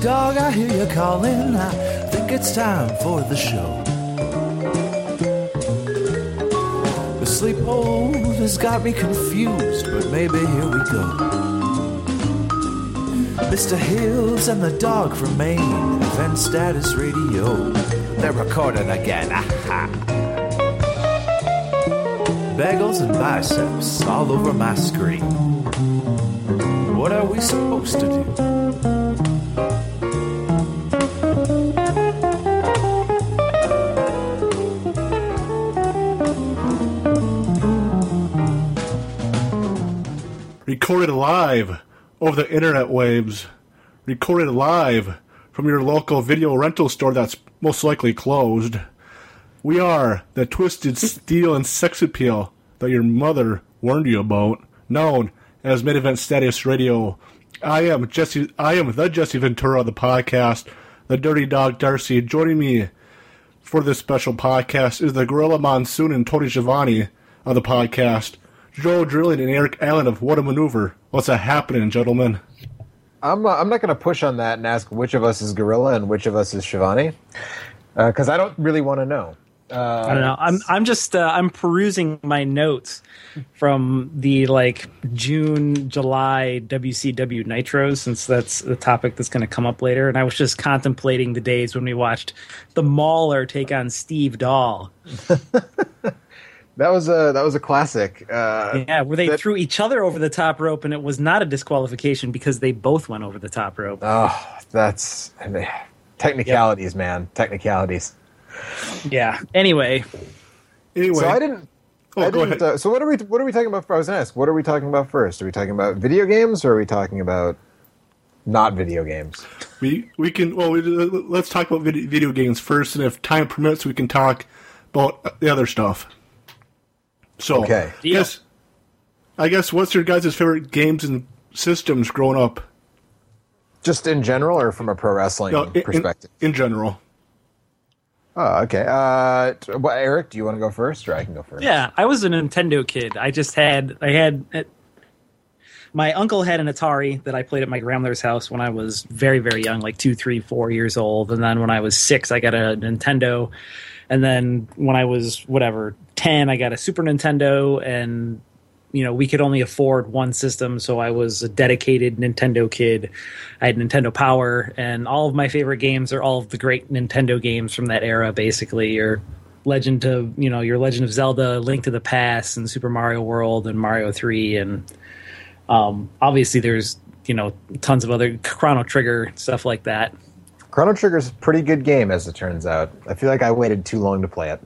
dog, I hear you calling. I think it's time for the show. The sleephold has got me confused, but maybe here we go. Mr. Hills and the dog from Maine, event status radio. They're recording again. Ah, Aha. Bagels and biceps all over my screen. What are we supposed to do? Recorded live over the internet waves, recorded live from your local video rental store that's most likely closed. We are the twisted steel and sex appeal that your mother warned you about, known as Mid Event Status Radio. I am Jesse. I am the Jesse Ventura of the podcast, the Dirty Dog Darcy. Joining me for this special podcast is the Gorilla Monsoon and Tony Schiavone of the podcast. Joe Drilling and Eric Allen of What a Maneuver. What's a happening, gentlemen? I'm uh, I'm not going to push on that and ask which of us is Gorilla and which of us is Schiavone, because I don't really want to know. Uh, I don't know. I'm I'm just uh, I'm perusing my notes from the like June July WCW Nitros since that's the topic that's going to come up later, and I was just contemplating the days when we watched the Mauler take on Steve Dahl. That was a that was a classic. Uh, Yeah, where they that- threw each other over the top rope, and it was not a disqualification because they both went over the top rope. Oh, that's technicalities, man. Technicalities. Yeah. Anyway, Anyway, So I didn't. Oh, I go didn't ahead. uh, so what are we what are we talking about? I was going to ask. What are we talking about first? Are we talking about video games or are we talking about not video games? we we can well we, let's talk about video, video games first, and if time permits, we can talk about the other stuff. So, Okay. I guess I guess what's your guys' favorite games and systems growing up? Just in general, or from a pro wrestling No, in- in- perspective? in general. Oh, okay. Uh, well, Eric, do you want to go first, or I can go first? Yeah, I was a Nintendo kid. I just had I had my uncle had an Atari that I played at my grandmother's house when I was very very young, like two, three, four years old, and then when I was six, I got a Nintendo, and then when I was whatever ten, I got a Super Nintendo, and you know we could only afford one system, so I was a dedicated Nintendo kid. I had Nintendo Power, and all of my favorite games are all of the great Nintendo games from that era, basically. Your Legend of you know your Legend of Zelda, Link to the Past, and Super Mario World, and Mario Three, and um, obviously there's you know tons of other Chrono Trigger stuff like that. Chrono Trigger's a pretty good game, as it turns out. I feel like I waited too long to play it.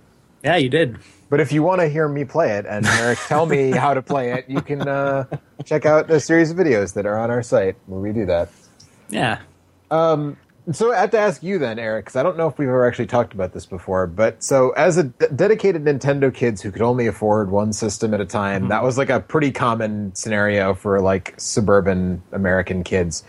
Yeah, you did. But if you want to hear me play it and Eric tell me how to play it, you can uh, check out a series of videos that are on our site where we do that. Yeah. So I have to ask you then, Eric, because I don't know if we've ever actually talked about this before. But so, as a d- dedicated Nintendo kids who could only afford one system at a time, that was like a pretty common scenario for like suburban American kids.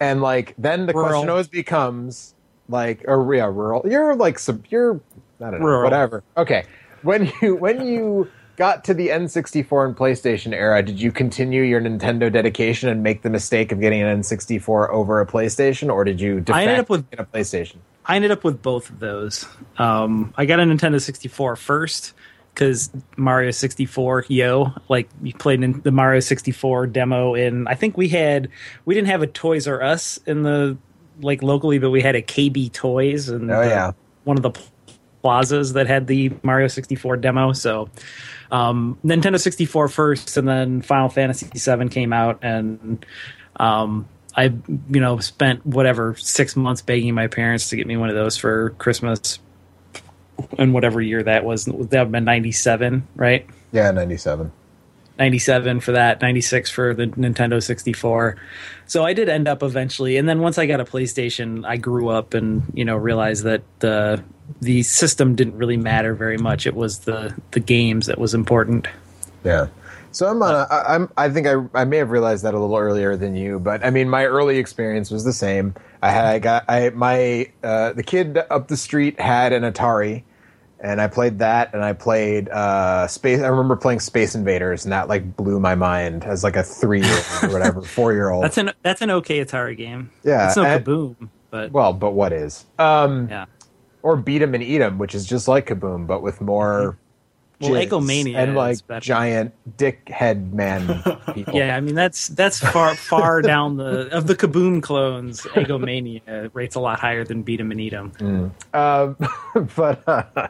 And like, then the Rural. question always becomes like, or yeah, rural. You're like, sub, you're I don't know, Rural. whatever. Okay, when you when you got to the N64 and PlayStation era, did you continue your Nintendo dedication and make the mistake of getting an N64 over a PlayStation, or did you I ended up with- a PlayStation? I ended up with both of those. Um, I got a Nintendo 64 first because Mario 64, yo, like you played in the Mario 64 demo. In I think we had we didn't have a Toys R Us in the like locally, but we had a KB Toys and Oh, yeah. one of the plazas that had the Mario 64 demo. So um, Nintendo 64 first, and then Final Fantasy 7 came out, and um, I you know spent whatever six months begging my parents to get me one of those for Christmas, and whatever year that was. That would have been 97, right? Yeah, ninety seven. 97 for that, 96 for the Nintendo 64. So I did end up eventually, and then once I got a PlayStation, I grew up and you know realized that the the system didn't really matter very much. It was the the games that was important. Yeah. So I'm on a, I, I'm I think I I may have realized that a little earlier than you, but I mean my early experience was the same. I had I got I my uh, the kid up the street had an Atari, and I played that, and I played uh, Space. I remember playing Space Invaders, and that like blew my mind as like a three year or whatever, four year old. That's an that's an okay Atari game. Yeah, it's no and- kaboom, but well, but what is? Um, yeah. or Beat 'em and Eat 'em, which is just like Kaboom, but with more. Well, jizz Eggomania and like better. giant dick head man people. Yeah, I mean that's that's far far down the of the Kaboom clones. Eggomania rates a lot higher than Beat 'em and Eat 'em. Um, but uh,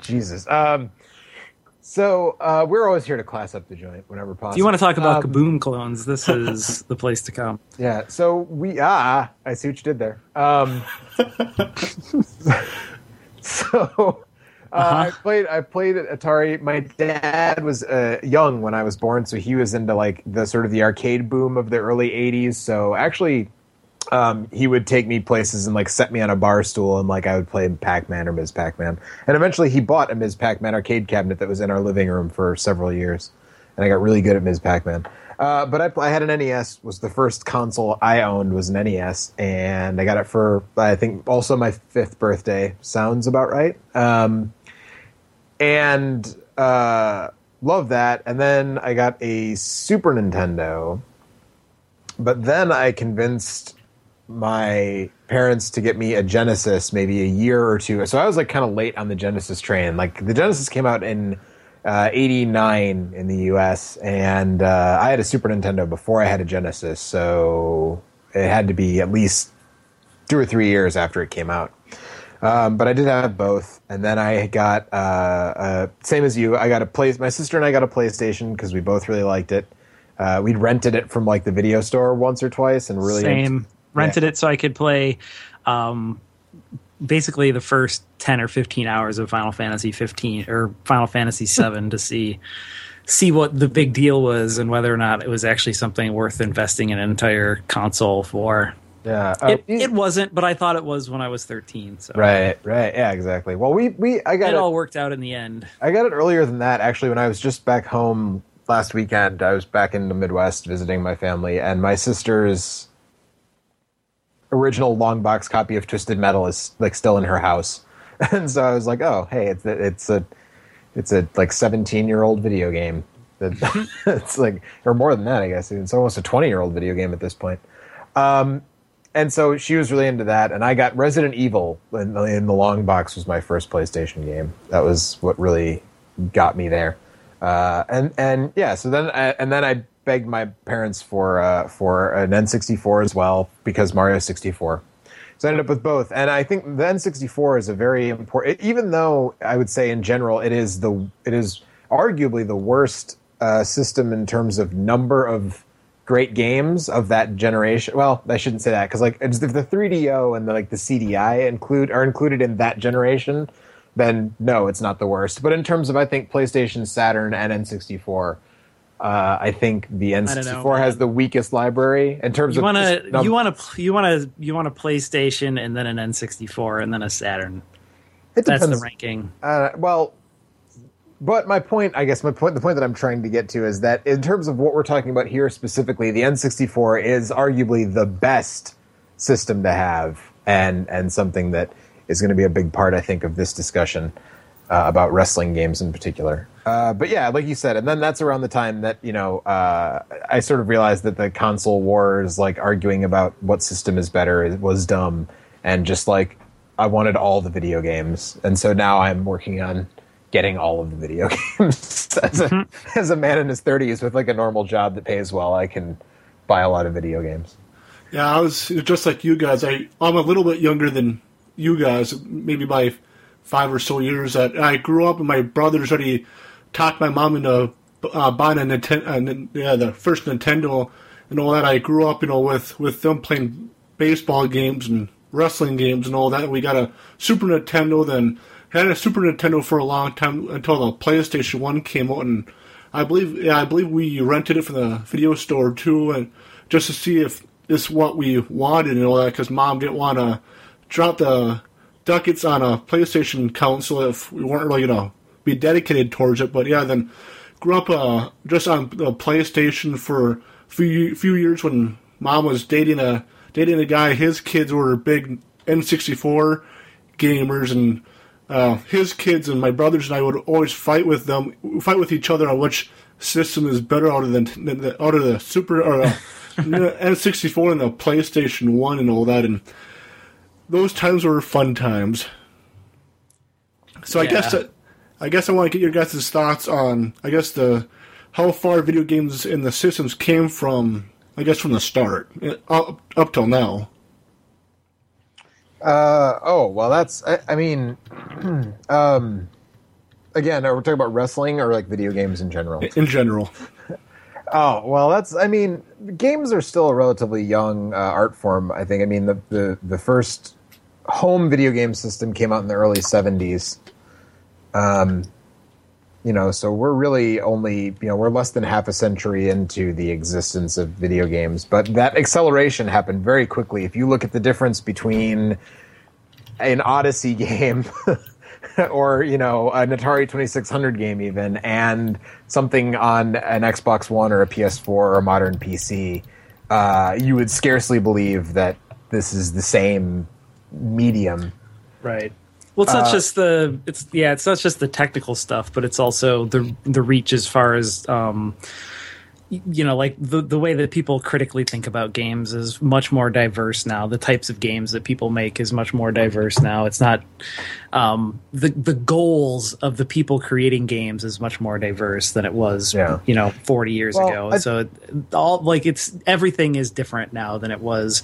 Jesus. Um, so uh, we're always here to class up the joint whenever possible. If you want to talk about Um, Kaboom clones, this is the place to come. Yeah. So we ah, I see what you did there. Um, so. Uh, I played. I played at Atari. My dad was uh, young when I was born, so he was into like the sort of the arcade boom of the early '80s. So actually, um, he would take me places and like set me on a bar stool, and like I would play Pac-Man or Ms. Pac-Man. And eventually, he bought a Ms. Pac-Man arcade cabinet that was in our living room for several years, and I got really good at Ms. Pac-Man. Uh, but I, I had an NES. Was the first console I owned was an NES, and I got it for I think also my fifth birthday. Sounds about right. Um, and uh, love that. And then I got a Super Nintendo, but then I convinced my parents to get me a Genesis maybe a year or two. So I was like kind of late on the Genesis train. Like the Genesis came out in uh, 89 in the US, and uh, I had a Super Nintendo before I had a Genesis. So it had to be at least two or three years after it came out. Um, but I did have both, and then I got uh, uh, same as you. I got a play. My sister and I got a PlayStation because we both really liked it. Uh, we'd rented it from like the video store once or twice, and really Same. Rented it so I could play um, basically the first 10 or 15 hours of Final Fantasy 15 or Final Fantasy 7 to see see what the big deal was and whether or not it was actually something worth investing an entire console for. Yeah, uh, It, it wasn't, but I thought it was when I was 13. So right, right, yeah, exactly. Well, we we I got it it. all worked out in the end. I got it earlier than that. Actually, when I was just back home last weekend, I was back in the Midwest visiting my family, and my sister's original long box copy of Twisted Metal is like still in her house, and so I was like, oh, hey, it's a, it's a it's a like seventeen year old video game. It's like or more than that, I guess. It's almost a twenty year old video game at this point. Um, and so she was really into that, and I got Resident Evil in, in the long box was my first PlayStation game. That was what really got me there. Uh, and and yeah, so then I, and then I begged my parents for uh, for an N64 as well because Mario 64. So I ended up with both, and I think the N64 is a very important. Even though I would say in general it is the it is arguably the worst uh, system in terms of number of great games of that generation. Well, I shouldn't say that because like it's- if the 3DO and the, like the CDI include are included in that generation, then no, it's not the worst. But in terms of I think PlayStation, Saturn, and N64. Uh, I think the N64 know, has the weakest library in terms You of want just you want to you want to you want a PlayStation and then an N64 and then a Saturn. It That's the ranking. Uh, well, but my point, I guess, my point, the point that I'm trying to get to is that in terms of what we're talking about here specifically, the N64 is arguably the best system to have, and and something that is going to be a big part, I think, of this discussion uh, about wrestling games in particular. Uh, but yeah, like you said, and then that's around the time that you know uh, I sort of realized that the console wars, like arguing about what system is better, was dumb, and just like I wanted all the video games, and so now I'm working on getting all of the video games as a as a man in his 30s with like a normal job that pays well. I can buy a lot of video games. Yeah, I was just like you guys. I I'm a little bit younger than you guys, maybe by five or so years. That I grew up, and my brothers already talked my mom into uh, buying a Nintendo, uh, yeah, the first Nintendo and all that. I grew up, you know, with with them playing baseball games and wrestling games and all that. We got a Super Nintendo, then had a Super Nintendo for a long time until the PlayStation One came out, and I believe, yeah, I believe we rented it from the video store too, and just to see if this what we wanted and all that, because mom didn't want to drop the ducats on a PlayStation console if we weren't really gonna be dedicated towards it. But yeah, then grew up uh, just on the PlayStation for a few few years when mom was dating a dating a guy. His kids were big N64 gamers, and uh, his kids and my brothers and I would always fight with them, fight with each other on which system is better out of the, the out of the Super or uh, N64 and the PlayStation One and all that, and those times were fun times. So I guess that, I guess I want to get your guys' thoughts on I guess the how far video games in the systems came from. I guess from the start uh, up, up till now. Uh, oh well, that's I, I mean, um, again, are we talking about wrestling or like video games in general? in general. Oh well, that's I mean, games are still a relatively young uh, art form. I think. I mean, the, the the first home video game system came out in the early '70s. Um, you know, so we're really only you know we're less than half a century into the existence of video games, but that acceleration happened very quickly. If you look at the difference between an Odyssey game. or you know an Atari 2600 game even and something on an Xbox One or a PS4 or a modern PC uh, you would scarcely believe that this is the same medium Right. Well, it's not Uh, just the it's yeah, it's not just the technical stuff, but it's also the the reach as far as um, you know, like the the way that people critically think about games is much more diverse now. The types of games that people make is much more diverse now. It's not um, the the goals of the people creating games is much more diverse than it was, Yeah. you know, forty years Well, ago. I- so it, all like it's everything is different now than it was.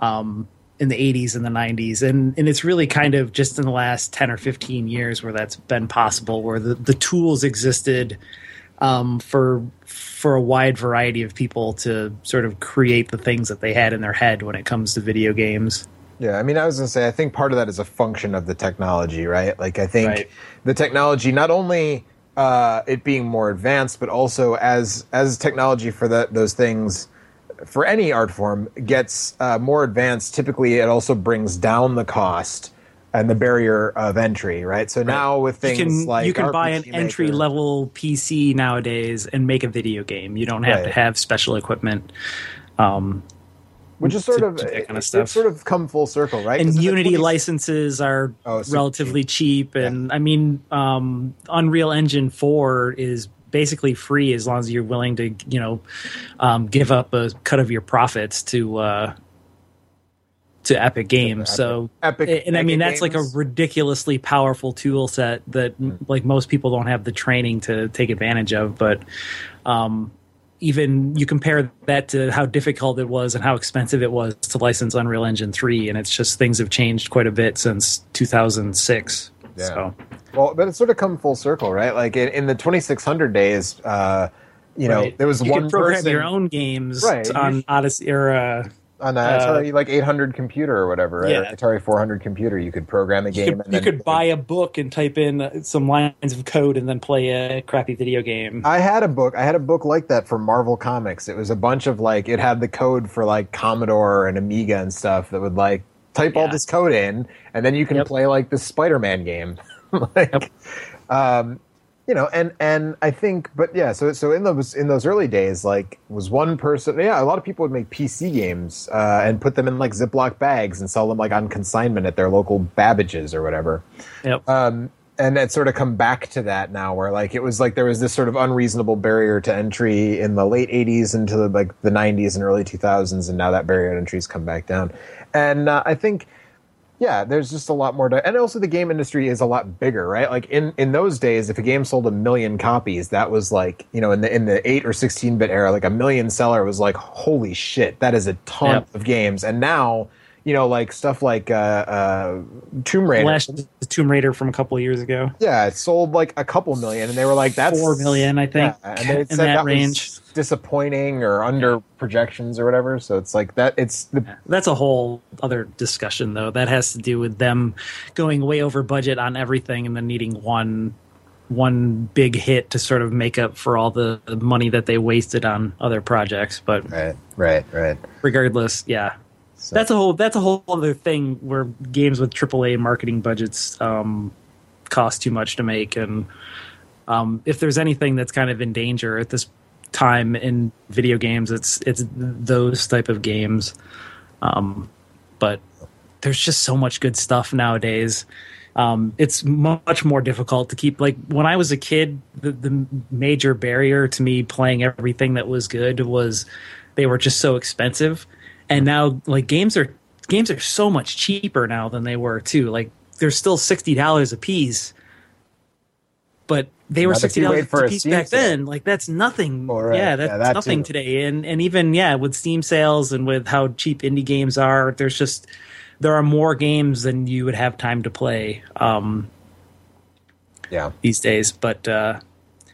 Um, in the 80s and the 90s and and it's really kind of just in the last 10 or 15 years where that's been possible where the, the tools existed um, for for a wide variety of people to sort of create the things that they had in their head when it comes to video games Yeah, I mean, I was going to say, I think part of that is a function of the technology, right? Like, I think Right. the technology, not only uh, it being more advanced, but also as as technology for that those things, for any art form, gets uh, more advanced. Typically, it also brings down the cost and the barrier of entry, right? So now with you things can like you can buy an Maker- entry level PC nowadays and make a video game you don't have to have special equipment um, which is sort to of that kind of stuff. It's sort of come full circle, right? and Unity 20s licenses are Oh, super relatively cheap, and I mean, um, Unreal Engine Four is basically free as long as you're willing to, you know, um, give up a cut of your profits to uh, to Epic Games. So, Epic- and I mean, Epic that's like a ridiculously powerful tool set that like most people don't have the training to take advantage of, but. Um, even you compare that to how difficult it was and how expensive it was to license Unreal Engine 3 and it's just things have changed quite a bit since 2006. Yeah. So, Well, but it's sort of come full circle, right? Like in, in the 2600 days, uh, you know, right. there was you one could program person your own games Right. on Odyssey or uh, on a uh, Atari like 800 computer or whatever, right? Yeah. Atari 400 computer. You could program a you game. could, and you could buy a book and type in uh, some lines of code and then play a crappy video game. I had a book. I had a book like that for Marvel Comics. It was a bunch of like it had the code for like Commodore and Amiga and stuff that would like type all this code in, and then you can Yep. play like this Spider-Man game. like, Yep. um, you know, and and I think, but yeah, so so in those in those early days, like was one person. Yeah, a lot of people would make PC games uh, and put them in like Ziploc bags and sell them like on consignment at their local Babbage's or whatever Yep. um, and it's sort of come back to that now where like it was like there was this sort of unreasonable barrier to entry in the late 80s into the like the 90s and early 2000s and now that barrier to entry's come back down. And uh, i think yeah there's just a lot more to, and also the game industry is a lot bigger right? Like in in those days if a game sold a million copies that was like you know in the in the 8 or 16 bit era like a million seller was like holy shit that is a ton Yep. of games. And now you know like stuff like uh, uh tomb raider Last Tomb Raider from a couple of years ago. yeah, it sold like a couple million, and they were like, "That's Four million, I think, Yeah, and they in said that that range. disappointing or under projections or whatever. So it's like that. It's the That's a whole other discussion, though. That has to do with them going way over budget on everything and then needing one one big hit to sort of make up for all the, the money that they wasted on other projects. But right, right, right. regardless, yeah, So, that's a whole that's a whole other thing where games with AAA marketing budgets um, cost too much to make, and um, if there's anything that's kind of in danger at this time in video games, it's it's those type of games. Um, but there's just so much good stuff nowadays. um, it's much more difficult to keep. Like when I was a kid, the, the major barrier to me playing everything that was good was they were just so expensive, and now like games are games are so much cheaper now than they were too. Like they're still sixty dollars a piece, but they were sixty dollars a piece back sale. then. Like that's nothing. Right. Yeah, that's Yeah, that nothing too. today. And and even yeah, with Steam sales and with how cheap indie games are, there's just there are more games than you would have time to play um, Yeah. these days. But uh,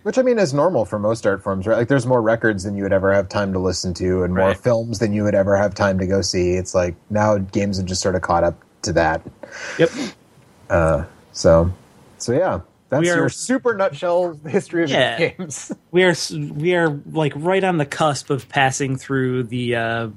Which I mean is normal for most art forms, right? Like there's more records than you would ever have time to listen to, and more Right. films than you would ever have time to go see. It's like now games have just sort of caught up to that. yep, So, so yeah, that's We are- your super nutshell history of Yeah. games. we are we are like right on the cusp of passing through the uh,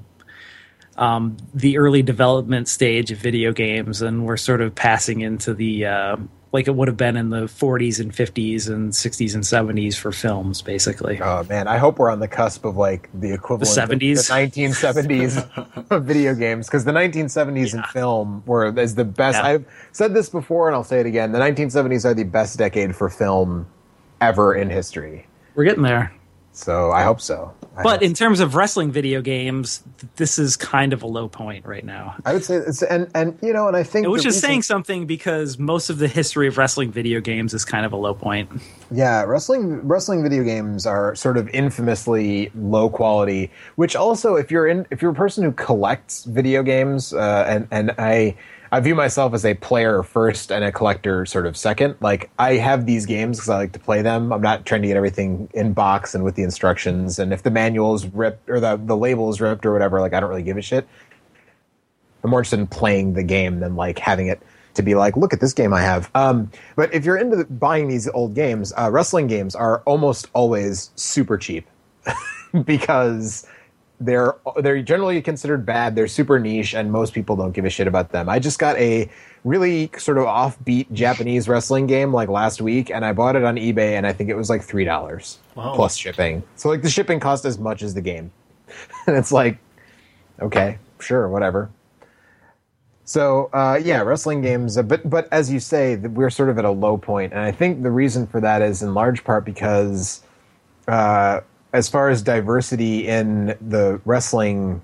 um, the early development stage of video games, and we're sort of passing into the uh, like it would have been in the 40s and 50s and 60s and 70s for films, basically. Oh man, I hope we're on the cusp of like the equivalent The of 70s? the 1970s of video games because the 1970s in film were is the best. Yeah. I've said this before and I'll say it again. The 1970s are the best decade for film ever in history. We're getting there. So I hope so. I But hope in terms of wrestling video games, this is kind of a low point right now. I would say it's and and you know, and I think Which is reason- saying something because most of the history of wrestling video games is kind of a low point. yeah, wrestling wrestling video games are sort of infamously low quality. Which also, if you're in if you're a person who collects video games, uh, and and I I view myself as a player first and a collector sort of second. Like I have these games because I like to play them. I'm not trying to get everything in box and with the instructions. And if the manual is ripped or the the label is ripped or whatever, like I don't really give a shit. I'm more interested in playing the game than like having it to be like, look at this game I have. Um, but if you're into buying these old games, uh, wrestling games are almost always super cheap because they're they're generally considered bad. They're super niche, and most people don't give a shit about them. I just got a really sort of offbeat Japanese wrestling game like last week, and I bought it on eBay, and I think it was like three dollars Wow. plus shipping. So like the shipping cost as much as the game, and it's like, okay, sure, whatever. So uh, yeah, wrestling games, but but as you say, we're sort of at a low point, and I think the reason for that is in large part because, uh, as far as diversity in the wrestling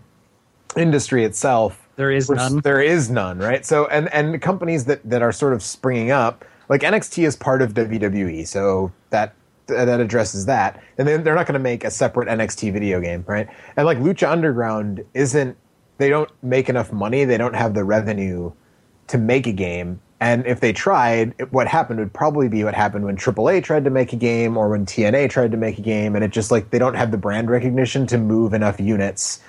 industry itself, There is none. There is none, right? So and and companies that that are sort of springing up, like NXT is part of WWE, so that that addresses that, and then they're not going to make a separate NXT video game, right? And like Lucha Underground isn't, they don't make enough money, they don't have the revenue to make a game. And if they tried, it- what happened would probably be what happened when AAA tried to make a game or when TNA tried to make a game, and it just like they don't have the brand recognition to move enough units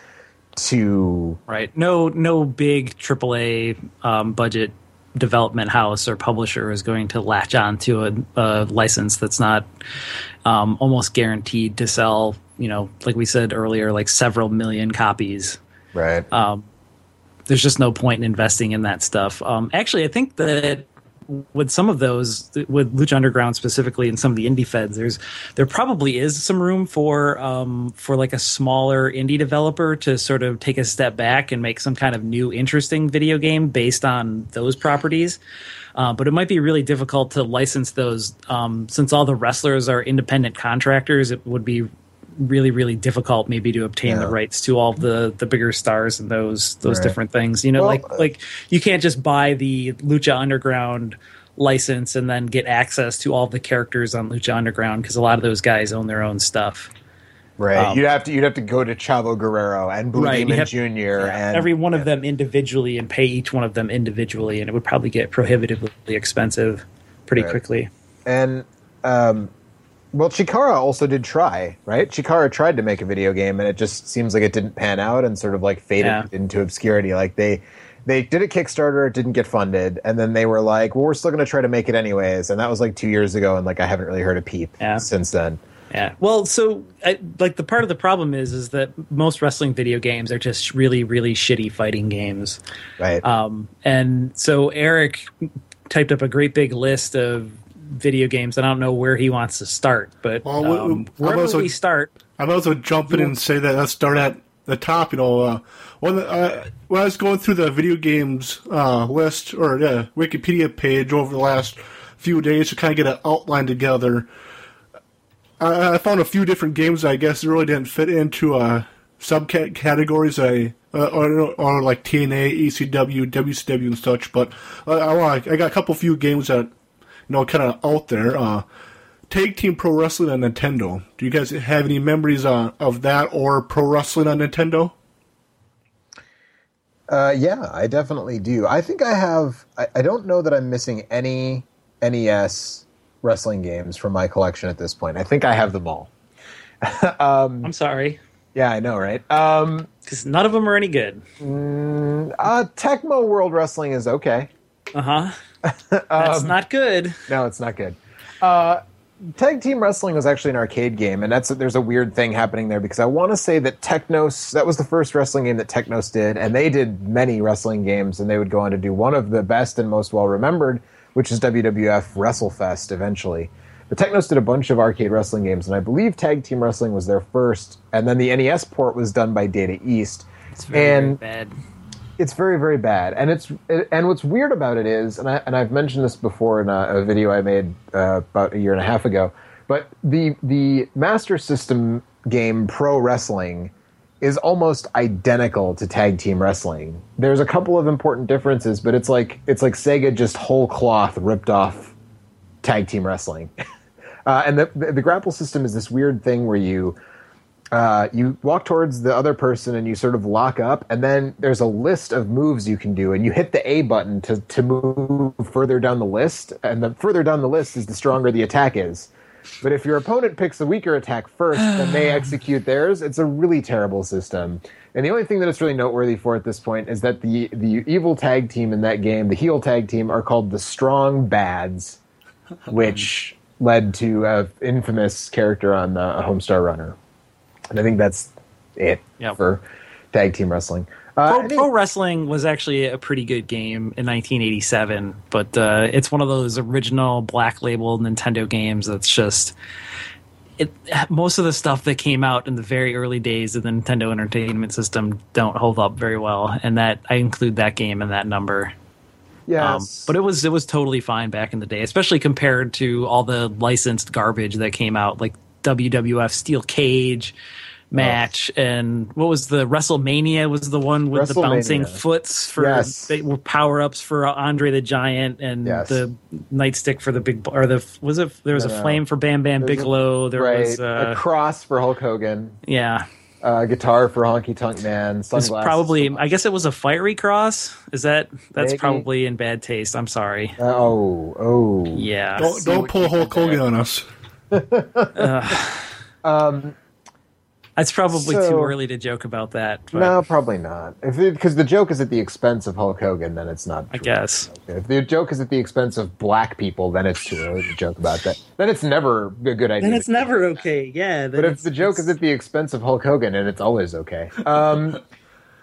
to Right. No no big AAA um, budget development house or publisher is going to latch on to a, a license that's not um, almost guaranteed to sell, you know, like we said earlier, like several million copies. right. There's just no point in investing in that stuff. Um, actually, I think that with some of those, with Lucha Underground specifically, and some of the indie feds, there's there probably is some room for um, for like a smaller indie developer to sort of take a step back and make some kind of new, interesting video game based on those properties. Uh, but it might be really difficult to license those um, since all the wrestlers are independent contractors. It would be really really difficult maybe to obtain the rights to all the the bigger stars and those those Right. different things you know Well, like uh, like you can't just buy the lucha underground license and then get access to all the characters on lucha underground because a lot of those guys own their own stuff Right. Um, you'd have to you'd have to go to Chavo Guerrero and Blue Right, Demon Jr. and every one of them individually and pay each one of them individually and it would probably get prohibitively expensive pretty Right. quickly and um, well, Chikara also did try, right? Chikara tried to make a video game, and it just seems like it didn't pan out, and sort of like faded Yeah. into obscurity. Like they they did a Kickstarter, it didn't get funded, and then they were like, "Well, we're still going to try to make it anyways," and that was like two years ago, and like I haven't really heard a peep Yeah. since then. Yeah. Well, so I, like the part of the problem is is that most wrestling video games are just really really shitty fighting games. Right? Um, and so Eric typed up a great big list of video games. and I don't know where he wants to start, but Well, we- um, also- we start, I'm also jump in and say that let's start at the top, you know, uh, when uh, when I was going through the video games uh, list or the Wikipedia page over the last few days to kind of get an outline together, I, I found a few different games that I guess really didn't fit into uh, subcategories. I uh, or, or like TNA, ECW, WCW, and such. But uh, I, I got a couple few games that know kind of out there. Uh, Tag Team Pro Wrestling on Nintendo. Do you guys have any memories uh, of that or pro wrestling on Nintendo? Uh, yeah, I definitely do. I think I have. I, I don't know that I'm missing any NES wrestling games from my collection at this point. I think I have them all. um, I'm sorry. Yeah, I know, right? Um, because none of them are any good. Mm, uh, Tecmo World Wrestling is okay. Uh huh. That's um, not good. No, it's not good. Uh, Tag Team Wrestling was actually an arcade game, and that's there's a weird thing happening there because I want to say that Technos that was the first wrestling game that Technos did, and they did many wrestling games, and they would go on to do one of the best and most well remembered, which is WWF WrestleFest eventually. But Technos did a bunch of arcade wrestling games, and I believe Tag Team Wrestling was their first, and then the NES port was done by Data East. It's very, and very bad. It's very, very bad, and it's and what's weird about it is, and I and I've mentioned this before in a, a video I made uh, about a year and a half ago, but the the Master System game Pro Wrestling is almost identical to tag team wrestling. There's a couple of important differences, but it's like it's like Sega just whole cloth ripped off tag team wrestling. Uh, and the, the, the grapple system is this weird thing where you uh, you walk towards the other person and you sort of lock up, and then there's a list of moves you can do, and you hit the A button to to move further down the list, and the further down the list is the stronger the attack is. But if your opponent picks the weaker attack first, then they execute theirs. It's a really terrible system. And the only thing that it's really noteworthy for at this point is that the the evil tag team in that game, the heel tag team, are called the Strong Bads, which led to an infamous character on the Homestar Runner. And I think that's it yep. for tag team wrestling. Uh, pro, pro, wrestling was actually a pretty good game in 1987, but uh, it's one of those original black label Nintendo games that's just. It, most of the stuff that came out in the very early days of the Nintendo Entertainment System don't hold up very well, and that I include that game in that number. Yeah, um, but it was it was totally fine back in the day, especially compared to all the licensed garbage that came out, like WWF Steel Cage match oh. and what was the WrestleMania was the one with the bouncing foots for yes. they were power ups for Andre the Giant and yes. the nightstick for the big or the was it there was no, a flame no. for Bam Bam Bigelow there right. was uh, a cross for Hulk Hogan yeah uh, guitar for Honky Tonk Man. Sunglasses. It's probably. I guess it was a fiery cross. Is that? That's Maybe. probably in bad taste. I'm sorry. Uh, oh, oh. Yeah. Don't, don't pull Hulk Hogan on us. Uh, um, it's probably so, too early to joke about that. But. No, probably not. Because the joke is at the expense of Hulk Hogan, then it's not. True. I guess. If the joke is at the expense of black people, then it's too early to joke about that. Then it's never a good idea. Then it's never okay. Yeah. But if the joke is at the expense of Hulk Hogan, and it's always okay. Um,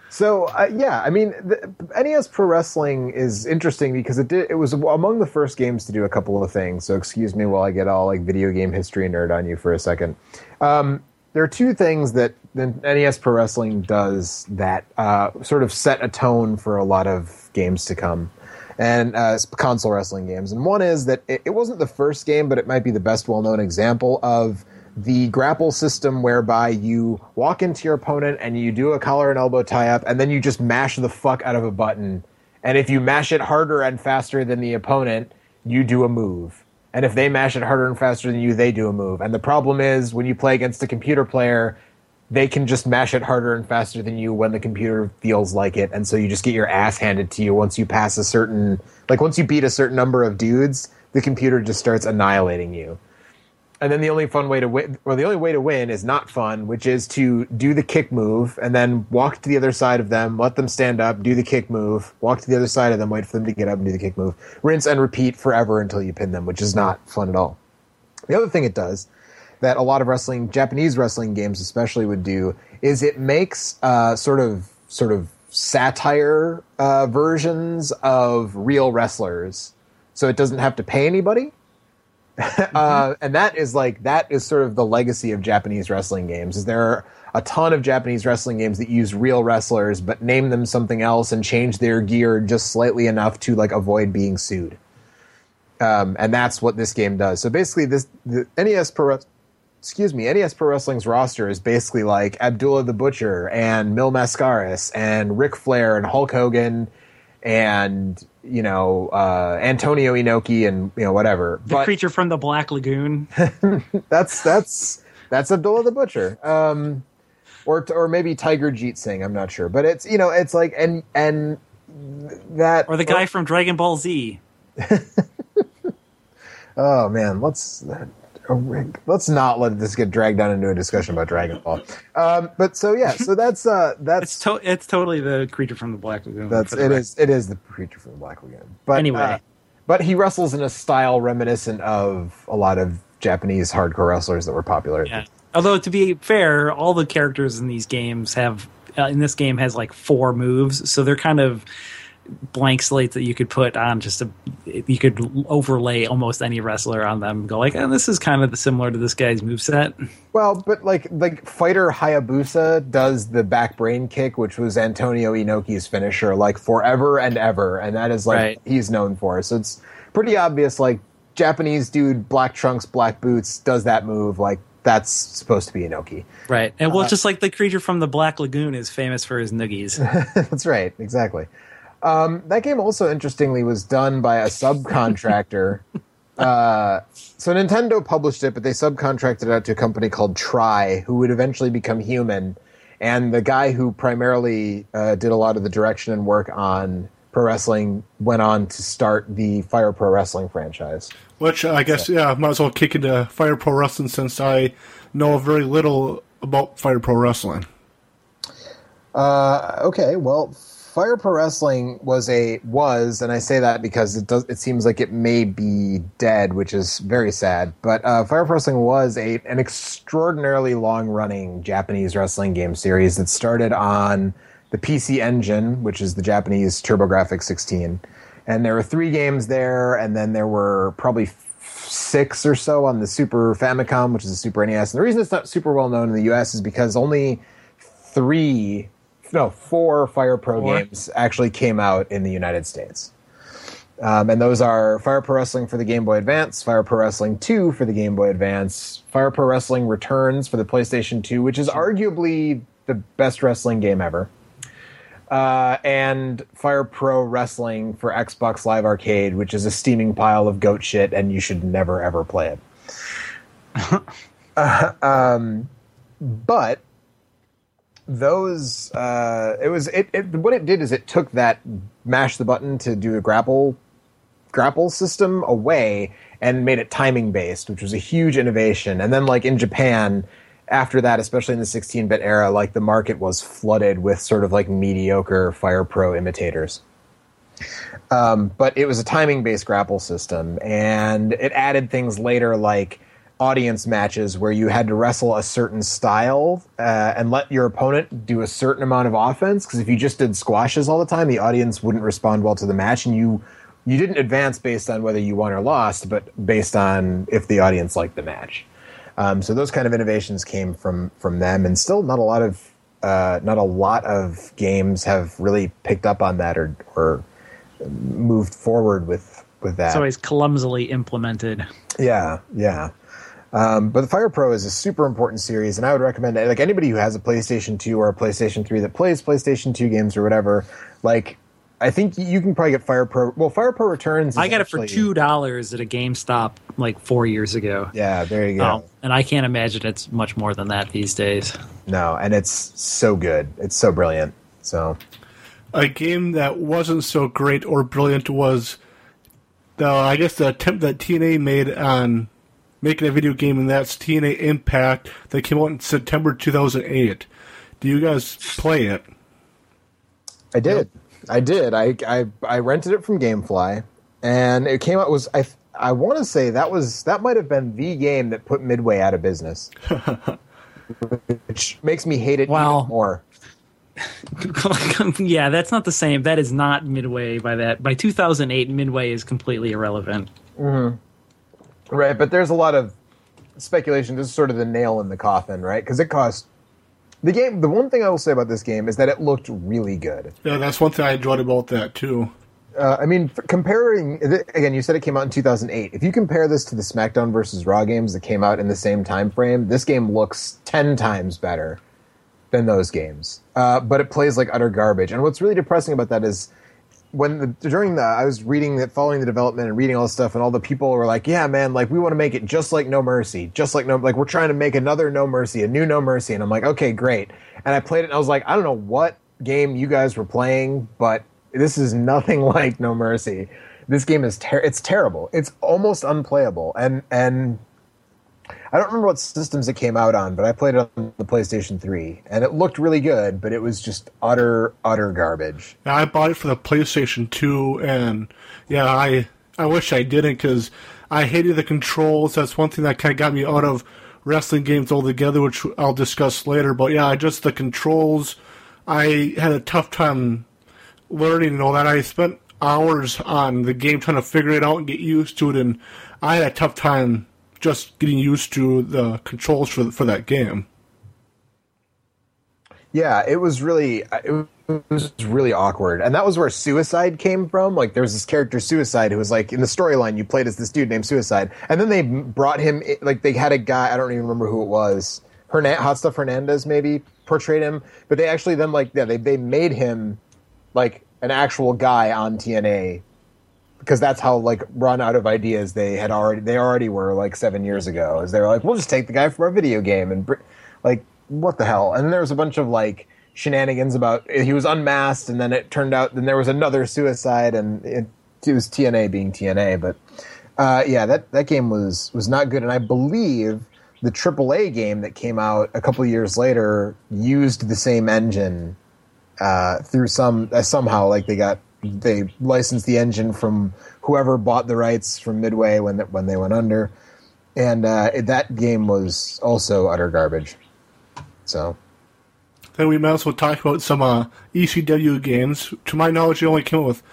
so uh, yeah, I mean, the, NES Pro Wrestling is interesting because it did. It was among the first games to do a couple of things. So excuse me while I get all like video game history nerd on you for a second. Um, there are two things that the NES Pro Wrestling does that uh, sort of set a tone for a lot of games to come, and uh, console wrestling games. And one is that it, it wasn't the first game, but it might be the best well-known example of the grapple system whereby you walk into your opponent and you do a collar and elbow tie up, and then you just mash the fuck out of a button. And if you mash it harder and faster than the opponent, you do a move and if they mash it harder and faster than you, they do a move. And the problem is when you play against a computer player, they can just mash it harder and faster than you when the computer feels like it, and so you just get your ass handed to you once you pass a certain like once you beat a certain number of dudes, the computer just starts annihilating you and then the only fun way to win, or the only way to win is not fun, which is to do the kick move and then walk to the other side of them, let them stand up, do the kick move, walk to the other side of them, wait for them to get up and do the kick move, rinse and repeat forever until you pin them, which is not fun at all. The other thing it does that a lot of wrestling, Japanese wrestling games especially would do, is it makes uh, sort of sort of satire uh, versions of real wrestlers, so it doesn't have to pay anybody uh, and that is like that is sort of the legacy of Japanese wrestling games. Is there are a ton of Japanese wrestling games that use real wrestlers but name them something else and change their gear just slightly enough to like avoid being sued. Um, and that's what this game does. So basically, this the NES Pro, excuse me, NES Pro Wrestling's roster is basically like Abdullah the Butcher and Mil Mascaras and Ric Flair and Hulk Hogan and you know uh, Antonio Inoki and you know whatever. The But creature from the Black Lagoon. that's that's that's Abdullah the Butcher. Um, or or maybe Tiger Jeet Singh. I'm not sure, but it's you know it's like and and that or the guy from Dragon Ball Z. Oh man, let's let's not let this get dragged down into a discussion about Dragon Ball. Um, but so yeah, so that's uh, It's that's to- it's totally the creature from the Black Lagoon. that's it is it is the creature from the Black Lagoon. But Anyway. uh, but he wrestles in a style reminiscent of a lot of Japanese hardcore wrestlers that were popular. Yeah. Although to be fair, all the characters in these games have uh, in this game has like four moves, so they're kind of blank slates that you could put on just a you could overlay almost any wrestler on them and go like oh, this is kind of similar to this guy's moveset. Well, but like like fighter Hayabusa does the back brain kick, which was Antonio Inoki's finisher, like forever and ever, and that is like Right. he's known for. So it's pretty obvious. Like Japanese dude, black trunks, black boots, does that move. Like that's supposed to be Inoki. Right. And Uh, well just like the creature from the Black Lagoon is famous for his noogies. that's right, exactly. Um, that game also interestingly was done by a subcontractor. uh, so Nintendo published it, but they subcontracted it out to a company called Try, who would eventually become Human. And the guy who primarily uh, did a lot of the direction and work on pro wrestling went on to start the Fire Pro Wrestling franchise. Which I guess, yeah, might as well kick into Fire Pro Wrestling since I know very little about Fire Pro Wrestling. Uh, okay, well, Fire Pro Wrestling was a was, and I say that because it does. It seems like it may be dead, which is very sad. But uh, Fire Pro Wrestling was a an extraordinarily long running Japanese wrestling game series that started on the PC Engine, which is the Japanese TurboGrafx 16, and there were three games there, and then there were probably six or so on the Super Famicom, which is a Super NES. And the reason it's not super well known in the U.S. is because only three, no, four Fire Pro Four? games actually came out in the United States. Um, and those are Fire Pro Wrestling for the Game Boy Advance, Fire Pro Wrestling 2 for the Game Boy Advance, Fire Pro Wrestling Returns for the PlayStation 2, which is arguably the best wrestling game ever. Uh, and Fire Pro Wrestling for Xbox Live Arcade, which is a steaming pile of goat shit, and you should never ever play it. Uh, um, but those uh, it was it, it what it did is it took that mash the button to do a grapple grapple system away and made it timing based which was a huge innovation. And then like in japan after that especially in the 16-bit era like the market was flooded with sort of like mediocre fire pro imitators. Um, but it was a timing based grapple system and it added things later like audience matches where you had to wrestle a certain style uh, and let your opponent do a certain amount of offense because if you just did squashes all the time the audience wouldn't respond well to the match and you you didn't advance based on whether you won or lost but based on if the audience liked the match um, so those kind of innovations came from from them and still not a lot of uh, not a lot of games have really picked up on that or or moved forward with with that It's always clumsily implemented. yeah, yeah. Um, but the Fire Pro is a super important series, and I would recommend. Like anybody who has a PlayStation 2 or a PlayStation 3 that plays PlayStation 2 games or whatever, like I think you can probably get Fire Pro. Well, Fire Pro Returns. Is I got it for two dollars at a GameStop like four years ago. Yeah, there you go. Um, and I can't imagine it's much more than that these days. No, and it's so good. It's so brilliant. So A game that wasn't so great or brilliant was the I guess the attempt that TNA made on making a video game, and that's TNA Impact that came out in September 2008. Do you guys play it? I did. I did. I, I I rented it from GameFly, and it came out was I I want to say that was that might have been the game that put Midway out of business, which makes me hate it Wow. even more. yeah, that's not the same. That is not Midway by that. By 2008, Midway is completely irrelevant. Mm-hmm. Right, but there's a lot of speculation. This is sort of the nail in the coffin, right? Because it cost The game. The one thing I will say about this game is that it looked really good. Yeah, that's one thing I enjoyed about that too. Uh, I mean, comparing again, you said it came out in 2008. If you compare this to the SmackDown versus Raw games that came out in the same time frame, this game looks ten times better than those games. Uh, but it plays like utter garbage. And what's really depressing about that is when the, during the I was reading that, following the development and reading all this stuff, and all the people were like, "Yeah, man, like we want to make it just like No Mercy, just like No, like we're trying to make another No Mercy, a new No Mercy." And I'm like, "Okay, great." And I played it, and I was like, "I don't know what game you guys were playing, but this is nothing like No Mercy. This game is ter- it's terrible. It's almost unplayable. And and I don't remember what systems it came out on, but I played it on the PlayStation 3 and it looked really good, but it was just utter utter garbage. I bought it for the PlayStation 2, and yeah, I I wish I didn't because I hated the controls. That's one thing that kind of got me out of wrestling games altogether, which I'll discuss later. But yeah, just the controls. I had a tough time learning and all that. I spent hours on the game trying to figure it out and get used to it, and I had a tough time just getting used to the controls for for that game. Yeah, it was really it was really awkward, and that was where Suicide came from. Like, there was this character Suicide who was like in the storyline you played as this dude named Suicide, and then they brought him like they had a guy I don't even remember who it was, Hernan- Hot Stuff Hernandez maybe portrayed him, but they actually then like yeah they they made him like an actual guy on TNA because that's how like run out of ideas they had already they already were like seven years ago. Is they were like, we'll just take the guy from our video game and br-. like what the hell? And there was a bunch of like shenanigans about he was unmasked, and then it turned out then there was another suicide, and it, it was TNA being TNA. But uh, yeah, that that game was was not good, and I believe the AAA game that came out a couple years later used the same engine uh, through some uh, somehow like they got they licensed the engine from whoever bought the rights from Midway when when they went under, and uh, that game was also utter garbage. So then we might as well talk about some uh, ECW games. To my knowledge, they only came out with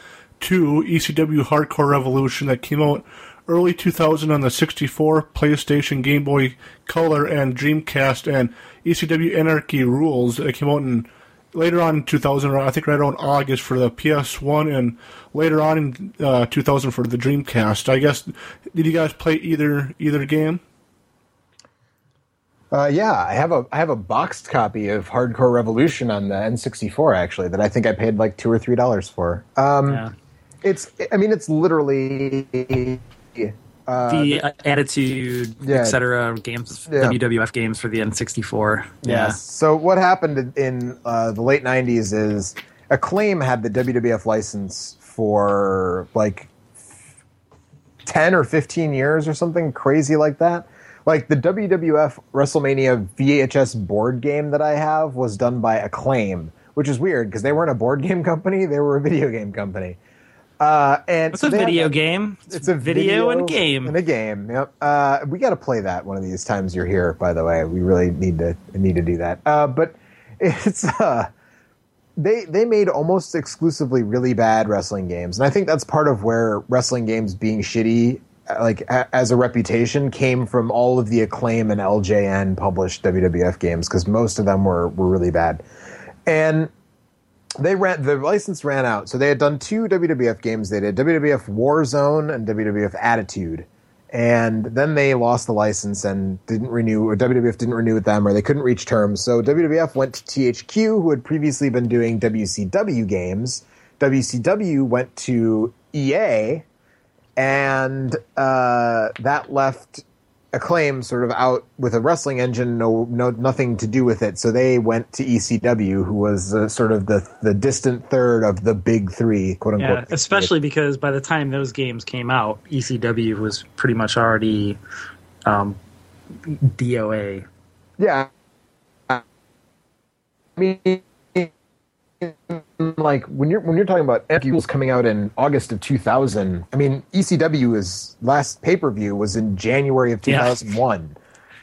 two ECW Hardcore Revolution that came out early 2000 on the 64, PlayStation, Game Boy Color, and Dreamcast, and ECW Anarchy Rules that came out in later on in 2000, I think right around August for the PS1, and later on in uh, 2000 for the Dreamcast. I guess did you guys play either either game? Uh, yeah, I have a I have a boxed copy of Hardcore Revolution on the N64 actually that I think I paid like two or three dollars for. Um, yeah. It's I mean it's literally uh, the uh, Attitude, yeah, etc. games, yeah. WWF games for the N64. Yeah. Yes. So what happened in uh, the late '90s is Acclaim had the WWF license for like ten or fifteen years or something crazy like that. Like the WWF WrestleMania VHS board game that I have was done by Acclaim, which is weird because they weren't a board game company; they were a video game company. Uh, and it's so a video have, game. It's, it's a video, video and game. And a game. Yep. Uh, we got to play that one of these times you're here. By the way, we really need to need to do that. Uh, but it's uh, they they made almost exclusively really bad wrestling games, and I think that's part of where wrestling games being shitty, uh, like a, as a reputation, came from all of the acclaim and LJN published WWF games because most of them were were really bad, and they ran the license ran out, so they had done two WWF games. They did WWF Warzone and WWF Attitude, and then they lost the license and didn't renew. Or WWF didn't renew with them, or they couldn't reach terms. So WWF went to THQ, who had previously been doing WCW games. WCW went to EA, and uh, that left acclaim sort of out with a wrestling engine, no, no, nothing to do with it. So they went to ECW, who was uh, sort of the the distant third of the big three, quote unquote. Yeah, especially because by the time those games came out, ECW was pretty much already um, DOA. Yeah, I mean like when you're when you're talking about Eagles coming out in August of 2000, I mean ECW is last pay per view was in January of 2001.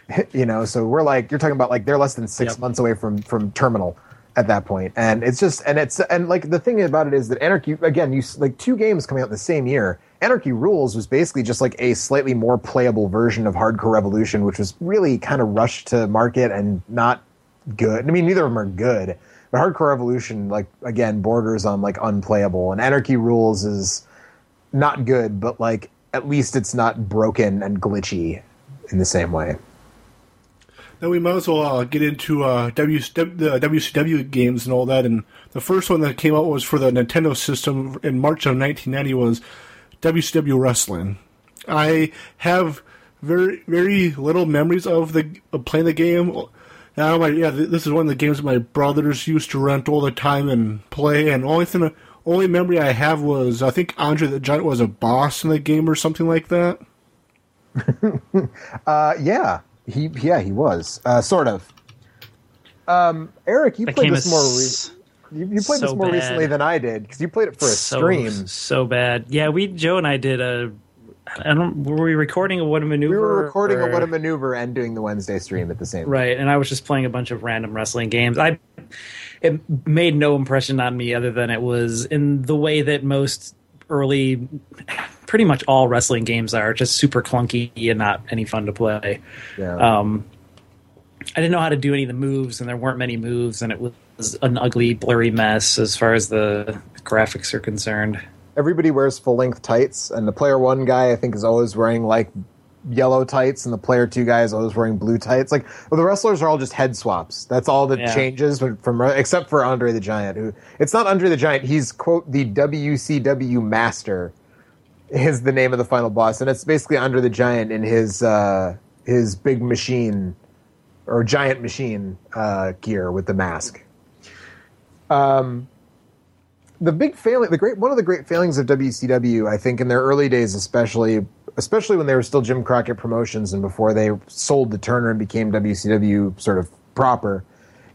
Yeah. you know, so we're like you're talking about like they're less than six yep. months away from from terminal at that point, and it's just and it's and like the thing about it is that Anarchy again, you like two games coming out in the same year. Anarchy Rules was basically just like a slightly more playable version of Hardcore Revolution, which was really kind of rushed to market and not good. I mean, neither of them are good. But Hardcore Revolution, like again, borders on like unplayable, and Anarchy Rules is not good, but like at least it's not broken and glitchy in the same way. Now we might as well uh, get into uh, w- the WCW games and all that. And the first one that came out was for the Nintendo system in March of 1990 was WCW Wrestling. I have very very little memories of the of playing the game. Now, my yeah, this is one of the games my brothers used to rent all the time and play. And only thing, only memory I have was I think Andre the Giant was a boss in the game or something like that. uh, yeah, he yeah he was uh, sort of. Um, Eric, you That played this more. Re- you, you played this more bad. recently than I did because you played it for a so, stream. So bad. Yeah, we Joe and I did a. I don't. Were we recording a what a maneuver? We were recording or- a what a maneuver and doing the Wednesday stream at the same. time. Right, and I was just playing a bunch of random wrestling games. I it made no impression on me other than it was in the way that most early pretty much all wrestling games are just super clunky and not any fun to play. Yeah. Um I didn't know how to do any of the moves and there weren't many moves and it was an ugly blurry mess as far as the graphics are concerned. Everybody wears full length tights, and the player one guy I think is always wearing like yellow tights, and the player two guy is always wearing blue tights. Like well, the wrestlers are all just head swaps. That's all that Yeah. changes from, from except for Andre the Giant, who it's not Andre the Giant. He's quote the WCW master is the name of the final boss, and it's basically Andre the Giant in his uh, his big machine or giant machine uh, gear with the mask. Um, the big failing, the great one of the great failings of WCW, I think, in their early days, especially, especially when they were still Jim Crockett Promotions and before they sold to Turner and became WCW sort of proper,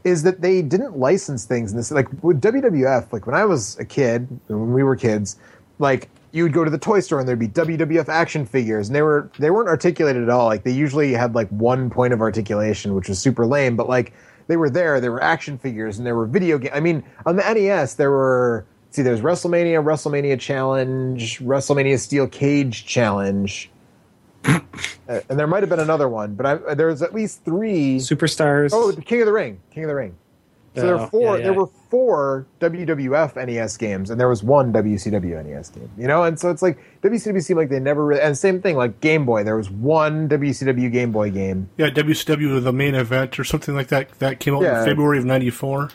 is that they didn't license things. This, like with WWF, like when I was a kid, when we were kids, like you would go to the toy store and there'd be WWF action figures, and they were they weren't articulated at all. Like they usually had like one point of articulation, which was super lame, but like they were there. There were action figures and there were video games. I mean, on the NES, there were see, there's WrestleMania, WrestleMania Challenge, WrestleMania Steel Cage Challenge, uh, and there might have been another one, but I, there's at least three. Superstars. Oh, the King of the Ring, King of the Ring. So there Oh, were four. yeah, There were four WWF NES games, and there was one WCW NES game. You know, and so it's like WCW seemed like they never. Really, and same thing like Game Boy. There was one WCW Game Boy game. Yeah, WCW the main event or something like that that came out Yeah. in February of '94.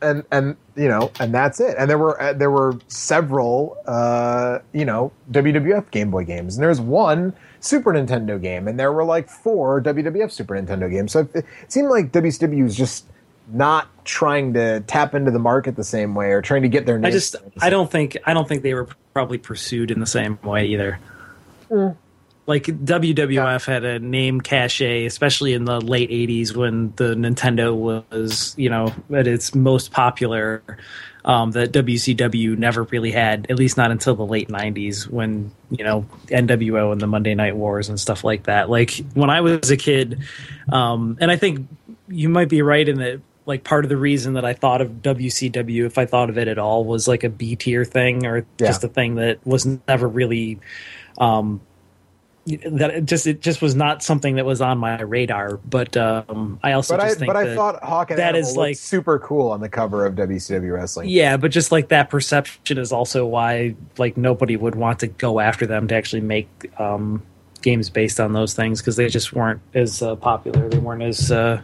And and you know, and that's it. And there were uh, there were several uh, you know WWF Game Boy games, and there's one Super Nintendo game, and there were like four WWF Super Nintendo games. So it, it seemed like WCW was just not trying to tap into the market the same way or trying to get their name. I just I don't think I don't think they were probably pursued in the same way either. Like WWF had a name cachet, especially in the late '80s when the Nintendo was, you know, at its most popular. Um, that WCW never really had, at least not until the late '90s, when you know NWO and the Monday Night Wars and stuff like that. Like when I was a kid, um, and I think you might be right in that like part of the reason that I thought of WCW, if I thought of it at all, was like a B tier thing or Yeah. just a thing that was never really um that it just it just was not something that was on my radar. But um I also But I just think but I thought Hawk and that Animal is like- super cool on the cover of WCW Wrestling. yeah, but just like that perception is also why like nobody would want to go after them to actually make um games based on those things because they just weren't as uh, popular. They weren't as uh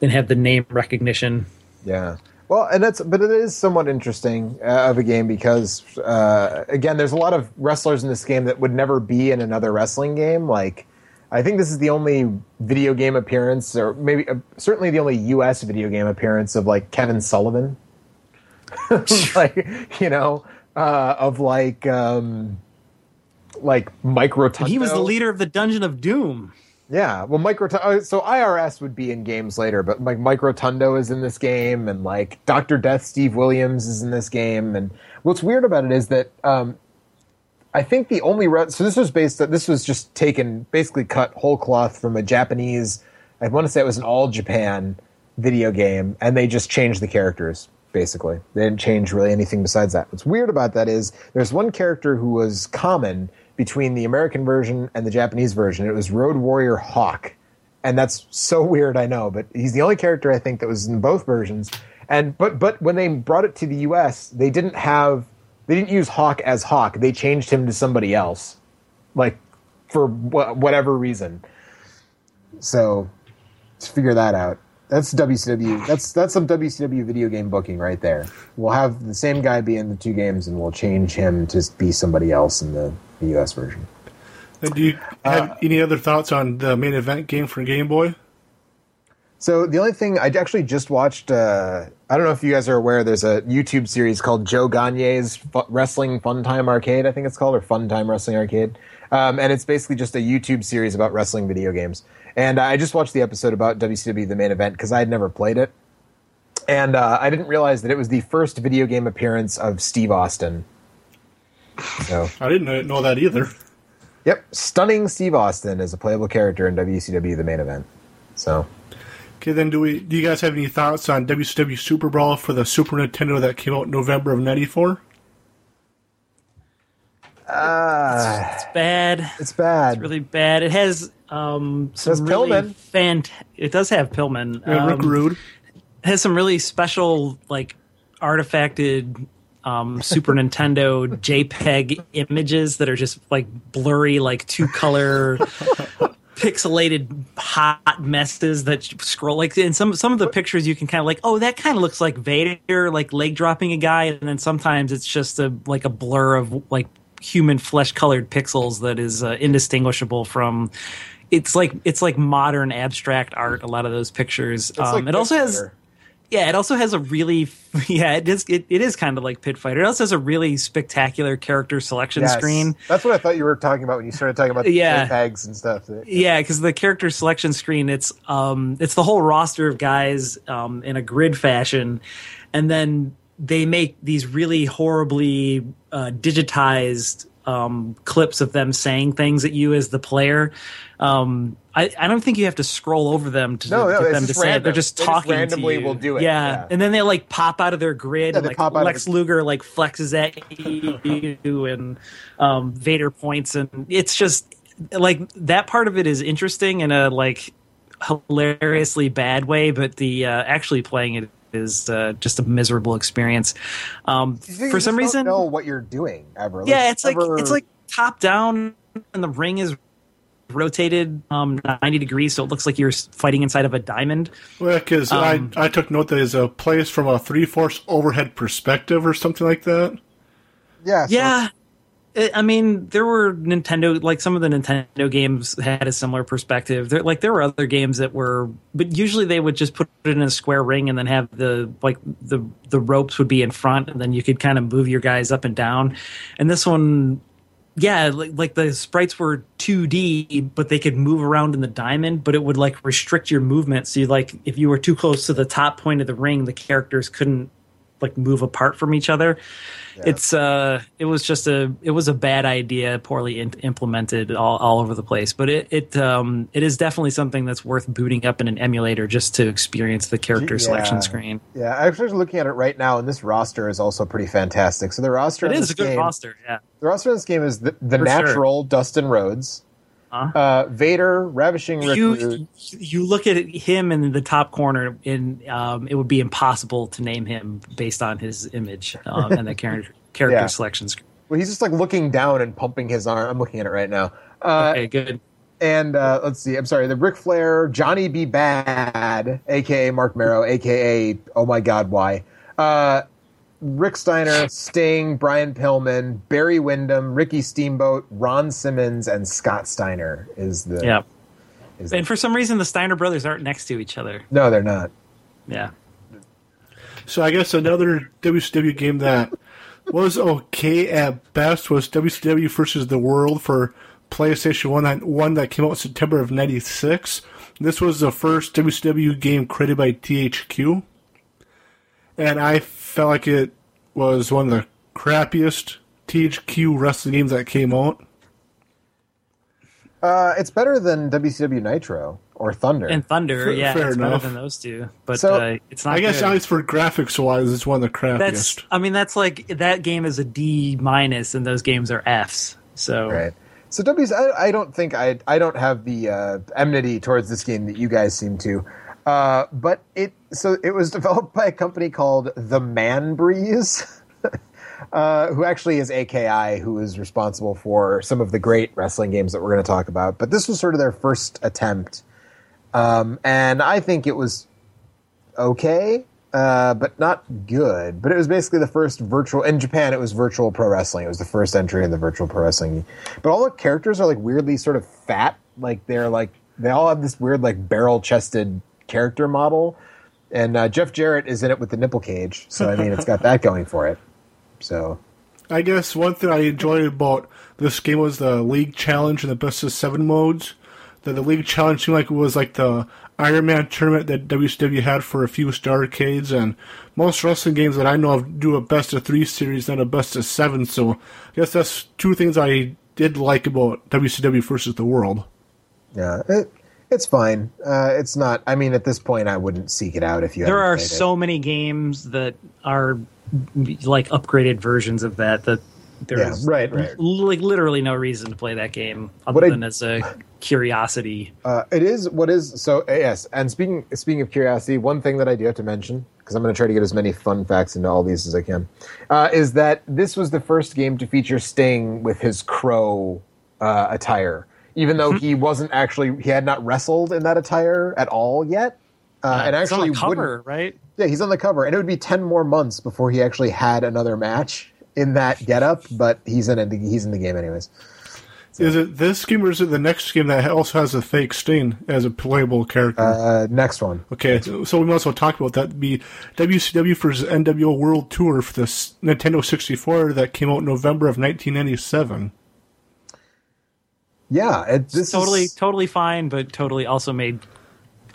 didn't have the name recognition. Yeah. Well, and that's but it is somewhat interesting uh, of a game because uh, again, there's a lot of wrestlers in this game that would never be in another wrestling game. Like, I think this is the only video game appearance, or maybe uh, certainly the only U.S. video game appearance of like Kevin Sullivan. like, you know, uh, of like um, like Mike Rotundo. He was the leader of the Dungeon of Doom. Yeah, well, Mike Rotundo. So IRS would be in games later, but like Mike Rotundo is in this game, and like Doctor Death, Steve Williams is in this game. And what's weird about it is that um, I think the only re- so this was based. This was just taken, basically cut whole cloth from a Japanese. I want to say it was an all Japan video game, and they just changed the characters. Basically, they didn't change really anything besides that. What's weird about that is there's one character who was common between the American version and the Japanese version. It was Road Warrior Hawk, and that's so weird. I know, but he's the only character I think that was in both versions. And but but when they brought it to the U.S., they didn't have they didn't use Hawk as Hawk. They changed him to somebody else, like for wh- whatever reason. So, let's figure that out. That's WCW. That's that's some WCW video game booking right there. We'll have the same guy be in the two games, and we'll change him to be somebody else in the, the US version. And do you have any other thoughts on the main event game for Game Boy? So the only thing I actually just watched, uh, I don't know if you guys are aware, there's a YouTube series called Joe Gagne's Fu- Wrestling Fun Time Arcade, I think it's called, or Fun Time Wrestling Arcade. Um, and it's basically just a YouTube series about wrestling video games. And I just watched the episode about WCW, the main event, because I had never played it. And uh, I didn't realize that it was the first video game appearance of Steve Austin. So, I didn't know that either. yep, stunning Steve Austin is a playable character in WCW, the main event. So, Okay, then do we? Do you guys have any thoughts on WCW Super Brawl for the Super Nintendo that came out in November of '94? Uh, It's bad. it's bad. It's really bad. It has um, some has really Pillman. fant- It does have Pillman. Yeah, Rick Um, Rude. it has some really special like artifacted um, Super Nintendo JPEG images that are just like blurry, like two color pixelated hot messes that scroll like in some some of the pictures you can kind of like oh that kind of looks like Vader like leg dropping a guy and then sometimes it's just a like a blur of like human flesh colored pixels that is uh, indistinguishable from it's like it's like modern abstract art a lot of those pictures um, like it also has yeah, it also has a really yeah, it is it, it is kind of like Pit Fighter. It also has a really spectacular character selection Yes. screen. That's what I thought you were talking about when you started talking about the Yeah. JPEGs and stuff. Yeah, because the character selection screen, it's um it's the whole roster of guys um in a grid fashion, and then they make these really horribly uh, digitized um, clips of them saying things at you as the player. Um, I, I don't think you have to scroll over them to No, no, get them to just say it. They're just They just talking randomly to you. will do it, Yeah. yeah. and then they like pop out of their grid. Yeah, and like pop out of Lex the- Luger like flexes at you, and um, Vader points, and it's just like that part of it is interesting in a like hilariously bad way, but the uh, actually playing it is uh, just a miserable experience. Um, You just for some don't reason, know what you're doing ever. yeah, it's like ever- it's like top down, and the ring is rotated um 90 degrees so it looks like you're fighting inside of a diamond Well, because um, I I took note that there's a place from a three fourths overhead perspective or something like that. yeah, so yeah I- I mean, there were Nintendo, like some of the Nintendo games had a similar perspective. There, like there were other games that were, but usually they would just put it in a square ring and then have the like the the ropes would be in front, and then you could kind of move your guys up and down. And this one, yeah, like, like the sprites were 2D, but they could move around in the diamond, but it would like restrict your movement. So you like if you were too close to the top point of the ring, the characters couldn't like move apart from each other. It's uh, it was just a it was a bad idea, poorly in- implemented all, all over the place. But it it um it is definitely something that's worth booting up in an emulator just to experience the character selection screen. yeah. I'm actually looking at it right now, and this roster is also pretty fantastic. So the roster, It is this a good game, roster, yeah. The roster in this game is the, the For sure. natural Dustin Rhodes? Uh, Vader, Ravishing Rick You Rude. you look at him in the top corner, and um, it would be impossible to name him based on his image um, and the character character Yeah. selection screen. Well, he's just like looking down and pumping his arm. I'm looking at it right now. Uh, Okay, good. and uh, let's see. I'm sorry. The Ric Flair, Johnny B. Bad, aka Marc Mero, aka Oh my God, why? Rick Steiner, Sting, Brian Pillman, Barry Windham, Ricky Steamboat, Ron Simmons, and Scott Steiner is the. Yeah. Is And for some reason, the Steiner brothers aren't next to each other. no, they're not. Yeah. So I guess another WCW game that was okay at best was WCW versus the World for PlayStation One. That one that came out in September of '96. This was the first WCW game created by THQ, and I felt like it was one of the crappiest THQ wrestling games that came out. Uh, it's better than WCW Nitro or Thunder. And Thunder, Fair- yeah, fair it's enough. better than those two. But So, uh, it's not. I guess good. at least for graphics wise, it's one of the crappiest. that's. I mean, that's like that game is a D minus, and those games are Fs. So right. So W's, I, I don't think I I don't have the uh, enmity towards this game that you guys seem to, uh, but it so it was developed by a company called The Man Breeze, uh, who actually is AKI, who is responsible for some of the great wrestling games that we're going to talk about. But this was sort of their first attempt, um, and I think it was okay uh, but not good. But it was basically the first virtual in Japan. It was virtual pro wrestling. It was the first entry in the virtual pro wrestling. But all the characters are like weirdly sort of fat. Like they're like they all have this weird like barrel chested character model. And uh, Jeff Jarrett is in it with the nipple cage, so I mean it's got that going for it. So I guess one thing I enjoyed about this game was the league challenge and the best of seven modes. That the league challenge seemed like it was like the Iron Man tournament that WCW had for a few Starrcades, and most wrestling games that I know of do a best of three series, not a best of seven. So I guess that's two things I did like about WCW versus the World. yeah, it, it's fine. Uh, it's not. I mean, at this point, I wouldn't seek it out if you. There are played it. so many games that are like upgraded versions of that that there's Yeah, right, right. like literally no reason to play that game other What I- than as a curiosity. Uh, it is what is so uh, yes. And speaking speaking of curiosity, one thing that I do have to mention because I'm going to try to get as many fun facts into all these as I can uh, is that this was the first game to feature Sting with his crow uh, attire, even though he wasn't actually he had not wrestled in that attire at all yet. Uh, and It's on actually, the cover, wouldn't- right? yeah, he's on the cover, and it would be ten more months before he actually had another match in that getup. But he's in it. He's in the game anyways. Is it this game or is it the next game that also has a fake Sting as a playable character? Uh, next one. okay, so we might as well talk about that. Be WCW versus NWO World Tour for the Nintendo 64 that came out in November of 1997. Yeah, it, this totally, is, totally fine, but totally also made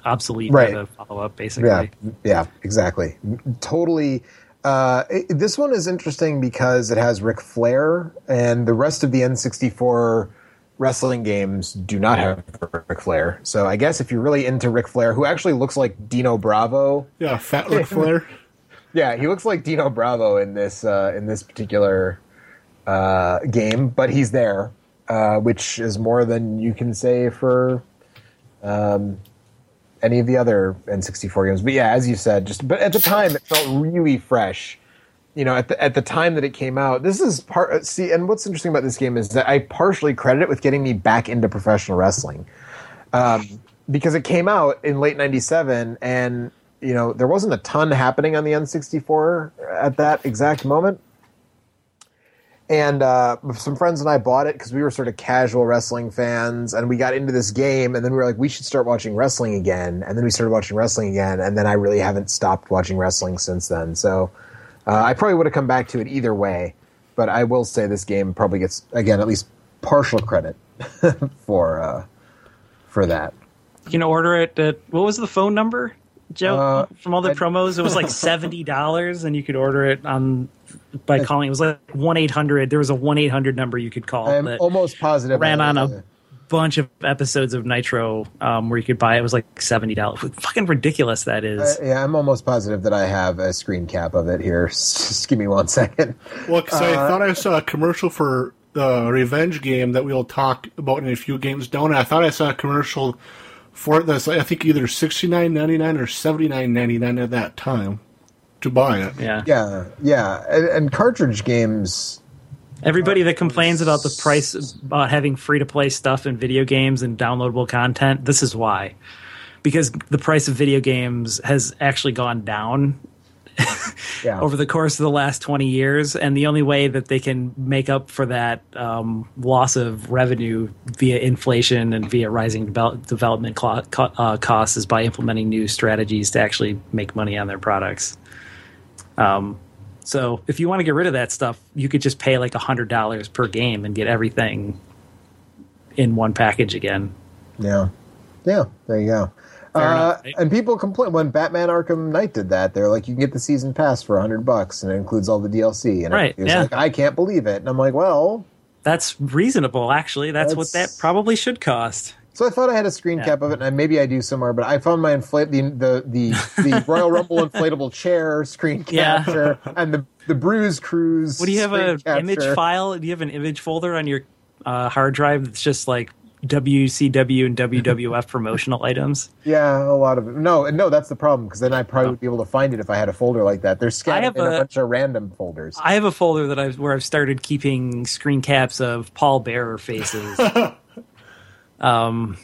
obsolete Right. by the follow up, basically. Yeah, yeah, exactly. Totally. Uh, it- this one is interesting because it has Ric Flair, and the rest of the N64 wrestling games do not have Ric Flair. So I guess if you're really into Ric Flair, who actually looks like Dino Bravo, Yeah, Fat Ric Flair. yeah, he looks like Dino Bravo in this uh, in this particular uh, game, but he's there, uh, which is more than you can say for um, any of the other N64 games. But yeah, as you said, just but at the time it felt really fresh. You know, at the at the time that it came out, this is part. uh, See, and what's interesting about this game is that I partially credit it with getting me back into professional wrestling um, because it came out in late '97, and you know there wasn't a ton happening on the N64 at that exact moment. And uh, some friends and I bought it because we were sort of casual wrestling fans, and we got into this game, and then we were like, we should start watching wrestling again. And then we started watching wrestling again, and then I really haven't stopped watching wrestling since then. So uh, I probably would have come back to it either way, but I will say this game probably gets again at least partial credit for uh, for that. You can order it at what was the phone number, Joe? Uh, From all the I- promos, it was like seventy dollars, and you could order it on by calling. It was like one eight hundred. There was a one eight hundred number you could call I'm that almost positive ran on a bunch of episodes of Nitro um, where you could buy it. It was like seventy dollars. Fucking ridiculous that is. Uh, yeah, I'm almost positive that I have a screen cap of it here. Just give me one second. Well, 'cause I thought I saw a commercial for the Revenge game that we'll talk about in a few games down. I thought I saw a commercial for it that's I think either sixty nine ninety nine or seventy nine ninety nine at that time to buy it. yeah. Yeah, yeah, and, and cartridge games. Everybody that complains about the price about having free to play stuff in video games and downloadable content, this is why. Because the price of video games has actually gone down Yeah, over the course of the last 20 years. And the only way that they can make up for that um, loss of revenue via inflation and via rising devel- development clo- co- uh, costs is by implementing new strategies to actually make money on their products. Um, so if you want to get rid of that stuff, you could just pay like $100 per game and get everything in one package again. yeah, yeah. There you go. Uh. And people complain when Batman Arkham Knight did that. They're like, you can get the season pass for hundred bucks, and it includes all the DLC. And Right, it was yeah. like, I can't believe it. And I'm like, well, That's reasonable, actually. That's, what that probably should cost. So I thought I had a screen Yeah. cap of it, and maybe I do somewhere. But I found my inflate the the the, the Royal Rumble inflatable chair screen Yeah. capture and the the Bruise Cruise. What do you have screen a image file? Do you have an image folder on your uh, hard drive that's just like WCW and WWF promotional items. Yeah, a lot of it. No, no, that's the problem because then I probably would be able to find it if I had a folder like that. They're scattered have in a, a- bunch of random folders. I have a folder that I've where I've started keeping screen caps of Paul Bearer faces. Um,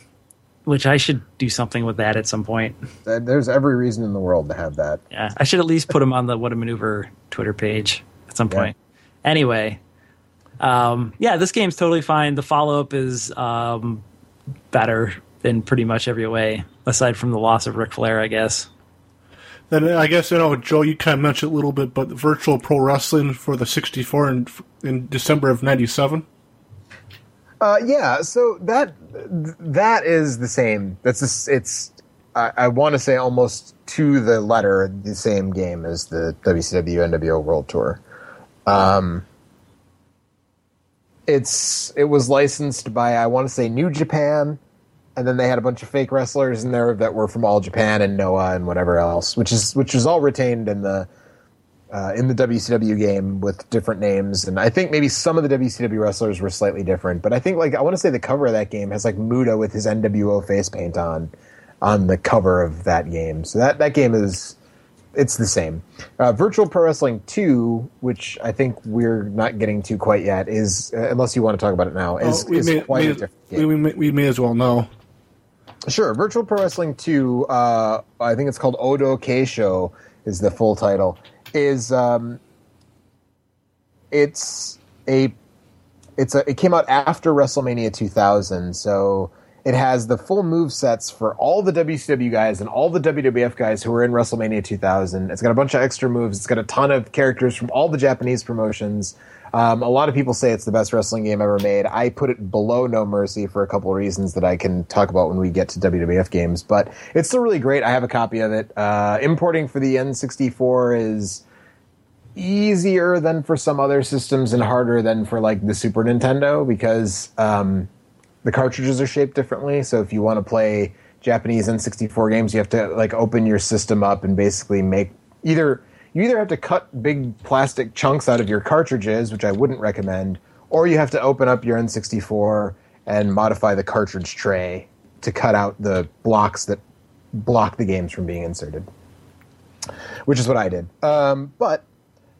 which I should do something with that at some point. Uh, There's every reason in the world to have that. Yeah, I should at least put them on the What a Maneuver Twitter page at some Yeah. point. Anyway, um, yeah, this game's totally fine. The follow up is um, better in pretty much every way, aside from the loss of Ric Flair, I guess. Then I guess you know, Joe, you kind of mentioned it a little bit, but virtual pro wrestling for the 64 in, in December of '97. Uh, yeah, so that that is the same. That's just, it's. I, I want to say almost to the letter the same game as the WCW NWO World Tour. Um, it's it was licensed by I want to say New Japan, and then they had a bunch of fake wrestlers in there that were from All Japan and Noah and whatever else, which is which was all retained in the uh, in the WCW game with different names, and I think maybe some of the WCW wrestlers were slightly different. But I think like I want to say the cover of that game has like Muta with his NWO face paint on on the cover of that game. So that that game is it's the same. Uh, Virtual Pro Wrestling Two, which I think we're not getting to quite yet, is uh, unless you want to talk about it now, is, Oh, we, is may, quite a may- different we, game. we, may, we may as well know. Sure, Virtual Pro Wrestling 2, uh, I think it's called Odo Keisho is the full title. Is um it's a it's a it came out after WrestleMania 2000, so it has the full move sets for all the WCW guys and all the WWF guys who were in WrestleMania 2000. It's got a bunch of extra moves. It's got a ton of characters from all the Japanese promotions. Um, a lot of people say it's the best wrestling game ever made. I put it below No Mercy for a couple reasons that I can talk about when we get to WWF games, but it's still really great. I have a copy of it. Uh, importing for the N64 is easier than for some other systems and harder than for like the Super Nintendo because um, the cartridges are shaped differently. So if you want to play Japanese N64 games, you have to like open your system up and basically make either you either have to cut big plastic chunks out of your cartridges, which I wouldn't recommend, or you have to open up your N64 and modify the cartridge tray to cut out the blocks that block the games from being inserted. Which is what I did. Um, but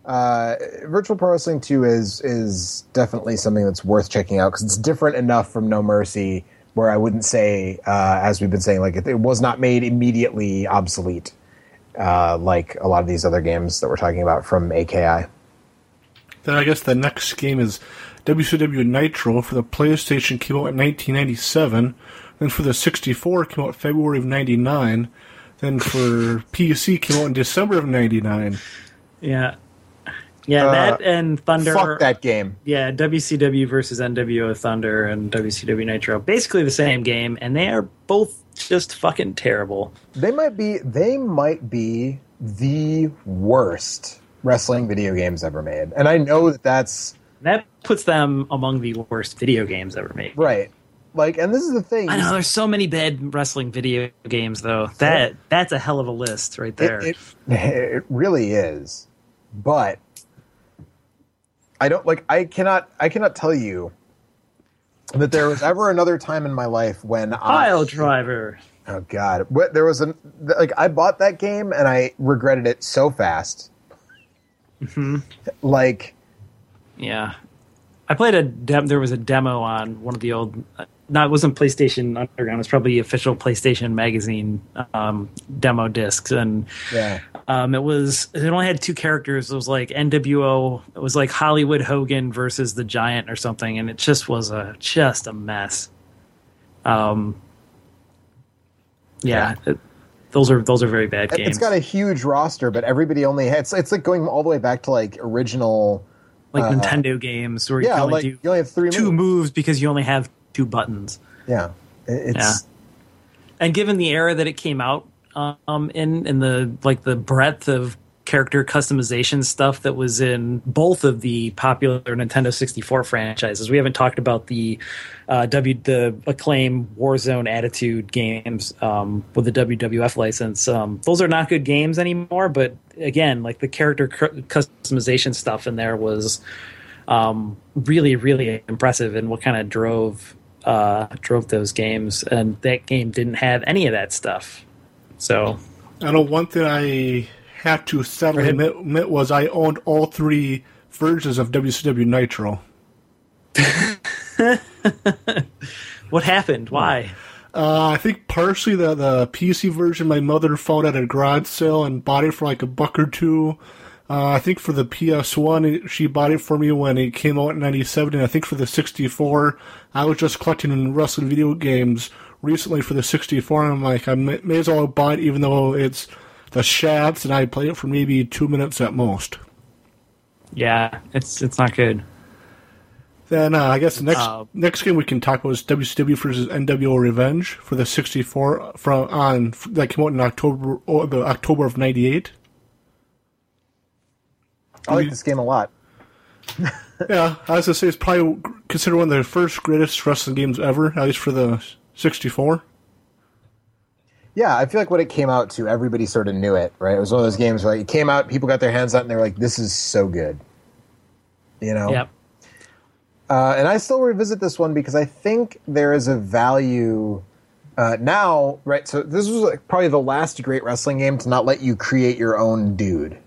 uh, Virtual Pro Wrestling 2 is is definitely something that's worth checking out because it's different enough from No Mercy where I wouldn't say, uh, as we've been saying, like it, it was not made immediately obsolete uh, like a lot of these other games that we're talking about from AKI. Then I guess the next game is WCW Nitro for the PlayStation came out in 1997. Then for the 64 came out February of 99. Then for PC came out in December of 99. Yeah. Yeah, Uh, that and Thunder. Fuck that game. Yeah, WCW versus NWO Thunder and WCW Nitro. Basically the same game, and they are both just fucking terrible. They might be. They might be the worst wrestling video games ever made, and I know that that's That puts them among the worst video games ever made. right. Like, and this is the thing. I know there's so many bad wrestling video games though. That that's a hell of a list right there. It, it, it really is, but I don't like. I cannot. I cannot tell you that there was ever another time in my life when Pile I. driver. Oh God! What, there was an like I bought that game and I regretted it so fast. Mhm like Yeah. I played a dem- there was a demo on one of the old uh, no, it wasn't PlayStation Underground. It's probably official PlayStation magazine um, demo discs, and yeah, um, it was it only had two characters. It was like NWO. It was like Hollywood Hogan versus the Giant or something, and it just was a just a mess. Um, yeah, it, those are those are very bad games. it's got a huge roster, but everybody only had. It's, it's like going all the way back to like original. like uh, Nintendo games where you Yeah, can only like do you only have three two moves. moves because you only have two buttons. Yeah, It- it's Yeah. and given the era that it came out um, in and the like the breadth of character customization stuff that was in both of the popular Nintendo 64 franchises. We haven't talked about the uh, W the acclaim Warzone Attitude games um, with the WWF license. Um, those are not good games anymore, but again, like the character cu- customization stuff in there was um, really, really impressive and what kind of drove uh, drove those games. And that game didn't have any of that stuff. So I know one thing I had to sadly ahead. admit, admit was I owned all three versions of WCW Nitro. what happened? Why? Uh, I think partially the the PC version my mother found at a garage sale and bought it for like a buck or two. Uh, I think for the PS1, she bought it for me when it came out in '97, and I think for the 64, I was just collecting wrestling video games recently for the 64, and I'm like, I may, may as well buy it even though it's the Shats, and I played it for maybe two minutes at most. Yeah, it's it's not good. Then uh, I guess the next Uh, next game we can talk about is WCW versus NWO Revenge for the 64 from on that came out in October or the October of '98. I like this game a lot. Yeah, as I was gonna say it's probably considered one of the first greatest wrestling games ever, at least for the 64. Yeah, I feel like when it came out to, everybody sort of knew it, right? It was one of those games where like, it came out, people got their hands on it, and they were like, "This is so good," you know. Yep. Uh, and I still revisit this one because I think there is a value uh, now, right? So this was like probably the last great wrestling game to not let you create your own dude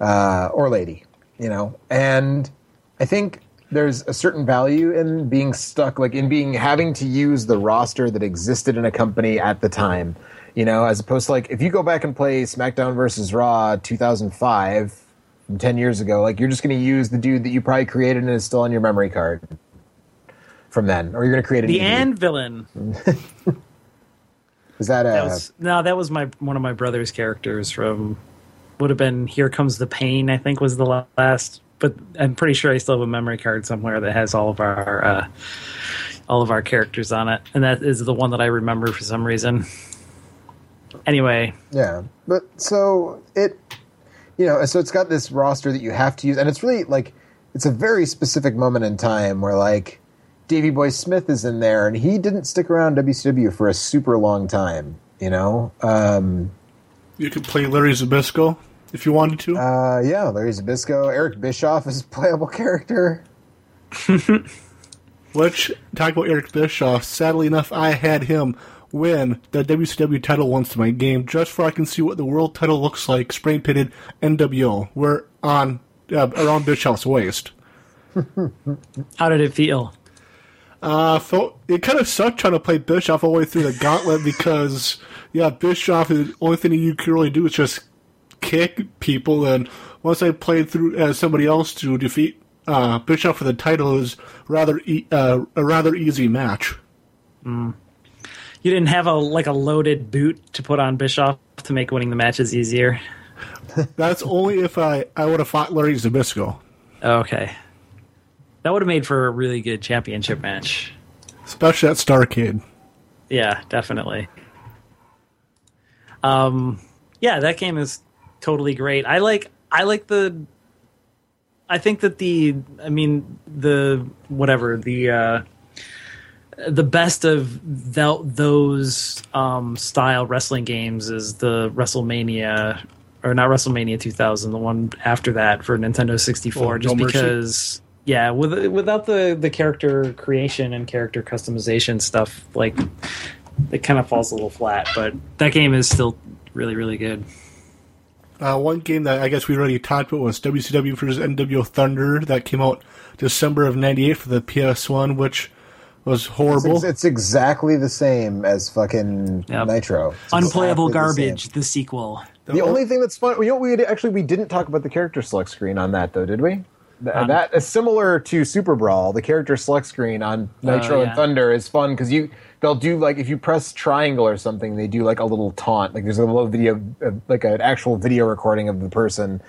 uh, or lady, you know. And I think there's a certain value in being stuck, like in being having to use the roster that existed in a company at the time, you know, as opposed to like if you go back and play SmackDown versus Raw 2005 from 10 years ago, like you're just going to use the dude that you probably created and is still on your memory card from then, or you're going to create a The new dude. Villain. Is that a That was no, that was my one of my brother's characters from would have been Here Comes the Pain. I think was the last, but I'm pretty sure I still have a memory card somewhere that has all of our uh, all of our characters on it, and that is the one that I remember for some reason. Anyway, Yeah, but so it, you know, so it's got this roster that you have to use, and it's really like it's a very specific moment in time where like Davy Boy Smith is in there, and he didn't stick around WCW for a super long time. You know, um, You could play Larry Zbyszko if you wanted to. uh, yeah, Larry Zbyszko, Eric Bischoff is a playable character. Which talk about Eric Bischoff. Sadly enough, I had him win the WCW title once in my game, just so I can see what the world title looks like. Spray painted NWO. We're on uh, around Bischoff's waist. how did it feel? Uh, felt, it kind of sucked trying to play Bischoff all the way through the gauntlet because, yeah, Bischoff, the only thing you can really do is just kick people. And once I played through as somebody else to defeat uh, Bischoff for the title, is rather e- uh, a rather easy match. You didn't have a like a loaded boot to put on Bischoff to make winning the matches easier. That's only if I, I would have fought Larry Zbyszko, Okay, that would have made for a really good championship match. especially at Starrcade. Yeah, definitely. Um, yeah, that game is totally great. I like I like the. I think that the I mean the whatever the uh, the best of tho- those um, style wrestling games is the WrestleMania or not WrestleMania 2000, the one after that for Nintendo 64. Oh, just No because, yeah, with, without the the character creation and character customization stuff, like it kind of falls a little flat. But that game is still really really good. Uh, one game that I guess we already talked about was WCW vs. NWO Thunder that came out December of '98 for the PS1, which was It's, horrible. ex- it's exactly the same as fucking Yep. Nitro. It's Unplayable exactly garbage. The sequel. The only thing that's fun, you know, we actually we didn't talk about the character select screen on that though, did we? Th- Um, that is similar to Super Brawl. The character select screen on Nitro Oh, and. Thunder is fun because you they'll do like if you press triangle or something, they do like a little taunt. Like there's a little video, uh, like an actual video recording of the person.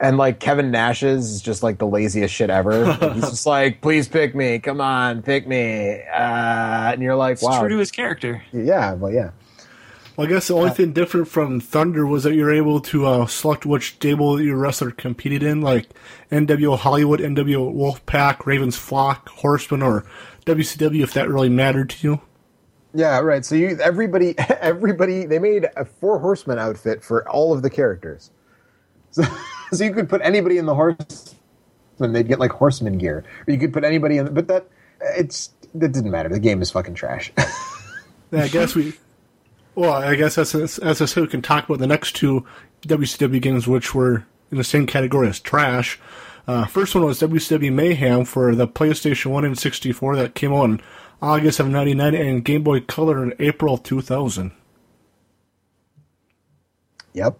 And like Kevin Nash's is just like the laziest shit ever. Like, he's just like, "Please pick me, come on, pick me," uh, and you're like, It's "Wow, true to his character. yeah, well, yeah." Well, I guess the only thing different from Thunder was that you're able to uh, select which stable your wrestler competed in, like NWO Hollywood, NWO Wolfpack, Ravens Flock, Horseman, or WCW, if that really mattered to you. Yeah, right. So you everybody everybody they made a four horsemen outfit for all of the characters. So, so you could put anybody in the horse and they'd get like horseman gear. Or you could put anybody in, but that it's it didn't matter. The game is fucking trash. Yeah, I guess we. Well, I guess as as I said, we can talk about the next two WCW games, which were in the same category as trash. Uh, first one was WCW Mayhem for the PlayStation 1 and 64 that came out in August of 99 and Game Boy Color in April 2000. yep,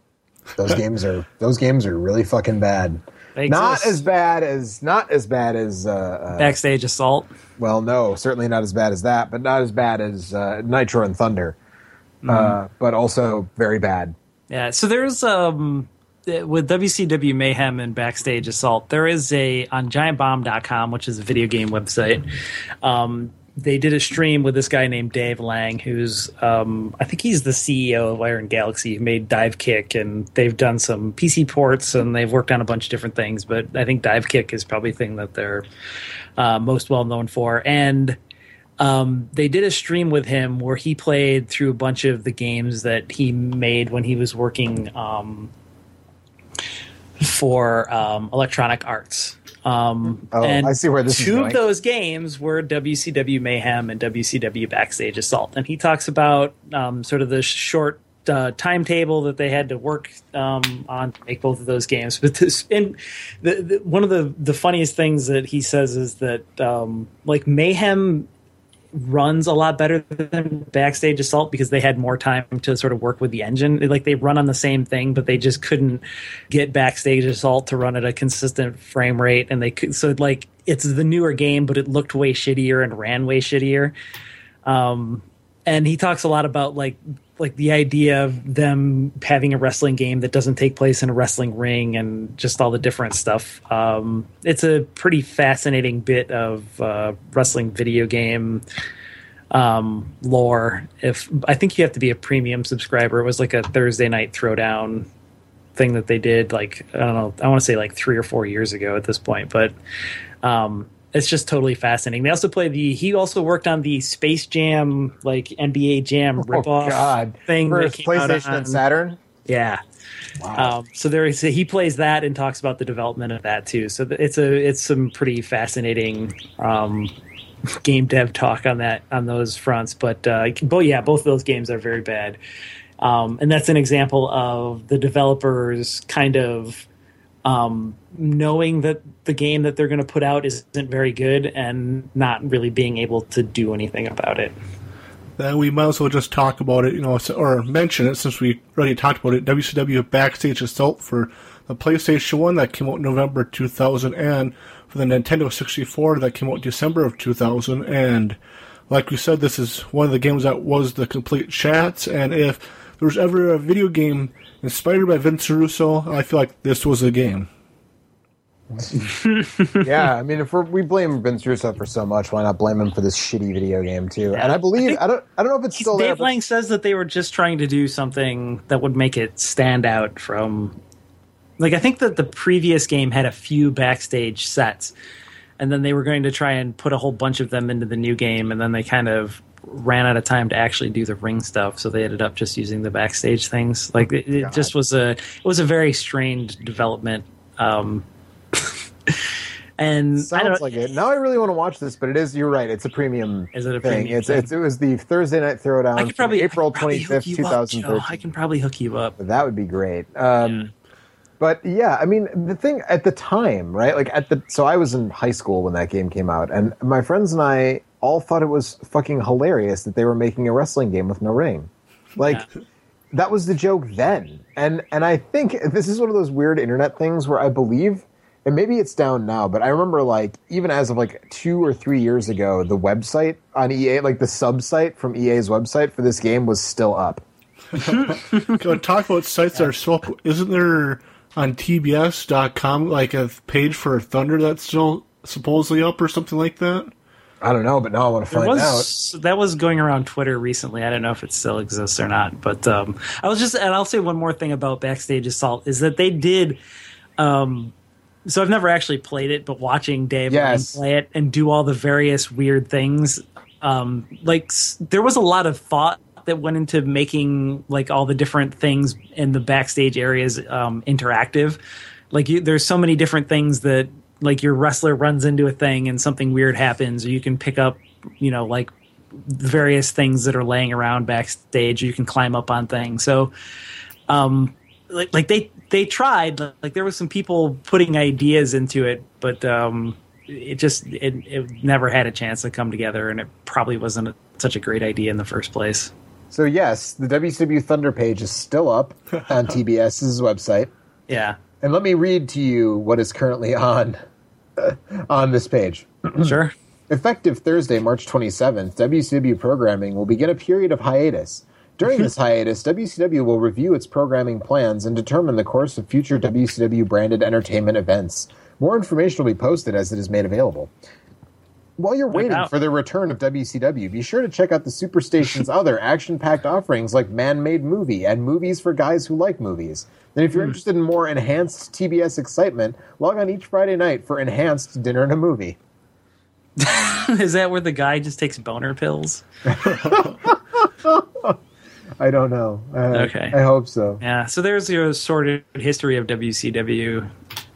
those games are those games are really fucking bad. They Not exist. as bad as not as bad as uh, uh, backstage assault. well, no, certainly not as bad as that, but not as bad as uh, Nitro and Thunder, uh, but also very bad. Yeah, so there's um with WCW Mayhem and Backstage Assault, there is a on giantbomb.com, which is a video game website. Um they did a stream with this guy named Dave Lang, who's um, I think he's the CEO of Iron Galaxy, who made Divekick, and they've done some PC ports and they've worked on a bunch of different things. But I think Divekick is probably the thing that they're uh, most well known for. And um, they did a stream with him where he played through a bunch of the games that he made when he was working um, for um, Electronic Arts. Um, Oh, and I see where this is two of those games were WCW Mayhem and WCW Backstage Assault, and he talks about um, sort of the short uh, timetable that they had to work um, on to make both of those games. But this, and the, the, one of the the funniest things that he says is that um, like Mayhem runs a lot better than backstage assault because they had more time to sort of work with the engine. Like they run on the same thing but they just couldn't get backstage assault to run at a consistent frame rate. And they could so like it's the newer game but it looked way shittier and ran way shittier. Um and he talks a lot about like like the idea of them having a wrestling game that doesn't take place in a wrestling ring and just all the different stuff. Um, it's a pretty fascinating bit of uh, wrestling video game um, lore. If I think you have to be a premium subscriber, it was like a Thursday night throwdown thing that they did. Like I don't know, I want to say like three or four years ago at this point, but. Um, it's just totally fascinating. They also play the. He also worked on the Space Jam, like NBA Jam ripoff oh God! thing for that came out PlayStation on- and Saturn. Yeah. Um, so there is he plays that and talks about the development of that too. So it's a it's some pretty fascinating um, game dev talk on that on those fronts. But uh, but yeah, both of those games are very bad, um, and that's an example of the developers kind of um, knowing that the game that they're going to put out isn't very good and not really being able to do anything about it. Then we might as well just talk about it, you know, or mention it since we already talked about it. WCW Backstage Assault for the PlayStation 1 that came out November 2000 and for the Nintendo 64 that came out December of 2000. And like we said, this is one of the games that was the complete chats. And if there was ever a video game inspired by Vince Russo, I feel like this was a game. yeah, I mean, if we're, we blame Vince Russo for so much, why not blame him for this shitty video game too? And I believe I, don't I don't know if it's still there. Dave but- Lang says that they were just trying to do something that would make it stand out from. Like I think that the previous game had a few backstage sets, and then they were going to try and put a whole bunch of them into the new game, and then they kind of ran out of time to actually do the ring stuff, so they ended up just using the backstage things. Like it, it just was a it was a very strained development. Um, and Sounds like it. Now I really want to watch this, but it is. You're right. It's a premium. Is it a thing? premium It's, thing? it's it was the Thursday night throwdown. I could probably April I could probably twenty fifth, two thousand thirteen. I can probably hook you up. That would be great. Um, Yeah. But yeah, I mean, the thing at the time, right? Like at the so I was in high school when that game came out, and my friends and I all thought it was fucking hilarious that they were making a wrestling game with no ring. Like that was the joke then, and and I think this is one of those weird internet things where I believe. And maybe it's down now, but I remember like even as of like two or three years ago, the website on EA, like the sub site from EA's website for this game was still up. Go talk about sites that are so. Isn't there on TBS.com like a page for Thunder that's still supposedly up or something like that? I don't know, but now I want to find out. that was going around Twitter recently. I don't know if it still exists or not, but um, I was just and I'll say one more thing about Backstage Assault is that they did. Um, so I've never actually played it, but watching Dave Yes. Play it and do all the various weird things, um, like there was a lot of thought that went into making like all the different things in the backstage areas um, interactive. Like you, there's so many different things that like your wrestler runs into a thing and something weird happens, or you can pick up, you know, like various things that are laying around backstage. You can climb up on things. So, um, like like they they tried. Like there was some people putting ideas into it, but um, it just it, it never had a chance to come together, and it probably wasn't a, such a great idea in the first place. So yes, the WCW Thunder page is still up on TBS's website. Yeah, And let me read to you what is currently on on this page. sure. Effective Thursday, March 27th, WCW programming will begin a period of hiatus. During this hiatus, WCW will review its programming plans and determine the course of future WCW branded entertainment events. More information will be posted as it is made available. While you're waiting for the return of WCW, be sure to check out the Superstation's other action packed offerings like Man Made Movie and movies for guys who like movies. And if you're interested in more enhanced TBS excitement, log on each Friday night for enhanced dinner and a movie. Is that where the guy just takes boner pills? I don't know. Uh, Okay. I hope so. Yeah. So there's your sordid history of WCW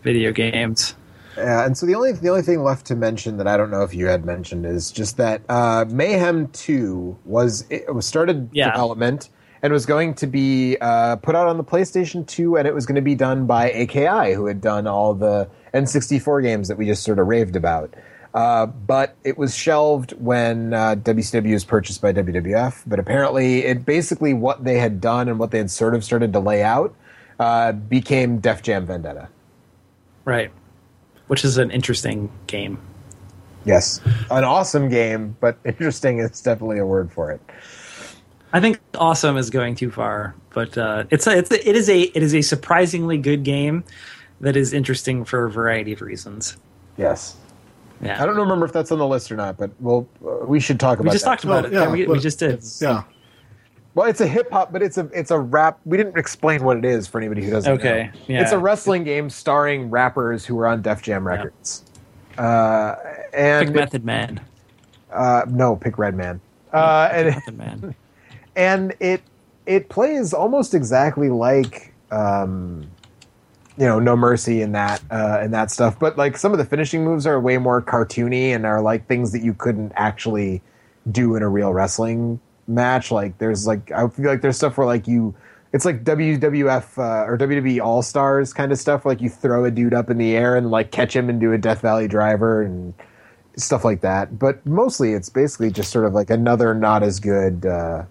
video games. Yeah, and so the only the only thing left to mention that I don't know if you had mentioned is just that uh, Mayhem Two was it was started Yeah. development and was going to be uh, put out on the PlayStation Two, and it was going to be done by AKI, who had done all the N64 games that we just sort of raved about. Uh, but it was shelved when uh, WCW was purchased by WWF. But apparently, it basically what they had done and what they had sort of started to lay out uh, became Def Jam Vendetta. Right. Which is an interesting game. Yes, an awesome game, but interesting is definitely a word for it. I think awesome is going too far, but uh, it's a, it's a, it is a it is a surprisingly good game that is interesting for a variety of reasons. Yes, Yeah. I don't remember if that's on the list or not, but we'll uh, we should talk about. we just that. talked about Oh, it. yeah, Yeah, we, we just did. Yeah. Well, it's a hip hop, but it's a it's a rap. We didn't explain what it is for anybody who doesn't. Okay, know. yeah. it's a wrestling game starring rappers who were on Def Jam Records. Uh, and Pick Method Man. uh, no, pick Redman. Uh, and Method Man. and it it plays almost exactly like um, you know No Mercy and that uh, and that stuff, but like some of the finishing moves are way more cartoony and are like things that you couldn't actually do in a real wrestling match. Like there's like I feel like there's stuff where like you. It's like WWF uh, or WWE All Stars kind of stuff. Like you throw a dude up in the air and like catch him and do a Death Valley driver and stuff like that. But mostly, it's basically just sort of like another not as good uh,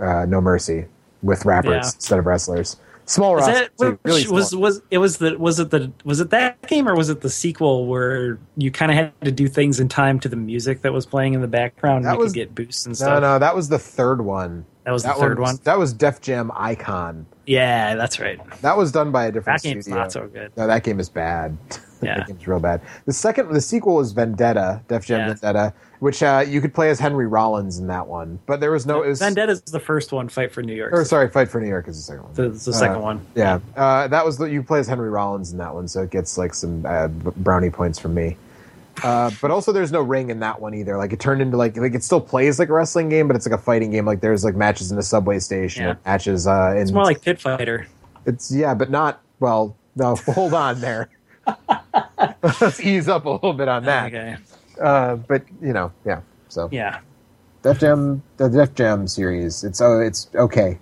uh, No Mercy with rappers Yeah. instead of wrestlers. Small roster, that, really which was small. was it was the was it the was it that game or was it the sequel where you kind of had to do things in time to the music that was playing in the background That and you was- could get boosts and stuff? no, no, that was the third one. That was the That third was, one. That was Def Jam Icon. Yeah, that's right. That was done by a different That game's studio. not so good. No, that game is bad. Yeah. that game's real bad. The second, the sequel is Vendetta, Def Jam Yeah. Vendetta, which uh, you could play as Henry Rollins in that one, but there was no. It was, Vendetta's the first one. Fight for New York. Or sorry, Fight for New York is the second one. The, the second Uh, one. Yeah, uh, that was the, you play as Henry Rollins in that one, so it gets like some uh, brownie points from me. Uh, but also, there's no ring in that one either. Like it turned into like like it still plays like a wrestling game, but it's like a fighting game. Like there's like matches in a subway station, Yeah. matches uh, in It's more like Pit Fighter. it's yeah, but not well. No, hold on there. Let's ease up a little bit on that. Okay. Uh, but you know, yeah. So Yeah. Def Jam, the Def Jam series. It's oh, it's okay.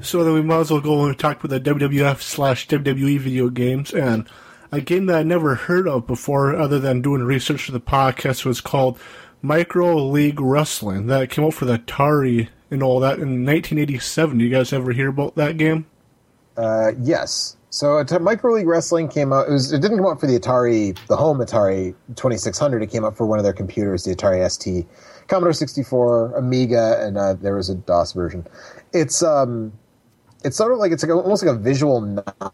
So then we might as well go and talk about the WWF slash WWE video games. And a game that I never heard of before, other than doing research for the podcast, was called Micro League Wrestling. That came out for the Atari and all that in 1987. Do you guys ever hear about that game? Uh, yes. So At- Micro League Wrestling came out. It, was, it didn't come out for the Atari, the home Atari 2600. It came out for one of their computers, the Atari ST, Commodore 64, Amiga, and uh, there was a DOS version. It's um, it's sort of like it's like almost like a visual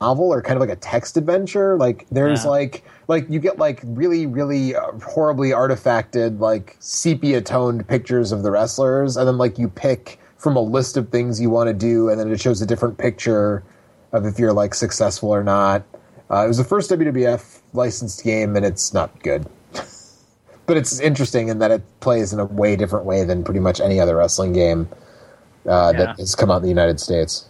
novel or kind of like a text adventure. Like there's Yeah. like like you get like really really uh, horribly artifacted like sepia toned pictures of the wrestlers, and then like you pick from a list of things you want to do, and then it shows a different picture of if you're like successful or not. Uh, it was the first WWF licensed game, and it's not good. but it's interesting in that it plays in a way different way than pretty much any other wrestling game uh, Yeah. that has come out in the United States.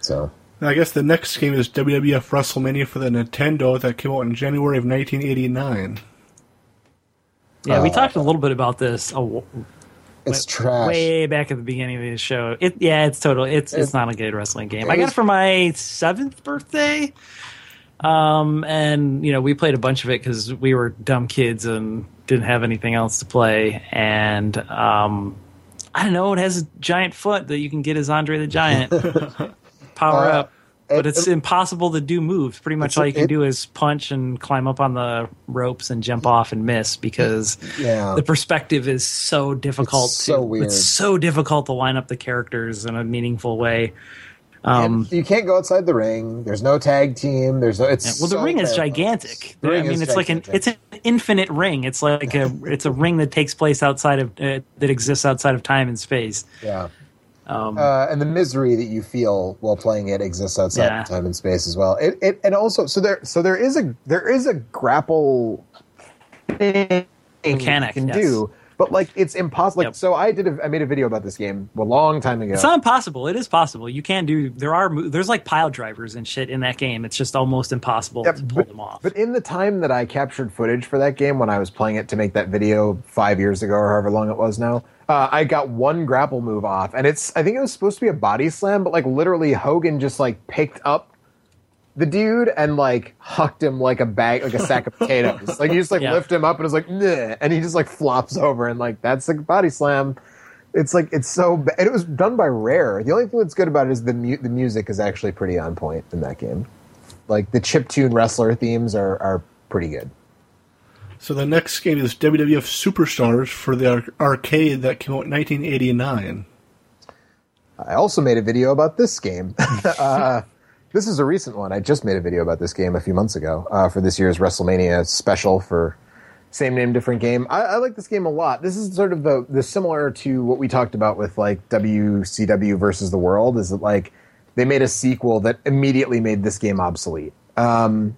So And I guess the next game is WWF WrestleMania for the Nintendo that came out in January of 1989. Yeah, we Uh, talked a little bit about this a, w- It's trash. way back at the beginning of the show. It yeah, it's total. It's it's It- not a good wrestling game. I got it for my seventh birthday, um, and you know we played a bunch of it because we were dumb kids and didn't have anything else to play. And um, I don't know. It has a giant foot that you can get as Andre the Giant. Power Uh, up. But it's it- impossible to do moves. Pretty much all you can do is punch and climb up on the ropes and jump off and miss because Yeah. the perspective is so difficult. It's so to, weird. It's so difficult to line up the characters in a meaningful way. Um, you can't go outside the ring. There's no tag team. There's no. It's yeah, well, the so ring is gigantic. The I mean, it's like an it's an infinite ring. It's like a it's a ring that takes place outside of uh, that exists outside of time and space. yeah. Um, Uh, and the misery that you feel while playing it exists outside Yeah. of time and space as well. It, it and also so there so there is a there is a grapple thing Mechanic, you can yes. do, but like it's impossible. Like Yep. so, I did a, I made a video about this game a long time ago. It's not impossible. It is possible. You can do. There are there's like pile drivers and shit in that game. It's just almost impossible Yep, to pull but, them off. but in the time that I captured footage for that game when I was playing it to make that video five years ago or however long it was now, uh, I got one grapple move off, and it's I think it was supposed to be a body slam, but like literally Hogan just like picked up the dude and like hucked him like a bag like a sack of potatoes. Like you just like Yeah. lift him up and it's like and he just like flops over and like that's like a body slam. It's like it's so ba- and it was done by Rare. The only thing that's good about it is the mu- the music is actually pretty on point in that game. Like the chip tune wrestler themes are are pretty good. So the next game is WWF Superstars for the arcade that came out in 1989. I also made a video about this game. uh, this is a recent one. I just made a video about this game a few months ago uh, for this year's WrestleMania special for same name, different game. I, I like this game a lot. This is sort of the, the similar to what we talked about with like WCW versus the World. Is that like they made a sequel that immediately made this game obsolete. Um,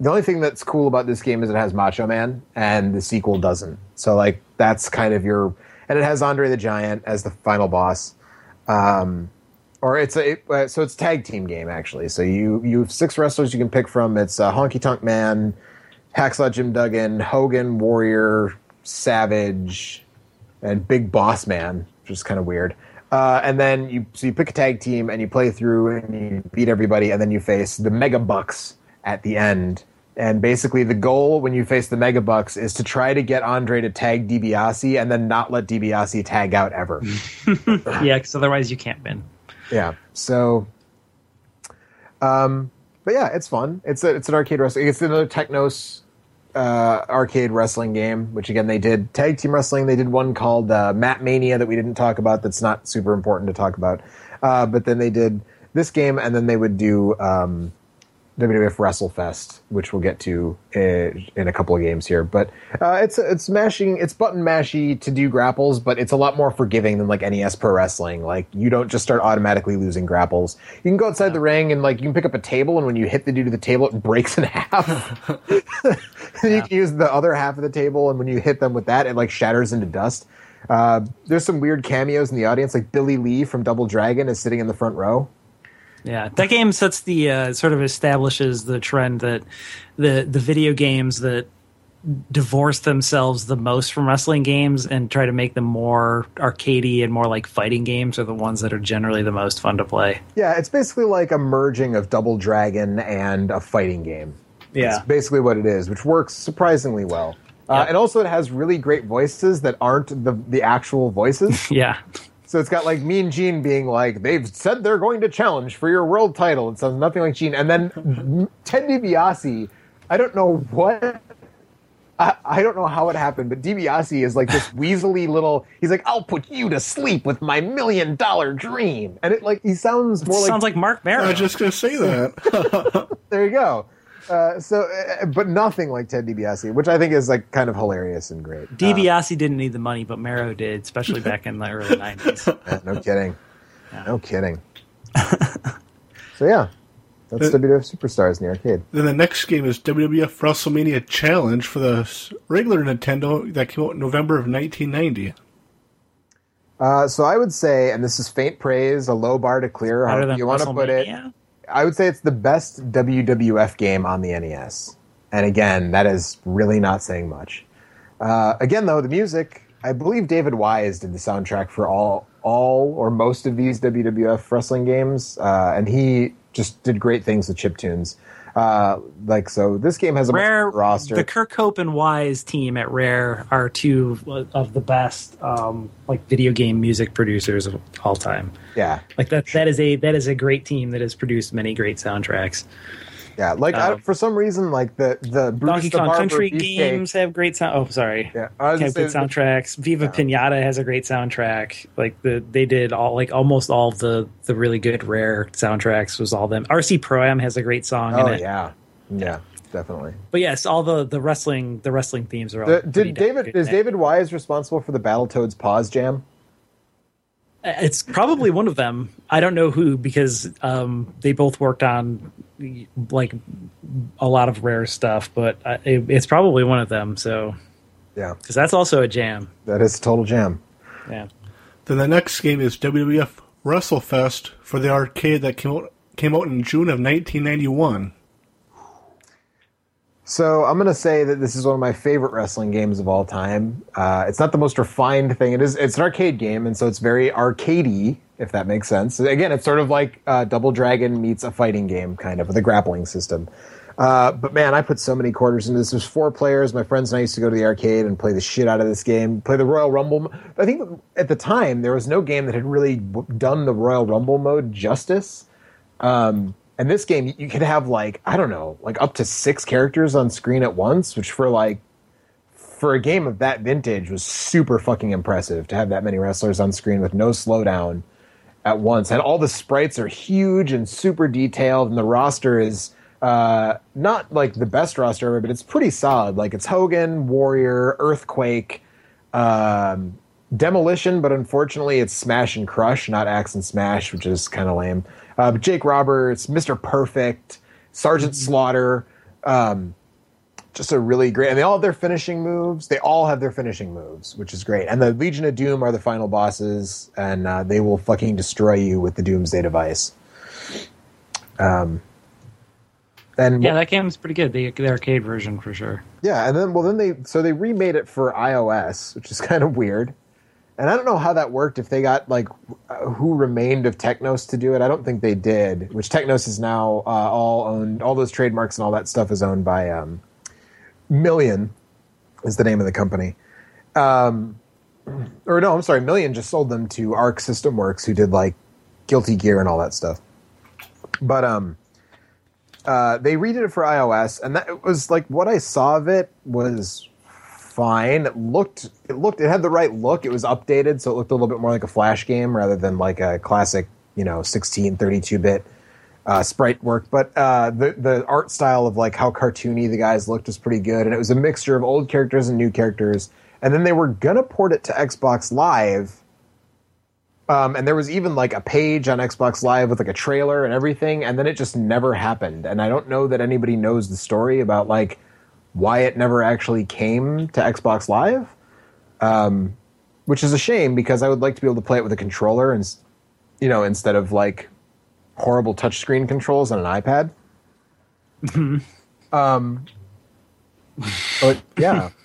the only thing that's cool about this game is it has Macho Man, and the sequel doesn't. So like that's kind of your, and it has Andre the Giant as the final boss um, or it's a it, uh, so it's a tag team game actually. So you you have six wrestlers you can pick from. It's uh, Honky Tonk Man, Hacksaw Jim Duggan, Hogan, Warrior, Savage, and Big Boss Man, which is kind of weird. Uh, and then you so you pick a tag team and you play through and you beat everybody, and then you face the Mega Bucks at the end. And basically, the goal when you face the Mega Bucks is to try to get Andre to tag DiBiase and then not let DiBiase tag out ever. yeah, because otherwise you can't win. Yeah. So, um, but yeah, it's fun. It's a it's an arcade wrestling. It's another Technos uh, arcade wrestling game. Which again, they did tag team wrestling. They did one called uh, Mat Mania that we didn't talk about. That's not super important to talk about. Uh, but then they did this game, and then they would do um, WWF WrestleFest, which we'll get to in, in a couple of games here. But uh, it's it's mashing, it's button mashy to do grapples, but it's a lot more forgiving than like NES Pro Wrestling. Like you don't just start automatically losing grapples. You can go outside the ring and like you can pick up a table, and when you hit the dude to the table, it breaks in half. you can use the other half of the table, and when you hit them with that, it like shatters into dust. Uh, there's some weird cameos in the audience, like Billy Lee from Double Dragon is sitting in the front row. Yeah, that game sets the uh, sort of establishes the trend that the the video games that divorce themselves the most from wrestling games and try to make them more arcadey and more like fighting games are the ones that are generally the most fun to play. Yeah, it's basically like a merging of Double Dragon and a fighting game. Yeah. It's basically what it is, which works surprisingly well. Uh, Yeah. and also, it has really great voices that aren't the the actual voices. Yeah. So it's got like Mean Gene being like, "They've said they're going to challenge for your world title." It sounds nothing like Gene. And then Ted DiBiase, I don't know what. I, I don't know how it happened, but DiBiase is like this weaselly little. He's like, "I'll put you to sleep with my million dollar dream," and it like he sounds more like Sounds like Mark Maron. I Barrow. was just going to say that. there you go. Uh, so, uh, but nothing like Ted DiBiase, which I think is like kind of hilarious and great. Uh, DiBiase didn't need the money, but Marrow did, especially back in the early '90s. uh, no kidding. No kidding. so yeah, that's WWF Superstars in the arcade. then the next game is WWF WrestleMania Challenge for the regular Nintendo that came out in November of 1990. Uh, so I would say, and this is faint praise, a low bar to clear. Better However than you want to put it, WrestleMania? I would say it's the best WWF game on the NES. And again, that is really not saying much. Uh, again, though, the music, I believe David Wise did the soundtrack for all, all or most of these WWF wrestling games, uh, and he just did great things with chip tunes. Uh, like so, this game has a Rare roster. The Kirk Hope and Wise team at Rare are two of the best um, like video game music producers of all time. yeah, Like that that is a that is a great team that has produced many great soundtracks. Yeah. Like I, Um, for some reason, like the the Brutus Donkey Kong Barber Country games have great sound. Oh, sorry. Yeah, I was have good soundtracks. Viva Yeah. Pinata has a great soundtrack. Like the they did all like almost all the the really good rare soundtracks was all them. RC Pro Am has a great song Oh in it. yeah, yeah, definitely. But yes, all the the wrestling the wrestling themes are all. The- did David is David Wise responsible for the Battletoads pause jam? It's probably one of them. I don't know who because um, they both worked on like a lot of rare stuff, but uh, it, it's probably one of them. So Yeah, because that's also a jam. that is a total jam. Yeah. Then the next game is WWF WrestleFest for the arcade that came out came out in June of 1991. So I'm going to say that this is one of my favorite wrestling games of all time. Uh, it's not the most refined thing. It is. It's an arcade game, and so it's very arcadey, if that makes sense. Again, it's sort of like uh, Double Dragon meets a fighting game, kind of with a grappling system. Uh, but man, I put so many quarters into this. There's four players. My friends and I used to go to the arcade and play the shit out of this game. Play the Royal Rumble. I think at the time there was no game that had really done the Royal Rumble mode justice. Um, and this game, you could have like I don't know, like up to six characters on screen at once, which for like for a game of that vintage was super fucking impressive to have that many wrestlers on screen with no slowdown at once. And all the sprites are huge and super detailed, and the roster is uh, not like the best roster ever, but it's pretty solid. Like it's Hogan, Warrior, Earthquake, um, Demolition, but unfortunately it's Smash and Crush, not Axe and Smash, which is kind of lame. Uh, Jake Roberts, Mr. Perfect, Sergeant Slaughter, um, just a really great, and they all have their finishing moves. They all have their finishing moves, which is great. And the Legion of Doom are the final bosses, and uh, they will fucking destroy you with the Doomsday device. Um, and Yeah, that game's pretty good. The, the arcade version for sure. yeah, and then well, then they so they remade it for iOS, which is kind of weird. And I don't know how that worked. If they got like uh, who remained of Technos to do it, I don't think they did. Which Technos is now uh, all owned. All those trademarks and all that stuff is owned by um, Million, is the name of the company. Um, or no, I'm sorry, Million just sold them to Arc System Works, who did like Guilty Gear and all that stuff. But um, uh, they redid it for iOS, and that was like what I saw of it was fine. It looked, it looked, it had the right look. It was updated, so it looked a little bit more like a Flash game rather than like a classic, you know, 16, 32 bit uh, sprite work. But uh, the the art style of like how cartoony the guys looked was pretty good, and it was a mixture of old characters and new characters. And then they were gonna port it to Xbox Live. Um, and there was even like a page on Xbox Live with like a trailer and everything, and then it just never happened. And I don't know that anybody knows the story about like why it never actually came to Xbox Live, um, which is a shame because I would like to be able to play it with a controller and you know instead of like horrible touchscreen controls on an iPad. um, but yeah.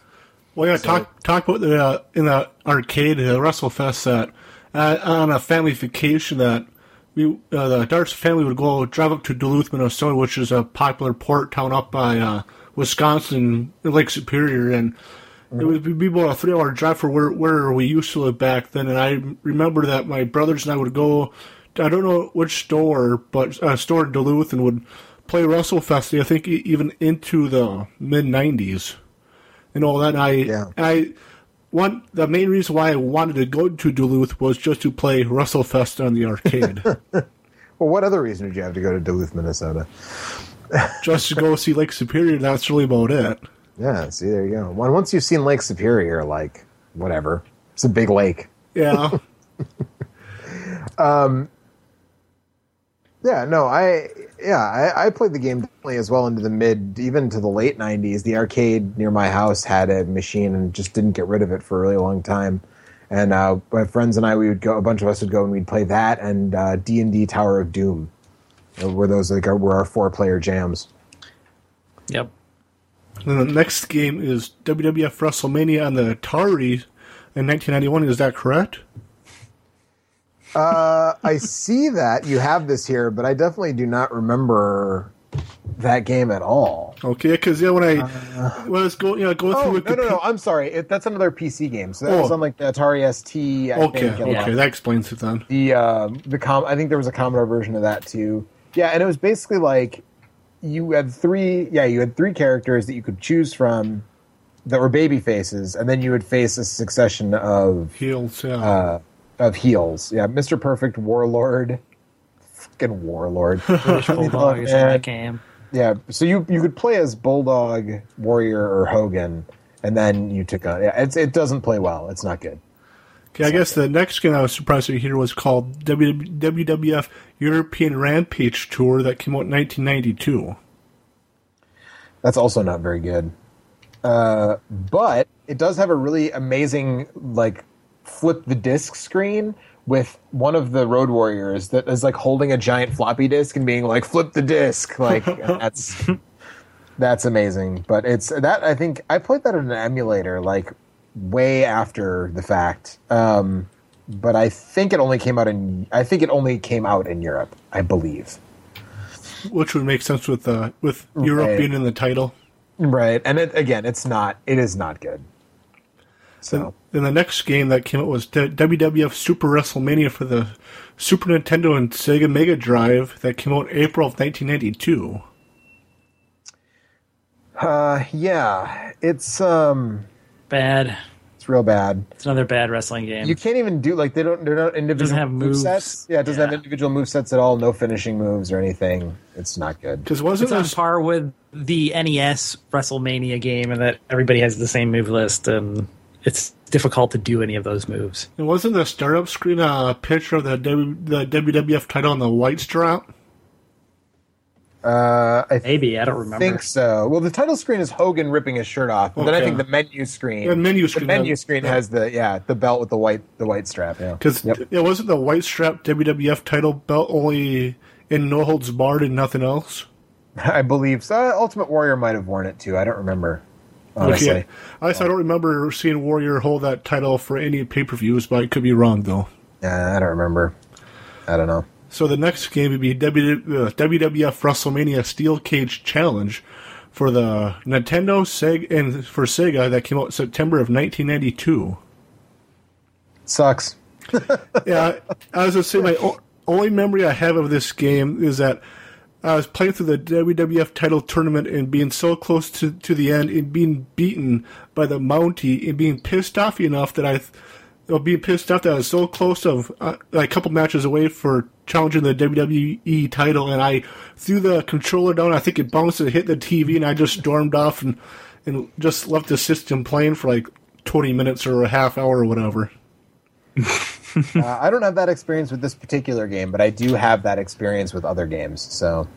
Well, yeah, talk talk about the uh, in the arcade the WrestleFest that uh, on a family vacation that we uh, the Darts family would go drive up to Duluth, Minnesota, which is a popular port town up by uh, Wisconsin, Lake Superior, and it would be about a three hour drive for where where we used to live back then. And I remember that my brothers and I would go. I don't know which store, but a store in Duluth, and would play Russell WrestleFest. I think even into the mid '90s and all that. And I, Yeah. I, one the main reason why I wanted to go to Duluth was just to play Russell WrestleFest on the arcade, Well, what other reason did you have to go to Duluth, Minnesota? just to go see Lake Superior. That's really about it. Yeah, see, there you go. Once you've seen Lake Superior, like, whatever. It's a big lake. Yeah, um, Yeah, no, I yeah, I, I played the game definitely as well into the mid, even to the late '90s. The arcade near my house had a machine and just didn't get rid of it for a really long time. And uh, my friends and I, we would go. A bunch of us would go and we'd play that and uh, D and D Tower of Doom. Uh, Were those like were our four player jams? Yep. And the next game is WWF WrestleMania on the Atari in 1991. Is that correct? Uh, I see that you have this here, but I definitely do not remember that game at all. Okay, because yeah, when I when I was going, you know, going Oh through no, no, no! I'm sorry. It, that's another PC game. So that Oh. was on like the Atari ST. I Okay, think, okay, uh, that explains it then. the uh, the com. I think there was a Commodore version of that too. Yeah, and it was basically like you had three. Yeah, you had three characters that you could choose from that were baby faces, and then you would face a succession of Heels, yeah. uh, of heels. Yeah, Mr. Perfect, Warlord, fucking Warlord. British Bulldog is in that game. Yeah, so you you could play as Bulldog, Warrior, or Hogan, and then you took on. Yeah, it's, it doesn't play well. It's not good. okay, I guess the next game I was surprised to hear was called W- WWF European Rampage Tour that came out in 1992. That's also not very good. Uh, but it does have a really amazing like flip the disc screen with one of the Road Warriors that is like holding a giant floppy disk and being like flip the disc. Like that's that's amazing. But it's that I think I played that in an emulator like way after the fact. Um, but I think it only came out in I think it only came out in Europe. I believe. which would make sense with uh, with Europe Right. being in the title. Right, and it, again, it's not. It is not good. So Then the next game that came out was WWF Super WrestleMania for the Super Nintendo and Sega Mega Drive that came out April of 1992. Uh, yeah, it's um, Bad. it's real bad. It's another bad wrestling game. You can't even do like they don't. They're not individual have move moves. sets. Yeah, it doesn't have individual move sets at all. No finishing moves or anything. It's not good. Because wasn't it's on this, par with the NES WrestleMania game, and that everybody has the same move list, and it's difficult to do any of those moves. it wasn't the startup screen a picture of the, w, the WWF title on the white strap? Uh, I Maybe I don't remember. think so. Well, the title screen is Hogan ripping his shirt off, but then I think the menu screen. The menu the screen menu has- screen has the yeah the belt with the white the white strap. Yeah, Because Yep. it wasn't the white strap WWF title belt only in No Holds Barred and nothing else. I believe so. Uh, Ultimate Warrior might have worn it too. I don't remember. Honestly. Okay, I, guess I don't remember seeing Warrior hold that title for any pay per views, but I could be wrong though. Uh, I don't remember. I don't know. So the next game would be w, uh, WWF WrestleMania Steel Cage Challenge for the Nintendo Sega and for Sega that came out September of 1992. Sucks. yeah, I was gonna say my o- only memory I have of this game is that I was playing through the WWF title tournament and being so close to, to the end and being beaten by the Mountie and being pissed off enough that I, or being pissed off that I was so close of uh, a couple matches away for challenging the WWE title and I threw the controller down. I think it bounced and hit the TV and I just stormed off and and just left the system playing for like 20 minutes or a half hour or whatever. Uh, I don't have that experience with this particular game, but I do have that experience with other games. So,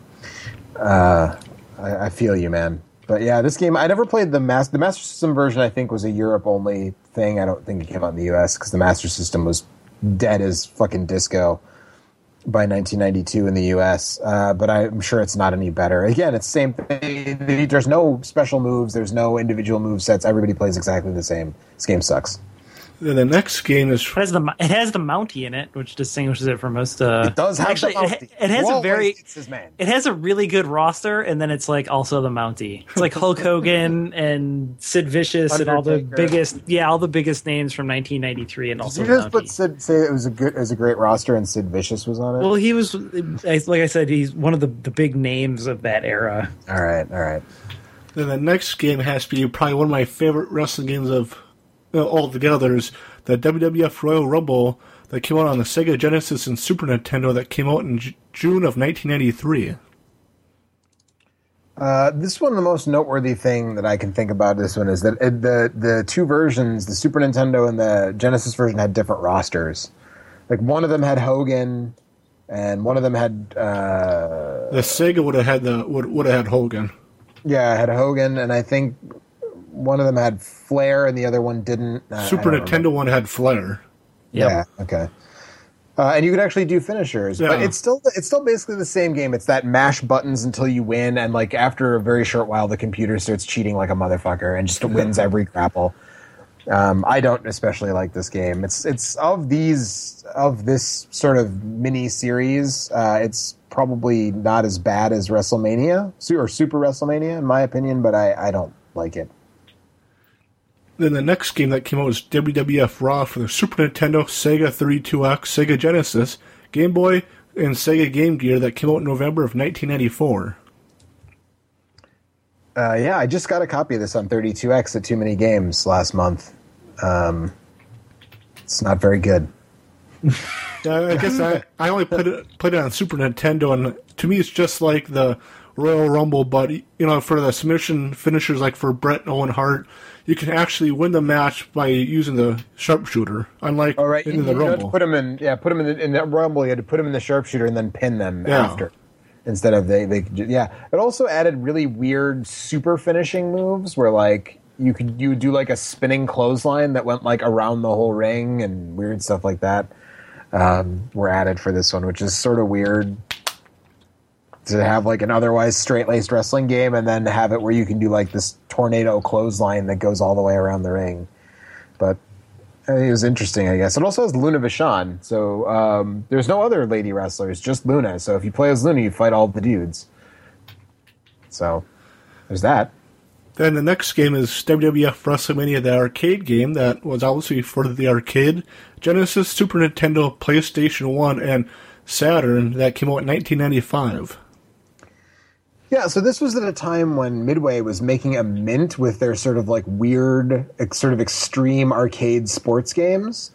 uh, I, I feel you, man. But yeah, this game I never played the master. The Master System version I think was a Europe only thing. I don't think it came out in the U.S. because the Master System was dead as fucking disco by 1992 in the U.S. Uh, but I'm sure it's not any better. Again, it's the same thing. There's no special moves. There's no individual move sets. Everybody plays exactly the same. This game sucks. Then the next game is It has the it has the Mountie in it, which distinguishes it from most. Uh, It does have actually. the it, Mountie. it has Who a very gets his man. it has a really good roster, and then it's like also the Mountie. It's like Hulk Hogan and Sid Vicious and all the biggest yeah all the biggest names from 1993, and also Did you just put Mountie. Sid, say it was a good, it was a great roster, and Sid Vicious was on it. Well, he was like I said, he's one of the the big names of that era. all right, all right. then the next game has to be probably one of my favorite wrestling games of altogether is the WWF Royal Rumble that came out on the Sega Genesis and Super Nintendo that came out in J- June of 1993. Uh, this one, the most noteworthy thing that I can think about this one is that it, the the two versions, the Super Nintendo and the Genesis version, had different rosters. Like one of them had Hogan, and one of them had uh, The Sega would have had the would would have had Hogan. yeah I had Hogan, and I think one of them had Flair and the other one didn't. I- I Super don't Nintendo remember. one had Flair. Yep. Yeah. Okay. Uh, and you could actually do finishers, but it's still it's still basically the same game. It's that mash buttons until you win, and like after a very short while, the computer starts cheating like a motherfucker and just wins every grapple. Um, I don't especially like this game. It's it's of these of this sort of mini series. Uh, it's probably not as bad as WrestleMania or Super WrestleMania in my opinion, but I, I don't like it. Then the next game that came out was WWF Raw for the Super Nintendo, Sega 32X, Sega Genesis, Game Boy, and Sega Game Gear that came out in November of 1994. Uh, yeah, I just got a copy of this on 32X at Too Many Games last month. Um, it's not very good. Yeah, I guess I, I only played it played it on Super Nintendo, and to me, it's just like the Royal Rumble. But you know, for the submission finishers, like for Bret and Owen Hart, you can actually win the match by using the sharpshooter, unlike All right, in you, the you Rumble. put them in. Yeah, put them in the, in that Rumble. You had to put them in the sharpshooter and then pin them Yeah. after. Instead of they, they yeah. It also added really weird super finishing moves where like you could you would do like a spinning clothesline that went like around the whole ring and weird stuff like that. Um, were added for this one, which is sort of weird to have like an otherwise straight laced wrestling game and then have it where you can do like this tornado clothesline that goes all the way around the ring. But it was interesting, I guess. It also has Luna Vachon, so um, there's no other lady wrestlers, just Luna. So if you play as Luna, you fight all the dudes. So there's that. Then the next game is WWF WrestleMania, the arcade game that was obviously for the arcade, Genesis, Super Nintendo, PlayStation 1, and Saturn that came out in 1995. Yeah, so this was at a time when Midway was making a mint with their sort of like weird, sort of extreme arcade sports games.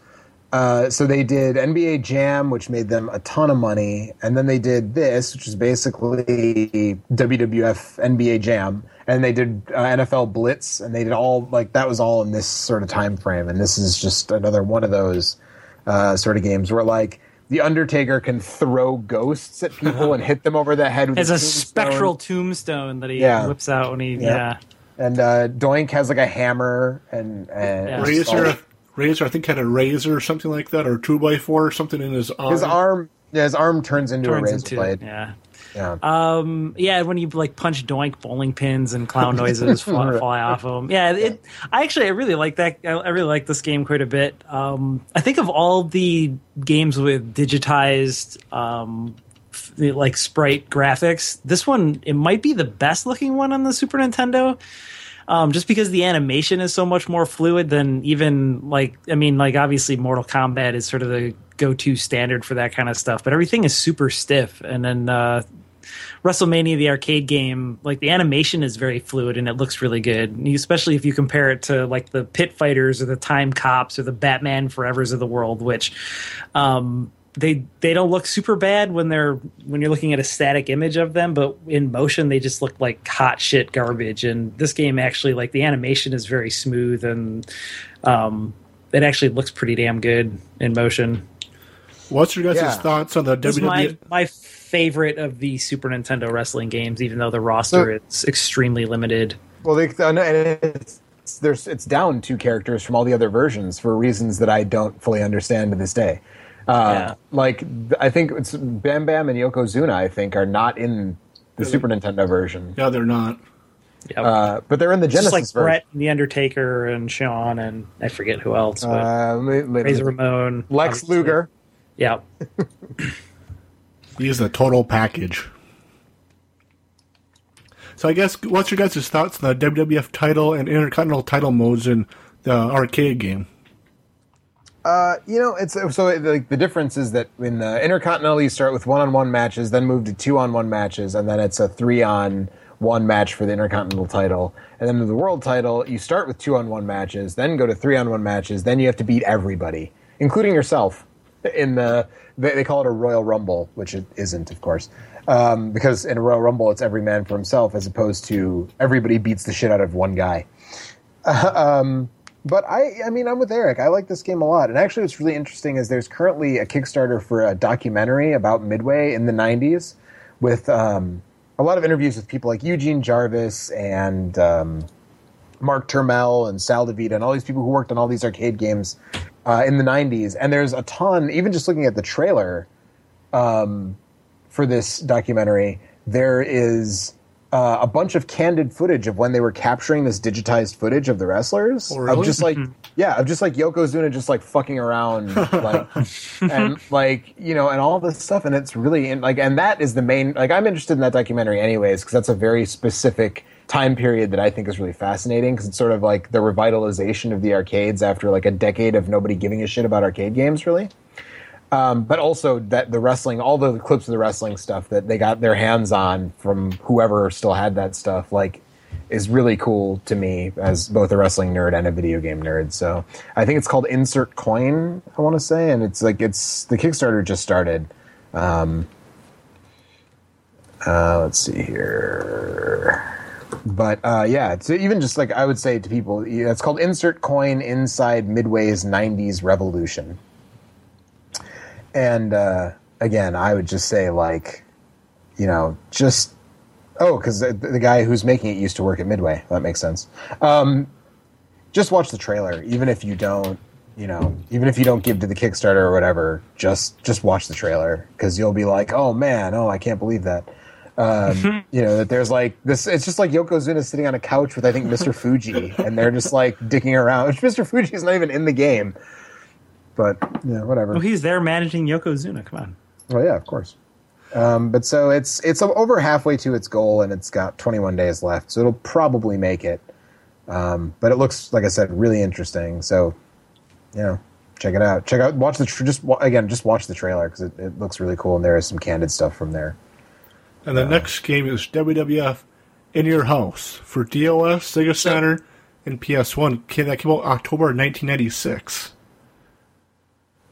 Uh, so they did NBA Jam, which made them a ton of money, and then they did this, which is basically WWF NBA Jam, and they did uh, NFL Blitz, and they did all like that was all in this sort of time frame, and this is just another one of those uh, sort of games where like the Undertaker can throw ghosts at people and hit them over the head with Has a tombstone. spectral tombstone that he Yeah. whips out when he Yeah. yeah. and uh, Doink has like a hammer and, and Yeah. Razor, Razor, I think had a razor or something like that, or two by four or something in his arm. His arm, yeah, his arm turns into a razor into blade. yeah. Yeah. Um, yeah, when you like punch doink, bowling pins and clown noises fly, fly off of them. Yeah, it. I actually I really like that. I, I really like this game quite a bit. Um, I think of all the games with digitized, um, f- like sprite graphics, this one it might be the best looking one on the Super Nintendo. Um, just because the animation is so much more fluid than even like I mean like obviously Mortal Kombat is sort of the go-to standard for that kind of stuff, but everything is super stiff. And then uh, WrestleMania, the arcade game, like the animation is very fluid and it looks really good, especially if you compare it to like the Pit Fighters or the Time Cops or the Batman Forevers of the world, which um, they they don't look super bad when they're when you're looking at a static image of them, but in motion they just look like hot shit garbage. And this game actually like the animation is very smooth and um, it actually looks pretty damn good in motion. What's your guys' Yeah. thoughts on the This WWE? my my favorite of the Super Nintendo wrestling games, even though the roster is extremely limited. Well, they, and it's, there's it's down two characters from all the other versions for reasons that I don't fully understand to this day. Uh, Yeah. Like I think it's Bam Bam and Yokozuna. I think are not in the Super Nintendo version, yeah, they're not. Yep. uh, but they're in the Just Genesis like version. Bret, and the Undertaker, and Shawn, and I forget who else, but Uh, ma- ma- Razor Ramon, Lex obviously. Luger. Yeah, He's the total package. So I guess what's your guys' thoughts on the WWF title and Intercontinental title modes in the arcade game? Uh, you know, it's so like the difference is that in the Intercontinental you start with one-on-one matches, then move to two-on-one matches, and then it's a three-on-one match for the Intercontinental title. And then in the World title, you start with two-on-one matches, then go to three-on-one matches, then you have to beat everybody, including yourself. In the they, they call it a Royal Rumble, which it isn't, of course, um, because in a Royal Rumble it's every man for himself, as opposed to everybody beats the shit out of one guy. But I, I mean, I'm with Eric. I like this game a lot. And actually, what's really interesting is there's currently a Kickstarter for a documentary about Midway in the '90s, with um, a lot of interviews with people like Eugene Jarvis and um, Mark Turmell and Sal Divita and all these people who worked on all these arcade games uh, in the 90s. And there's a ton, even just looking at the trailer um, for this documentary, there is uh, a bunch of candid footage of when they were capturing this digitized footage of the wrestlers. Oh, really? Of just like, yeah, of just like Yokozuna just like fucking around, like, and like, you know, and all this stuff. And it's really, in, like, and that is the main, like, I'm interested in that documentary anyways, because that's a very specific time period that I think is really fascinating because it's sort of like the revitalization of the arcades after like a decade of nobody giving a shit about arcade games, really. Um, but also that the wrestling, all the clips of the wrestling stuff that they got their hands on from whoever still had that stuff, like, is really cool to me as both a wrestling nerd and a video game nerd. So I think it's called Insert Coin, I want to say, and it's like it's the Kickstarter just started. Um, uh, let's see here. But uh, yeah, it's even just like I would say to people, it's called Insert Coin Inside Midway's 90s Revolution. And uh, again, I would just say, like, you know, just oh, because the, the guy who's making it used to work at Midway. That makes sense. Um, just watch the trailer, even if you don't, you know, even if you don't give to the Kickstarter or whatever. Just just watch the trailer because you'll be like, oh man, oh I can't believe that. Um, you know that there's like this. It's just like Yokozuna sitting on a couch with I think Mr. Fuji, and they're just like dicking around. Mr. Fuji's not even in the game, but yeah, whatever. Well, he's there managing Yokozuna. Come on. Well, yeah, of course. Um, but so it's it's over halfway to its goal, and it's got 21 days left, so it'll probably make it. Um, but it looks, like I said, really interesting. So, you know, check it out. Check out, watch the tr- just wa- again, just watch the trailer because it, it looks really cool, and there is some candid stuff from there. And the next game is WWF In Your House for DOS, Sega Saturn, and PS1. Ca- That came out October 1996.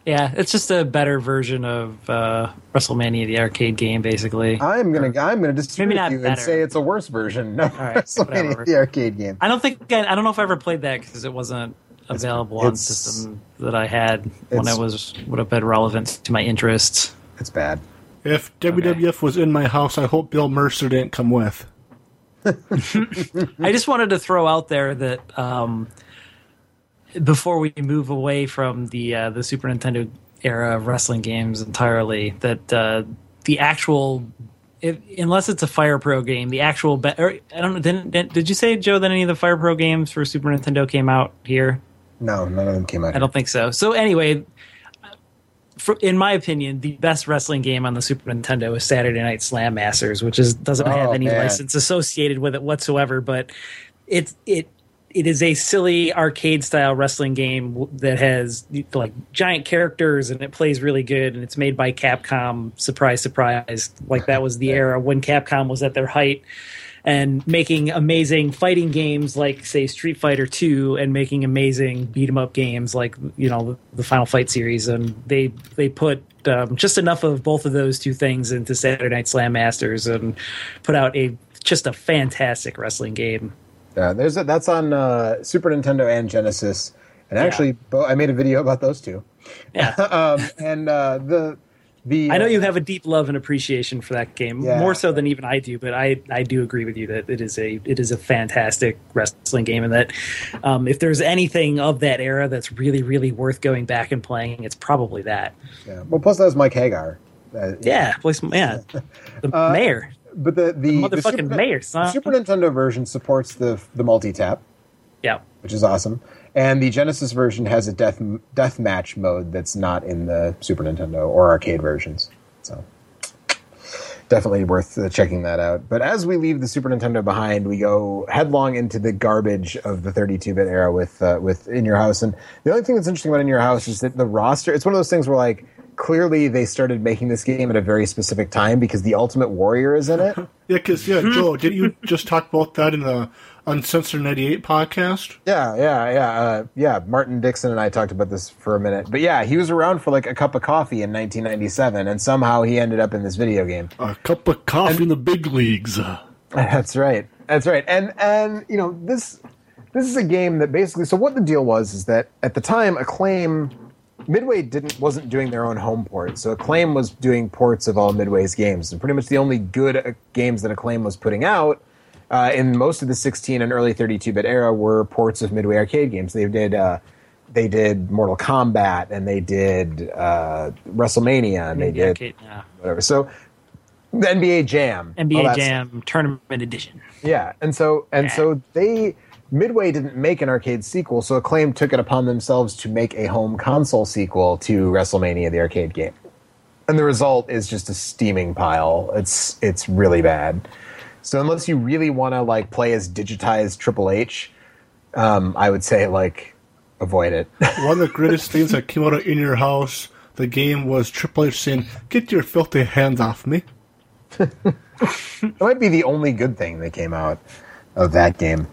Yeah, it's just a better version of uh, WrestleMania, the arcade game, basically. I'm gonna I'm gonna disagree Maybe with not you and better. say it's a worse version of right, WrestleMania, whatever. the arcade game. I don't think I, I don't know if I ever played that because it wasn't available on the it's- system that I had when it's- I was would have been relevant to my interests. It's bad. If WWF was in my house, I hope Bill Mercer didn't come with. I just wanted to throw out there that um, before we move away from the uh, the Super Nintendo era of wrestling games entirely, that uh, the actual, if, unless it's a Fire Pro game, the actual, be- or, I don't know. Didn't, did, did you say Joe that any of the Fire Pro games for Super Nintendo came out here? No, none of them came out. I don't think so. So anyway, for, in my opinion, the best wrestling game on the Super Nintendo is Saturday Night Slam Masters, which is doesn't have Oh, any man. license associated with it whatsoever. But it's it it is a silly arcade style wrestling game that has like giant characters and it plays really good and it's made by Capcom. Surprise, surprise! Like that was the era when Capcom was at their height and making amazing fighting games like say Street Fighter 2 and making amazing beat 'em up games like you know the Final Fight series and they they put um, just enough of both of those two things into Saturday Night Slam Masters and put out a just a fantastic wrestling game. Yeah, there's a, that's on uh, Super Nintendo and Genesis, and actually, bo- I made a video about those two. Yeah. um, and uh, the the I know you have a deep love and appreciation for that game, Yeah. more so than even I do. But I, I do agree with you that it is a it is a fantastic wrestling game, and that um, if there's anything of that era that's really really worth going back and playing, it's probably that. yeah. well, plus that was Mike Haggar. Uh, Yeah, place, yeah, the mayor, but the the, the motherfucking Super, mayor, the son. Super Nintendo version supports the the multi tap, yeah, which is awesome, and the Genesis version has a death death match mode that's not in the Super Nintendo or arcade versions. So definitely worth uh, checking that out. But as we leave the Super Nintendo behind, we go headlong into the garbage of the 32-bit era with uh, with In Your House. And the only thing that's interesting about In Your House is that the roster. It's one of those things where like clearly they started making this game at a very specific time because the Ultimate Warrior is in it. Yeah, because, yeah, Joe, didn't you just talk about that in the Uncensored 98 podcast? Yeah, yeah, yeah, uh, yeah. Martin Dixon and I talked about this for a minute, but yeah, he was around for like a cup of coffee in 1997, and somehow he ended up in this video game. A cup of coffee in the big leagues. That's right. That's right. And and you know this this is a game that basically. So what the deal was is that at the time, Acclaim Midway didn't wasn't doing their own home port, so Acclaim was doing ports of all Midway's games. And pretty much the only good uh, games that Acclaim was putting out uh, in most of the 16 and early 32-bit era were ports of Midway arcade games. They did uh, they did Mortal Kombat and they did uh, WrestleMania and they did yeah. whatever. So the NBA Jam, NBA Jam Tournament Edition. yeah, and so and Yeah. so they Midway didn't make an arcade sequel, so Acclaim took it upon themselves to make a home console sequel to WrestleMania the arcade game. And the result is just a steaming pile. It's it's really bad. So unless you really want to like play as digitized Triple H, um, I would say like avoid it. One of the greatest things that came out of In Your House, the game, was Triple H saying, Get your filthy hands off me. that might be the only good thing that came out of that game.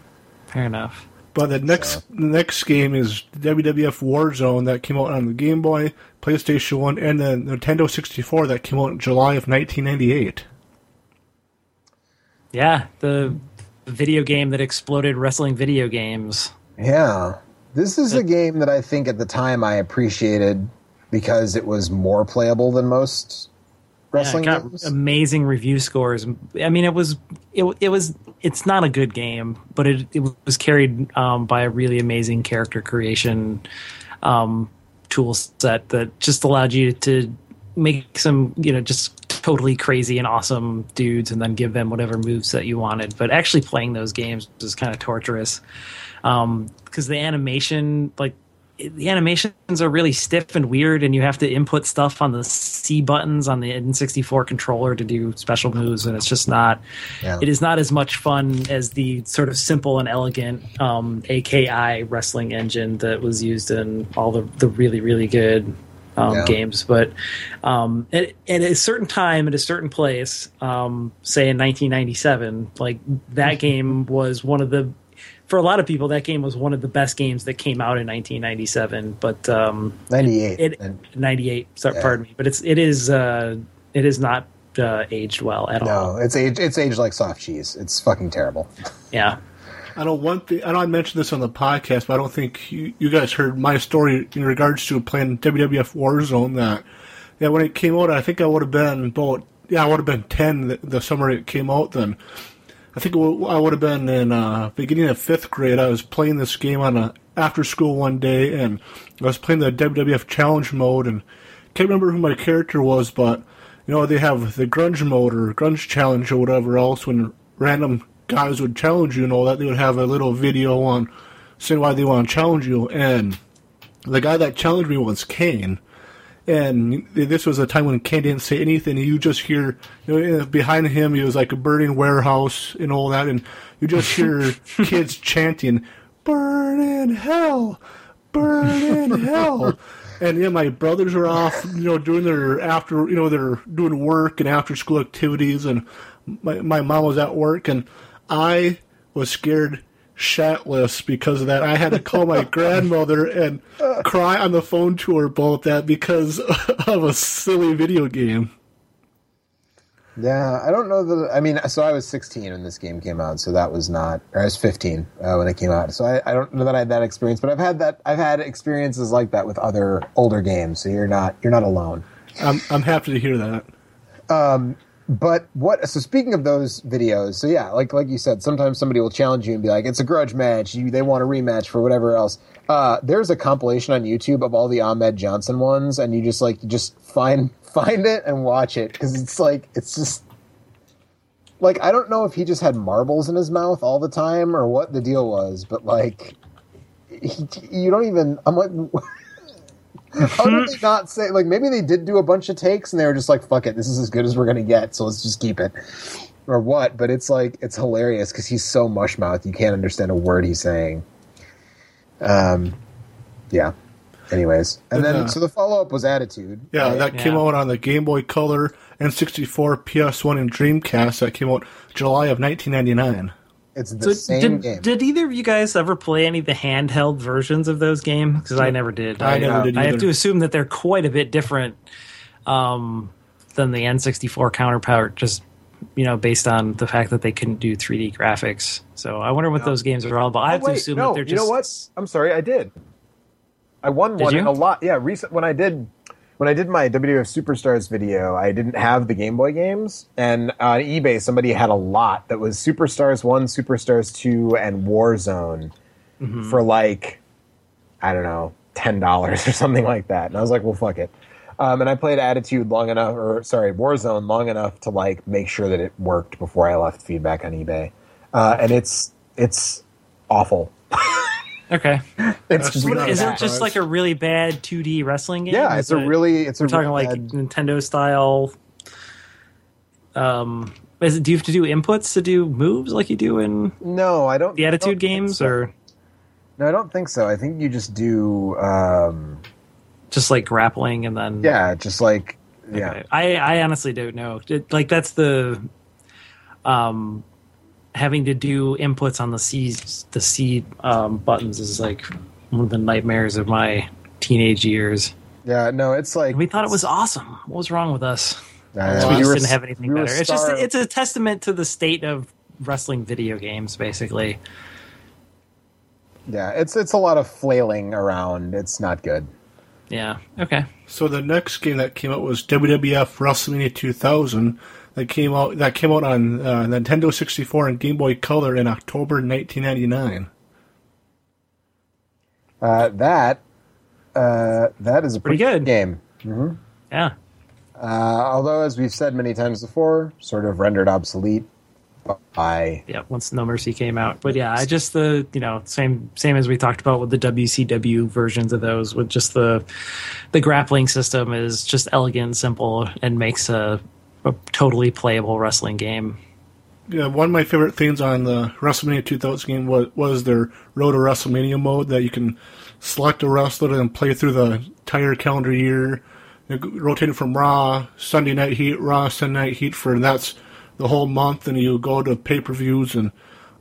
Fair enough. But the next the next game is WWF Warzone that came out on the Game Boy, PlayStation 1, and the Nintendo 64 that came out in July of 1998. Yeah, the video game that exploded wrestling video games. Yeah. This is a game that I think at the time I appreciated because it was more playable than most Yeah, it wrestling got games. amazing review scores. I mean, it was it, it was it's not a good game, but it it was carried um, by a really amazing character creation um, tool set that just allowed you to make some you know just totally crazy and awesome dudes, and then give them whatever moves that you wanted. But actually playing those games was kind of torturous because the animation like the animations are really stiff and weird, and you have to input stuff on the C buttons on the N64 controller to do special moves, and it's just not. Yeah. It is not as much fun as the sort of simple and elegant um, AKI wrestling engine that was used in all the the really really good um, Yeah. games. But um, at, at a certain time, at a certain place, um, say in 1997, like that game was one of the for a lot of people, that game was one of the best games that came out in 1997. But um, 98. it and 98. Sorry, Yeah. pardon me, but it's it is uh, it is not uh, aged well at all. no, it's aged, it's aged like soft cheese. It's fucking terrible. Yeah, I don't want the. I know I mentioned this on the podcast, but I don't think you, you guys heard my story in regards to playing WWF Warzone. That yeah, when it came out, I think I would have been about yeah, I would have been ten the, the summer it came out. Then I think I would have been in uh, beginning of fifth grade. I was playing this game on a after school one day, and I was playing the WWF Challenge mode, and can't remember who my character was, but you know they have the grunge mode or grunge challenge or whatever else when random guys would challenge you and all that they would have a little video on saying why they want to challenge you and the guy that challenged me was Kane and this was a time when Kane didn't say anything. You just hear you know, behind him it was like a burning warehouse and all that. And you just hear kids chanting burn in hell burn in hell. And yeah, my brothers are off, you know, doing their after, you know, they're doing work and after school activities, and my my mom was at work, and I was scared shitless because of that. I had to call my grandmother and cry on the phone to her about that because of a silly video game. Yeah, I don't know that. I mean, so I was 16 when this game came out, so that was not. Or I was 15 uh, when it came out, so I, I don't know that I had that experience. But I've had that. I've had experiences like that with other older games. So you're not you're not alone. I'm I'm happy to hear that. But what? So speaking of those videos, so yeah, like like you said, sometimes somebody will challenge you and be like, "It's a grudge match. You, they want a rematch for whatever else." Uh, there's a compilation on YouTube of all the Ahmed Johnson ones, and you just like just find find it and watch it because it's like it's just like I don't know if he just had marbles in his mouth all the time or what the deal was, but like he, you don't even. I'm like. How did they not say like maybe they did do a bunch of takes and they were just like fuck it this is as good as we're gonna get so let's just keep it or what but it's like it's hilarious because he's so mush mouth you can't understand a word he's saying um yeah anyways and then Uh, so the follow-up was attitude Yeah, right? that came Yeah. out on the Game Boy Color, N64, PS1, and Dreamcast. That came out July of 1999. It's the So same did, game did either of you guys ever play any of the handheld versions of those games? Because I never did. I never did I have to assume that they're quite a bit different um, than the N64 counterpart, just you know, based on the fact that they couldn't do 3D graphics. So I wonder what those games are all about. I Oh, have to assume no, that they're just you know what? I'm sorry, I did. I won Did one you? a lot. Yeah, recent when I did when I did my WWF Superstars video, I didn't have the Game Boy games, and on eBay somebody had a lot that was Superstars One, Superstars Two, and Warzone for like I don't know ten dollars or something like that, and I was like, well, fuck it. Um, and I played Attitude long enough, or sorry, Warzone long enough to like make sure that it worked before I left feedback on eBay, uh, and it's it's awful. Okay. It's That's really not Is it just like a really bad 2D wrestling game? yeah, Is it's a it- really it's a We're talking really like bad- Nintendo style. Um, is it, do you have to do inputs to do moves like you do in no, I don't the I don't Attitude games, so. or no, I don't think so. I think you just do um, just like grappling and then? yeah, just like yeah. Okay. I I honestly don't know. It- like that's the um having to do inputs on the C the C um, buttons is like one of the nightmares of my teenage years. Yeah, no, it's like And we thought it was awesome. What was wrong with us? We just were didn't have anything you were better. It's just it's a testament to the state of wrestling video games, basically. yeah, it's it's a lot of flailing around. It's not good. Yeah. Okay. So the next game that came out was WWF WrestleMania 2000. That came out that came out on uh, Nintendo 64 and Game Boy Color in October 1999. Uh, that uh, that is a Pretty pretty, good. game. Yeah. Uh, although, as we've said many times before, sort of rendered obsolete by Yeah. Once No Mercy came out, but yeah, I just the you know same same as we talked about with the WCW versions of those, with just the the grappling system is just elegant, simple, and makes a, a totally playable wrestling game. Yeah, one of my favorite things on the WrestleMania 2000 game was, was their Road to WrestleMania mode that you can select a wrestler and play through the entire calendar year, rotating from Raw, Sunday Night Heat, Raw, Sunday Night Heat for that's the whole month, and you go to pay per views and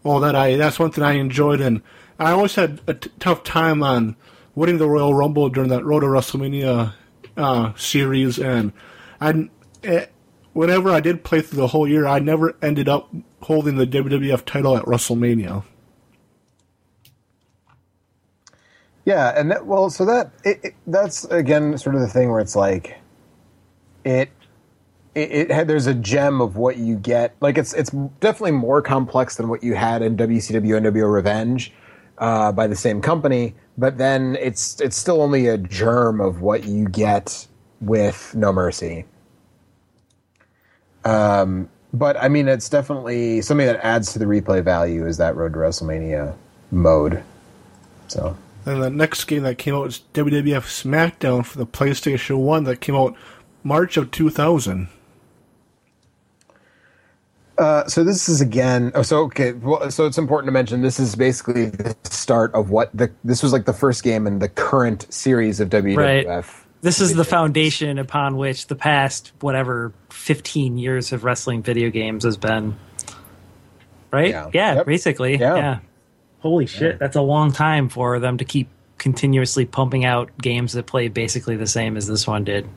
all that. I that's one thing I enjoyed, and I always had a t- tough time on winning the Royal Rumble during that Road to WrestleMania uh, series, and I. whenever I did play through the whole year, I never ended up holding the WWF title at WrestleMania. yeah, and that, well, so that it, it, that's again sort of the thing where it's like it. It, it there's a gem of what you get. Like it's it's definitely more complex than what you had in WCW NWO Revenge uh, by the same company. But then it's it's still only a germ of what you get with No Mercy. Um, but I mean, it's definitely something that adds to the replay value is that Road to WrestleMania mode. So And the next game that came out was WWF SmackDown for the PlayStation 1 that came out March of 2000. Uh, so this is again. Oh, so okay. Well, so it's important to mention this is basically the start of what the. This was like the first game in the current series of WWF. Right. This is the foundation upon which the past whatever 15 years of wrestling video games has been. Right? Yeah. Yeah, Yep. basically. Yeah. Yeah. Holy shit, that's a long time for them to keep continuously pumping out games that play basically the same as this one did.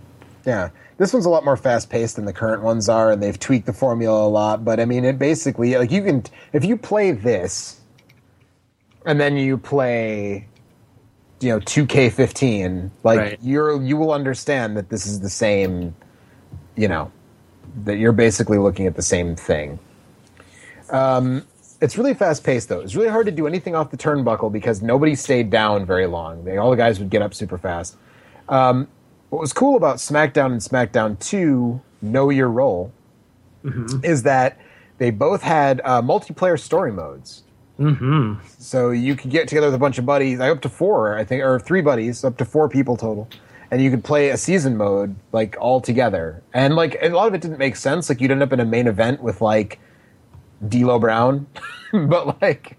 Yeah. This one's a lot more fast paced than the current ones are, and they've tweaked the formula a lot. But I mean, it basically like you can if you play this, and then you play, you know, two K fifteen, like Right. you're you will understand that this is the same, you know, that you're basically looking at the same thing. Um, it's really fast paced though. It's really hard to do anything off the turnbuckle because nobody stayed down very long. They, all the guys would get up super fast. Um, what was cool about SmackDown and SmackDown 2 Know Your Role is that they both had uh, multiplayer story modes. Mm-hmm. So you could get together with a bunch of buddies, like up to four, I think, or three buddies, up to four people total, and you could play a season mode like all together. And like a lot of it didn't make sense. Like you'd end up in a main event with like D'Lo Brown, but like,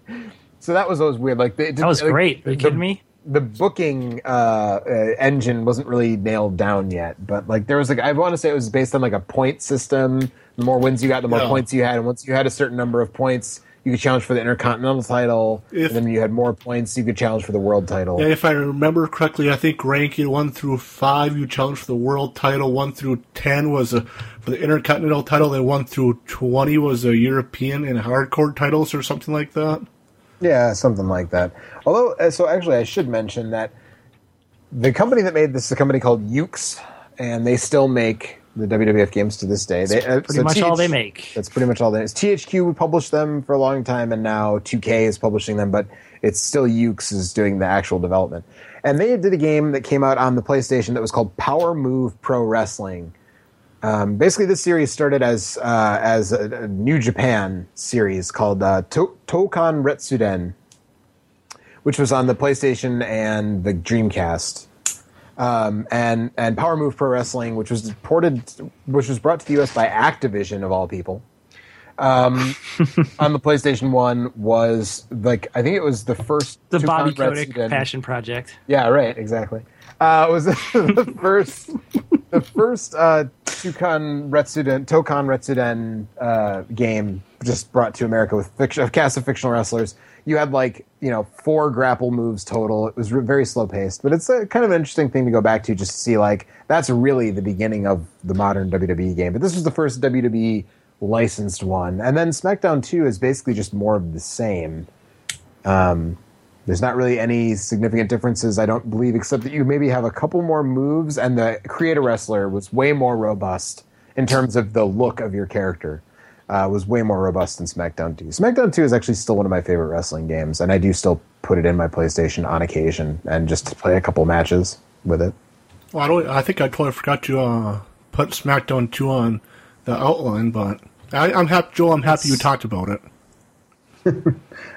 so that was always weird. Like they, That was like, great. Are you the- kidding me? the booking uh, uh, engine wasn't really nailed down yet, but like there was like I want to say it was based on like a point system. The more wins you got, the more Yeah. points you had, and once you had a certain number of points, you could challenge for the intercontinental title. If- and then you had more points, you could challenge for the world title. Yeah, if I remember correctly, I think ranking one through five, you challenged for the world title. One through ten was a, for the intercontinental title. Then one through twenty was a European and hardcore titles or something like that. Yeah, something like that. Although, uh, so actually, I should mention that the company that made this is a company called Yuke's, and they still make the WWF games to this day. They, uh, Pretty much all they make. That's pretty much all they. It's THQ published them for a long time, and now 2K is publishing them, but it's still Yuke's is doing the actual development. And they did a game that came out on the PlayStation that was called Power Move Pro Wrestling. Um, basically, this series started as uh, as a, a New Japan series called uh, to- Toukon Retsuden, which was on the PlayStation and the Dreamcast. Um, and and Power Move Pro Wrestling, which was ported, which was brought to the US by Activision of all people, um, on the PlayStation One was like I think it was the first The Bobby Kotick passion project. yeah, right, exactly. Uh, it was the first, the first uh, Toukon Retsuden, Tokan Retsuden uh, game just brought to America with fiction, a cast of fictional wrestlers. You had like you know four grapple moves total. It was very slow paced, but it's a kind of an interesting thing to go back to just to see like that's really the beginning of the modern WWE game. But this was the first WWE licensed one, and then SmackDown Two is basically just more of the same. Um, there's not really any significant differences, I don't believe, except that you maybe have a couple more moves, and the Creator Wrestler was way more robust in terms of the look of your character. Uh, was way more robust than SmackDown 2. SmackDown 2 is actually still one of my favorite wrestling games, and I do still put it in my PlayStation on occasion and just play a couple matches with it. Well, I don't. I think I totally forgot to uh, put SmackDown two on the outline, but I, I'm happy, Joel. I'm happy you talked about it.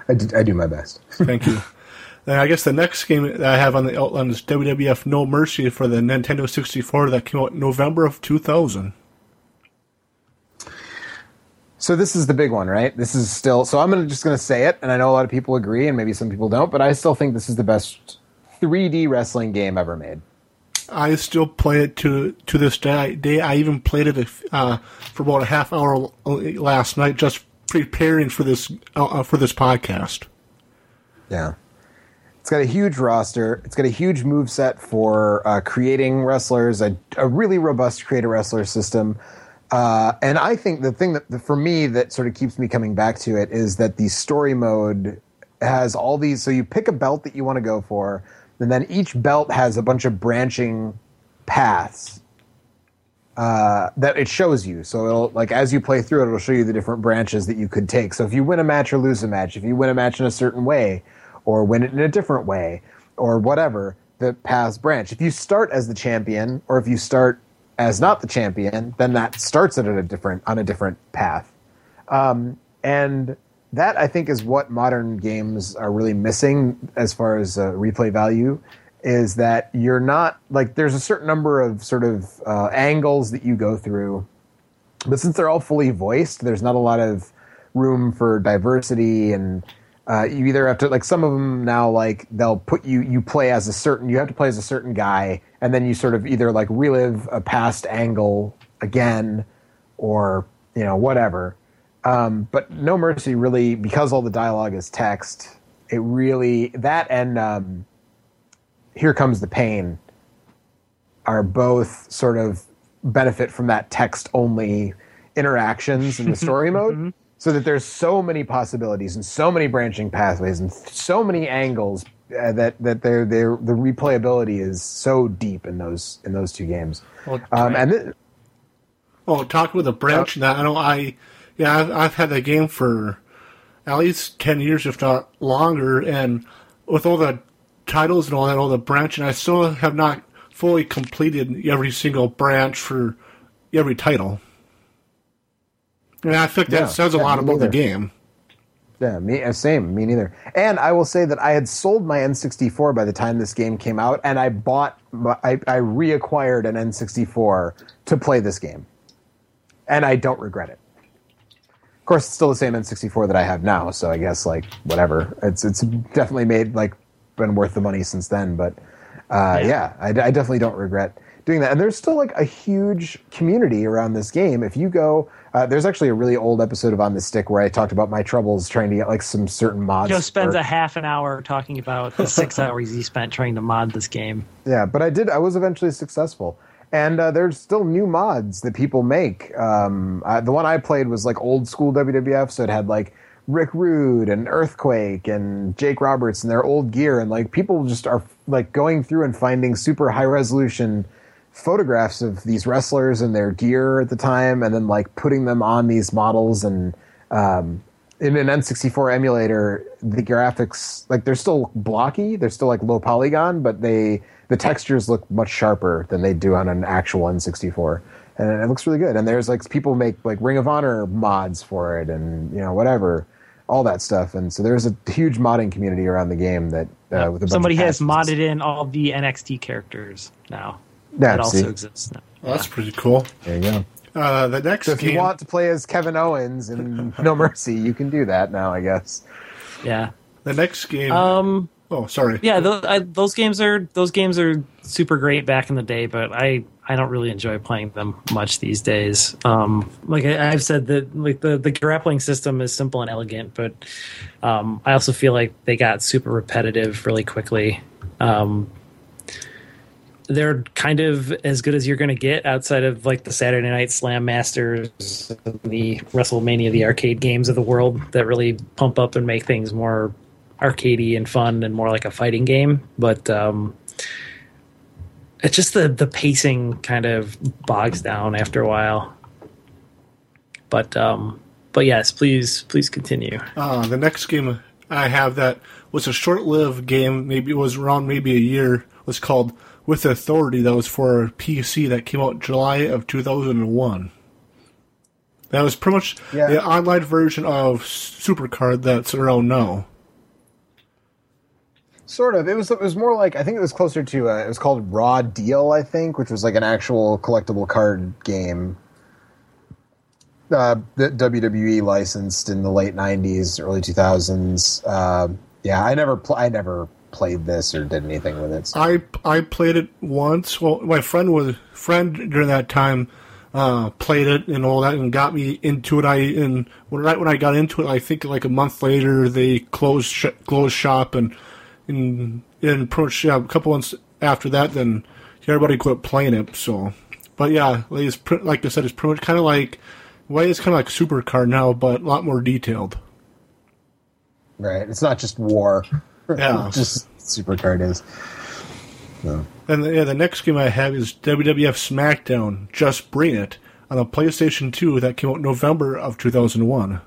I, do, I do my best. Thank you. And I guess the next game that I have on the outline is WWF No Mercy for the Nintendo 64 that came out November of 2000. So this is the big one, right? This is still. So I'm gonna, just going to say it, and I know a lot of people agree, and maybe some people don't, but I still think this is the best 3D wrestling game ever made. I still play it to to this day. day I even played it uh, for about a half hour last night, just preparing for this uh, for this podcast. Yeah. It's got a huge roster. It's got a huge move set for uh, creating wrestlers, a, a really robust creator wrestler system. Uh, and I think the thing that, for me, that sort of keeps me coming back to it is that the story mode has all these. So you pick a belt that you want to go for, and then each belt has a bunch of branching paths uh, that it shows you. So it'll like as you play through it, it'll show you the different branches that you could take. So if you win a match or lose a match, if you win a match in a certain way, or win it in a different way, or whatever, the paths branch. If you start as the champion, or if you start as not the champion, then that starts it at a different on a different path. Um, and that I think is what modern games are really missing as far as uh, replay value is that you're not like there's a certain number of sort of uh, angles that you go through, but since they're all fully voiced, there's not a lot of room for diversity and uh, you either have to like some of them now like they'll put you you play as a certain you have to play as a certain guy and then you sort of either like relive a past angle again or you know whatever. Um, but no mercy really because all the dialogue is text it really that and um, here comes the pain are both sort of benefit from that text only interactions in the story mode so that there's so many possibilities and so many branching pathways and so many angles uh, that that they're, they're, the replayability is so deep in those in those two games Well, um, and th- Oh, talking with a branch now. I know I, yeah, I've, I've had that game for at least ten years, if not longer, and with all the titles and all that, all the branching, I still have not fully completed every single branch for every title. And I think that Yeah, says a yeah, lot about the game. Yeah, me uh, same. Me neither. And I will say that I had sold my N64 by the time this game came out, and I bought, I, I reacquired an N64 to play this game, and I don't regret it. Of course, it's still the same N64 that I have now, so I guess like whatever. It's it's definitely made like been worth the money since then, but uh, yeah, I, I definitely don't regret doing that. And there's still like a huge community around this game. If you go, uh, there's actually a really old episode of On the Stick where I talked about my troubles trying to get like some certain mods. Joe spends for- a half an hour talking about the six hours he spent trying to mod this game. Yeah, but I did. I was eventually successful, and uh, there's still new mods that people make. Um, the one I played was like old school WWF, so it had like Rick Rude and Earthquake and Jake Roberts and their old gear, and like people just are like going through and finding super high resolution photographs of these wrestlers and their gear at the time, and then like putting them on these models and um, in an N64 emulator, the graphics like they're still blocky, they're still like low polygon, but they the textures look much sharper than they do on an actual N64, and it looks really good. And there's like people make like Ring of Honor mods for it, and you know whatever, all that stuff. And so there's a huge modding community around the game that uh, with Somebody has modded in all the NXT characters now. Yeah, that see? also exists now. Well, that's pretty cool. There you go. Uh, the next So if game, you want to play as Kevin Owens in No Mercy, you can do that now, I guess. Yeah. the next game. Um. oh, sorry. Yeah. Those, I, those games are those games are super great back in the day, but I I don't really enjoy playing them much these days. Um. Like I, I've said that like the the grappling system is simple and elegant, but um, I also feel like they got super repetitive really quickly. Um. They're kind of as good as you're going to get outside of like the Saturday Night Slam Masters, the WrestleMania, the arcade games of the world that really pump up and make things more arcadey and fun and more like a fighting game. But um, it's just the the pacing kind of bogs down after a while. But um, but yes, please please continue. Uh, the next game I have that was a short-lived game. Maybe it was around maybe a year. Was called With Authority. That was for PC. That came out July of 2001. That was pretty much Yeah. the online version of Supercard that's around now. Sort of. It was. It was more like I think it was closer to. Uh, it was called Raw Deal, I think, which was like an actual collectible card game. Uh, that WWE licensed in the late '90s, early 2000s. Uh, yeah, I never. Pl- I never played this or did anything with it. So. I I played it once. Well, my friend was friend during that time uh, played it and all that and got me into it. I and when right when I got into it, I think like a month later they closed sh- closed shop and and and much, yeah, a couple months after that, then everybody quit playing it. So, but yeah, like, it's like I said, it's pretty much kind of like way it's kind of like Supercard now, but a lot more detailed. Right. It's not just war. Yeah. just Supercard is. No. And yeah, the next game I have is WWF SmackDown. Just Bring It on a PlayStation 2 that came out November of 2001.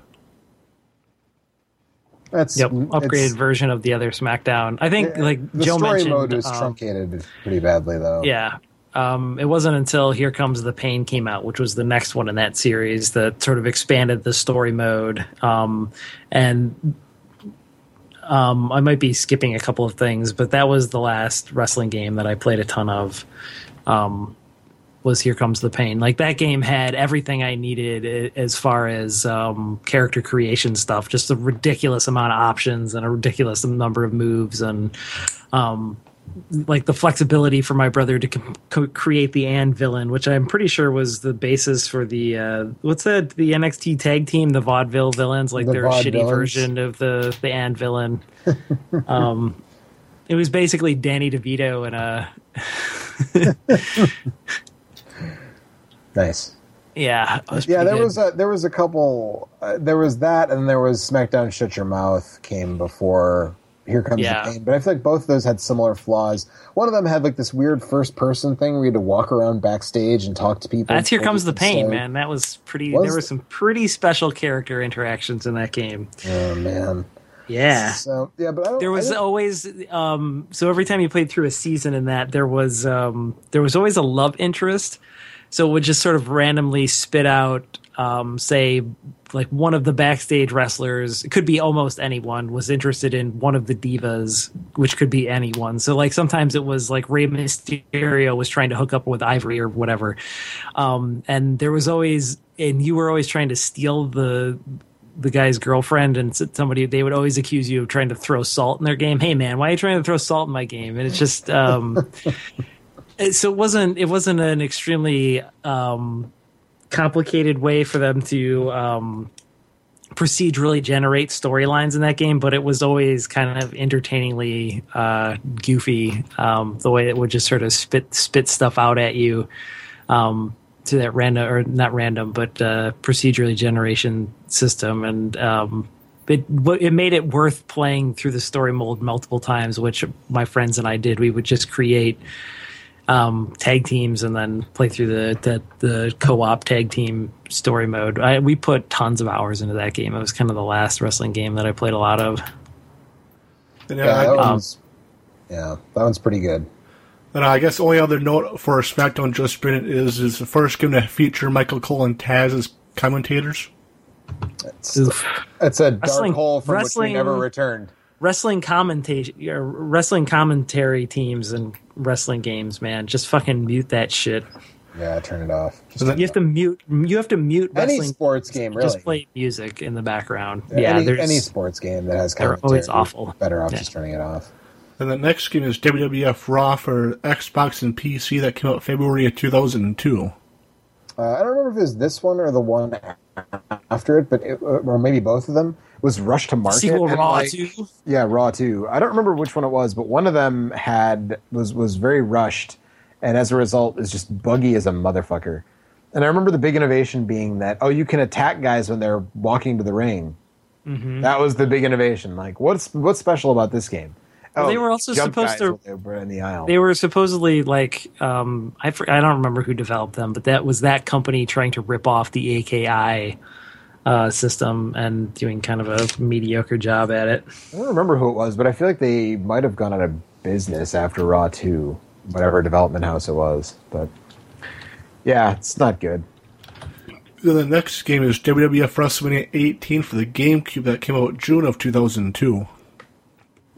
That's Yep, upgraded version of the other SmackDown. I think like the Joe story mentioned. mode was um, truncated pretty badly, though. Yeah. Um, it wasn't until Here Comes the Pain came out, which was the next one in that series, that sort of expanded the story mode. Um, and um, I might be skipping a couple of things, but that was the last wrestling game that I played a ton of. Um, was Here Comes the Pain. Like that game had everything I needed as far as um, character creation stuff, just a ridiculous amount of options and a ridiculous number of moves and um, like the flexibility for my brother to com- co- create the and villain, which I'm pretty sure was the basis for the uh, what's that the NXT tag team, the vaudeville villains, like The their shitty Vaudevillains. version of the the and villain. um, it was basically Danny DeVito and a Nice. yeah, Yeah, there good. was a, there was a couple. Uh, there was that, and there was SmackDown Shut Your Mouth came before. Here comes Yeah. the pain, but I feel like both of those had similar flaws. One of them had like this weird first person thing where you had to walk around backstage and talk to people. That's here comes the pain, man. That was pretty. Was- there were some pretty special character interactions in that game. Oh man. Yeah. So yeah, but I don't, there was always um so every time you played through a season in that there was um there was always a love interest so it would just sort of randomly spit out um say like one of the backstage wrestlers it could be almost anyone was interested in one of the divas which could be anyone so like sometimes it was like Rey Mysterio was trying to hook up with Ivory or whatever um and there was always and you were always trying to steal the the guy's girlfriend and somebody they would always accuse you of trying to throw salt in their game. Hey man, why are you trying to throw salt in my game? And it's just um so it wasn't it wasn't an extremely um complicated way for them to um procedurally generate storylines in that game, but it was always kind of entertainingly uh goofy um the way it would just sort of spit spit stuff out at you um, to that random or not random, but uh, procedurally generation system, and um, it it made it worth playing through the story mode multiple times, which my friends and I did. We would just create um, tag teams and then play through the the, the co-op tag team story mode. I, we put tons of hours into that game. It was kind of the last wrestling game that I played a lot of. And, Yeah, I, that um, one's yeah, that one's pretty good. and I guess only other note for SmackDown Just Minute is is the first game to feature Michael Cole and Taz as commentators. It's, Oof. it's a dark Wrestling- hole from which wrestling- we never returned. Wrestling commentation, uh, wrestling commentary teams and wrestling games, man, just fucking mute that shit. Yeah, turn it off. Just You have to mute. You have to mute any wrestling. sports game, really. Just play music in the background. Yeah, any, there's any sports game that has they're commentary, always awful. Better off Yeah. just turning it off. And the next game is WWF Raw for Xbox and PC that came out February of 2002. Uh, I don't remember if it was this one or the one after it, but it, or maybe both of them. Was rushed to market. sequel Raw like- too. Yeah, Raw too. I don't remember which one it was, but one of them had was was very rushed, and as a result, is just buggy as a motherfucker. And I remember the big innovation being that oh, you can attack guys when they're walking to the ring. Mm-hmm. That was the big innovation. Like, what's what's special about this game? Oh, they were also supposed to- They were in the aisle. They were supposedly like um, I I don't remember who developed them, but that was that company trying to rip off the AKI uh, system and doing kind of a mediocre job at it. I don't remember who it was, but I feel like they might have gone out of business after Raw 2, whatever development house it was. But yeah, it's not good. Then the next game is WWF WrestleMania 18 for the GameCube that came out June of 2002.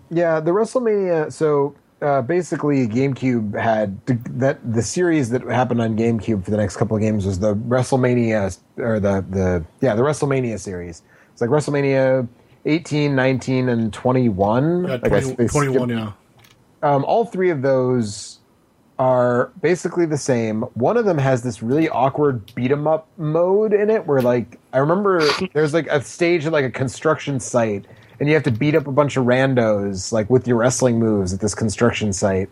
Yeah, the WrestleMania. So uh, basically, GameCube had the, that the series that happened on GameCube for the next couple of games was the WrestleMania or the the yeah the WrestleMania series. It's like WrestleMania 18, 19, and 21. Yeah, Like I 20, they 21, skipped- yeah. um, all three of those are basically the same. One of them has this really awkward beat 'em up mode in it, where like I remember there's like a stage at like a construction site, and you have to beat up a bunch of randos like with your wrestling moves at this construction site.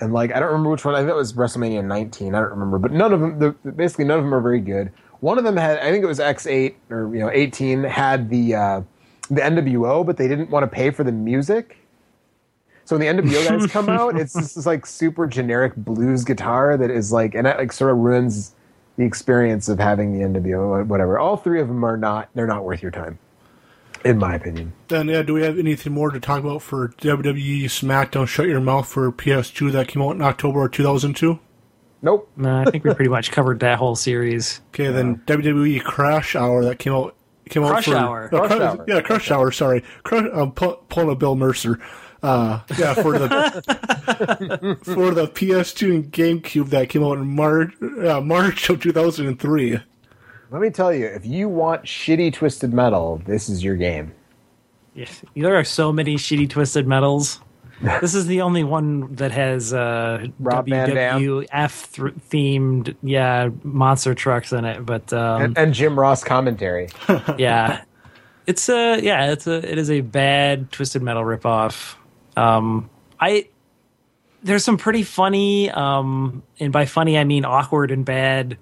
And like I don't remember which one. I think it was WrestleMania 19. I don't remember, but none of them. The, basically, none of them are very good. One of them had, I think it was X8 or you know 18 had the uh, the NWO, but they didn't want to pay for the music. So when the NWO guys come out, it's this is like super generic blues guitar that is like, and that like sort of ruins the experience of having the NWO. Whatever. All three of them are not. They're not worth your time, in my opinion. Then, yeah, do we have anything more to talk about for WWE SmackDown Shut Your Mouth for PS2 that came out in October of 2002? Nope. No, I think we pretty much covered that whole series. Okay, then WWE Crash Hour that came out came out Crush for Hour. No, Crush Crush- Hour. Yeah, Crush Hour. Sorry, Crush, I'm pu- pulling a Bill Mercer. Uh, yeah, for the for the PS2 and GameCube that came out in March uh, March of 2003. Let me tell you, if you want shitty twisted metal, this is your game. Yeah, there are so many shitty twisted metals. this is the only one that has uh, Rob WWF th- themed, yeah, monster trucks in it. But um, And, and Jim Ross commentary. yeah, it's a yeah, it's a it is a bad twisted metal ripoff. Um, I there's some pretty funny, um, and by funny I mean awkward and bad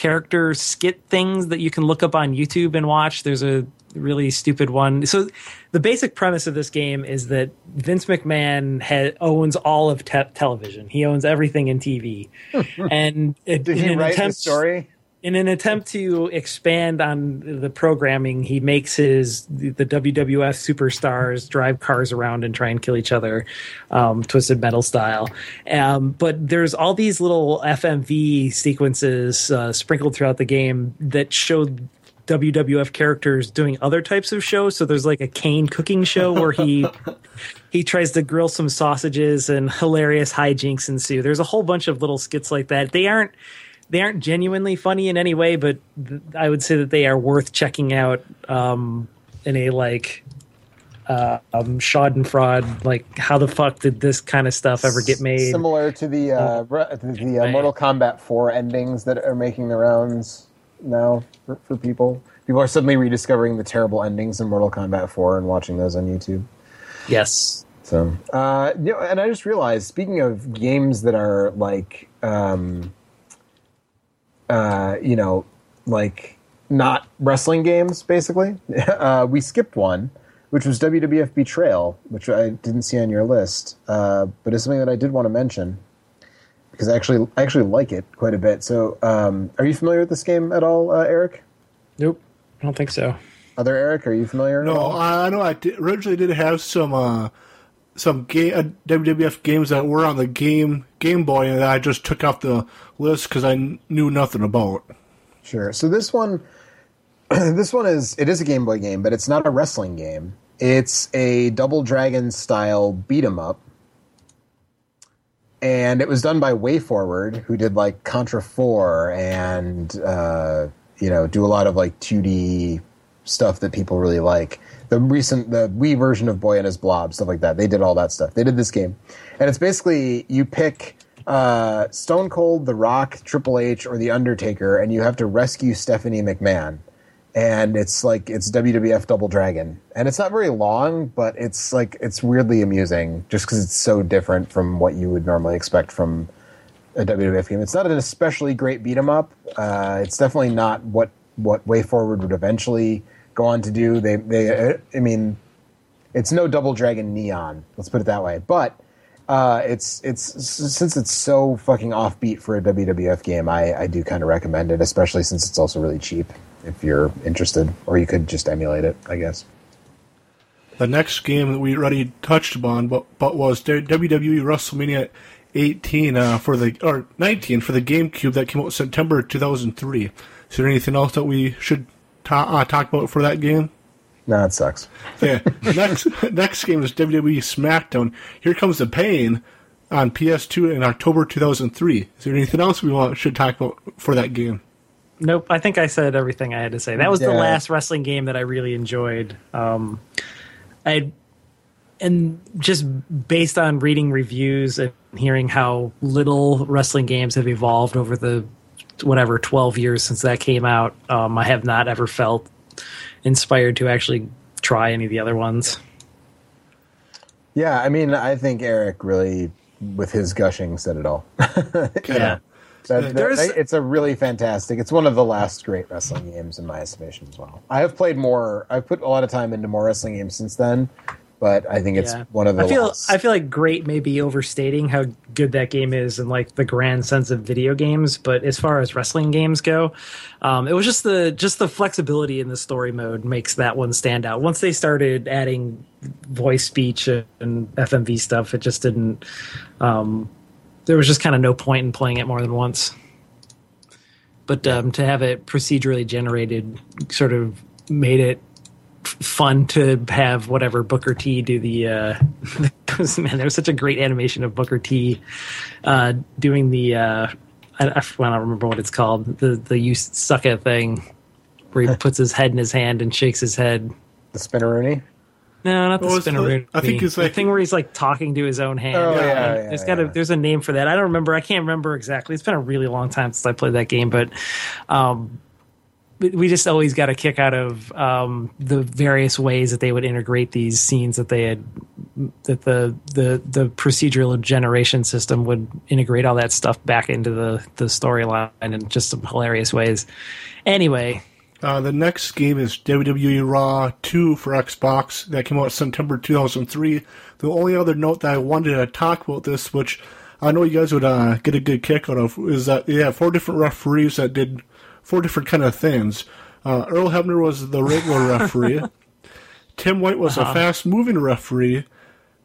character skit things that you can look up on YouTube and watch. There's a really stupid one. So the basic premise of this game is that Vince McMahon ha- owns all of te- television. He owns everything in TV, and it, Did he write the story? In an attempt to expand on the programming, he makes his the, the WWF superstars drive cars around and try and kill each other, um, twisted metal style. Um, but there's all these little FMV sequences uh, sprinkled throughout the game that show WWF characters doing other types of shows. So there's like a Kane cooking show where he he tries to grill some sausages and hilarious hijinks ensue. There's a whole bunch of little skits like that. They aren't they aren't genuinely funny in any way, but th- I would say that they are worth checking out um, in a like uh, um, Schadenfreude. Like, how the fuck did this kind of stuff ever get made? Similar to the uh, re- the uh, Mortal Kombat 4 endings that are making the rounds now for, for people. People are suddenly rediscovering the terrible endings in Mortal Kombat 4 and watching those on YouTube. Yes. So, uh, you know, and I just realized, speaking of games that are like, um, uh, you know, like not wrestling games, basically, uh, we skipped one, which was WWF Betrayal, which I didn't see on your list, uh, but it's something that I did want to mention. because I actually I actually like it quite a bit. So, um, are you familiar with this game at all, uh, Eric? Nope, I don't think so. Other Eric, are you familiar? at No, all? I I know. I did, originally did have some uh, some game uh, WWF games that were on the game Game Boy, and I just took off the list because I knew nothing about. Sure. So this one, this one is it is a Game Boy game, but it's not a wrestling game. It's a Double Dragon style beat 'em up, and it was done by WayForward, who did like Contra Four and uh, you know do a lot of like 2D stuff that people really like. The recent the Wii version of Boy and His Blob stuff like that. They did all that stuff. They did this game, and it's basically you pick uh, Stone Cold, The Rock, Triple H, or The Undertaker, and you have to rescue Stephanie McMahon. And it's like it's WWF Double Dragon, and it's not very long, but it's like it's weirdly amusing just because it's so different from what you would normally expect from a WWF game. It's not an especially great beat 'em up. Uh, it's definitely not what what WayForward would eventually go on to do. They they I mean, it's no Double Dragon Neon. Let's put it that way. But uh, it's it's since it's so fucking offbeat for a WWF game, I, I do kind of recommend it, especially since it's also really cheap if you're interested, or you could just emulate it, I guess. The next game that we already touched upon, but but was WWE WrestleMania 18 uh, for the or 19 for the GameCube that came out September 2003. Is there anything else that we should ta- uh, talk about for that game? No, it sucks. Yeah. next next game is WWE SmackDown. Here comes the pain on PS2 in October 2003. Is there anything else we want should talk about for that game? Nope, I think I said everything I had to say. That was the last wrestling game that I really enjoyed. Um, I and just based on reading reviews and hearing how little wrestling games have evolved over the whatever 12 years since that came out, um, I have not ever felt inspired to actually try any of the other ones. Yeah, I mean, I think Eric really, with his gushing, said it all. Yeah. That, that- There's- it's a really fantastic. It's one of the last great wrestling games in my estimation as well. I have played more. I've put a lot of time into more wrestling games since then, but I think it's Yeah. one of the. I feel last. I feel like great may be overstating how good that game is in like the grand sense of video games, but as far as wrestling games go, um, it was just the just the flexibility in the story mode makes that one stand out. Once they started adding voice speech and FMV stuff, it just didn't. Um, there was just kind of no point in playing it more than once. But um, to have it procedurally generated sort of made it fun to have whatever Booker T do the uh man there was such a great animation of Booker T uh doing the uh I, I don't remember what it's called the the you suck at thing where he puts his head in his hand and shakes his head. The Spinneroonie. no not the it's I think it's the like- thing where he's like talking to his own hand. Oh, yeah, yeah, there's got a yeah. there's a name for that. I don't remember. I can't remember exactly. It's been a really long time since I played that game but um but we just always got a kick out of um, the various ways that they would integrate these scenes that they had that the the the procedural generation system would integrate all that stuff back into the the storyline in just some hilarious ways. Anyway, Uh, the next game is WWE Raw 2 for Xbox that came out September 2003. The only other note that I wanted to talk about this, which I know you guys would uh, get a good kick out of, is that have four different referees that did four different kind of things. Uh, Earl Hebner was the regular referee. Tim White was a fast moving referee.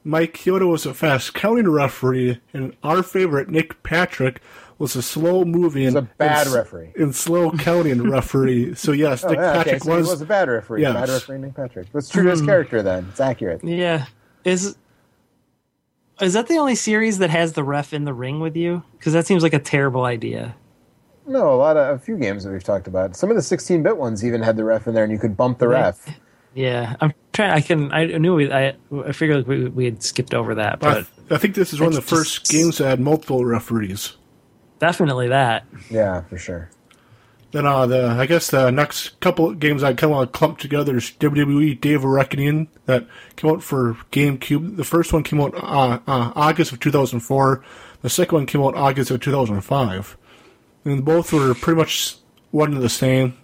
Mike Chioda was a fast counting referee, and our favorite Nick Patrick was a slow moving, a bad and, referee. and slow counting referee. So yes, Oh, Nick yeah, okay, Patrick so was, was a bad referee. Yes. Bad referee, Nick Patrick. That's true to his character. Then it's accurate. yeah, is is that the only series that has the ref in the ring with you? Because that seems like a terrible idea. No, a lot of a few games that we've talked about. Some of the 16-bit ones even had the ref in there, and you could bump the ref. Yeah, I'm trying. I can. I knew we. I. I figured like we, we had skipped over that, I, but I think this is one of the first just- games that had multiple referees. definitely that. Yeah, for sure. Then uh, the I guess the next couple of games I kind of clumped together is WWE Day of Reckoning that came out for GameCube. The first one came out uh, uh, August of 2004. The second one came out August of 2005, and both were pretty much one and the same.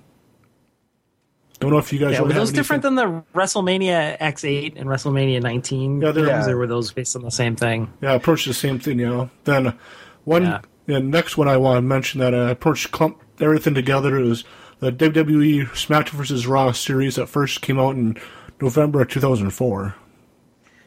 Don't know if you guys Yeah, really were have those different than the WrestleMania X8 and WrestleMania 19 Yeah, they're- Yeah. or were those based on the same thing? Yeah, approached the same thing, you know. Then one, Yeah. The next one I want to mention that I pretty much clumped everything together is the WWE SmackDown vs. Raw series that first came out in November of 2004.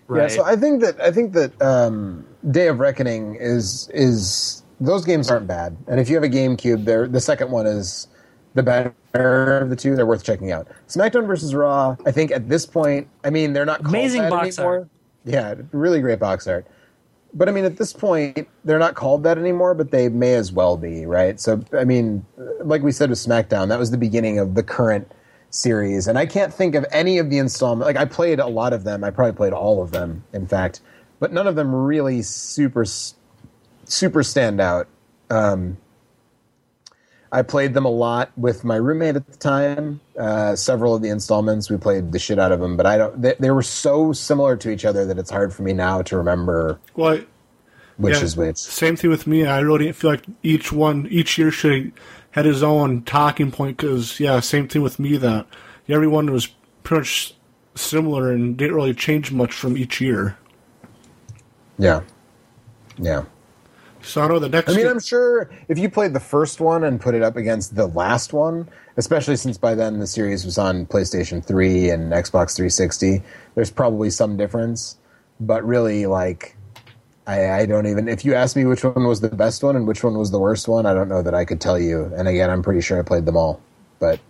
Right. Yeah, so I think that I think that um, Day of Reckoning is is those games aren't bad, and if you have a GameCube, there the second one is the better of the two. They're worth checking out. SmackDown versus Raw, I think at this point, I mean they're not called Amazing that box anymore. art. Yeah, really great box art. But I mean, at this point, they're not called that anymore, but they may as well be, right? So, I mean, like we said with SmackDown, that was the beginning of the current series, and I can't think of any of the installment. Like I played a lot of them. I probably played all of them, in fact, but none of them really super super stand out. Um, I played them a lot with my roommate at the time. Uh, several of the installments, we played the shit out of them, but I don't. They, they were so similar to each other that it's hard for me now to remember Well, I- which yeah, is which. Same thing with me. I really didn't feel like each one, each year should have had his own talking point because, yeah, same thing with me that everyone was pretty much similar and didn't really change much from each year. Yeah, yeah. Know the next. I mean, I'm sure if you played the first one and put it up against the last one, especially since by then the series was on PlayStation 3 and Xbox 360, there's probably some difference. But really, like, I, I don't even. If you asked me which one was the best one and which one was the worst one, I don't know that I could tell you. And again, I'm pretty sure I played them all. But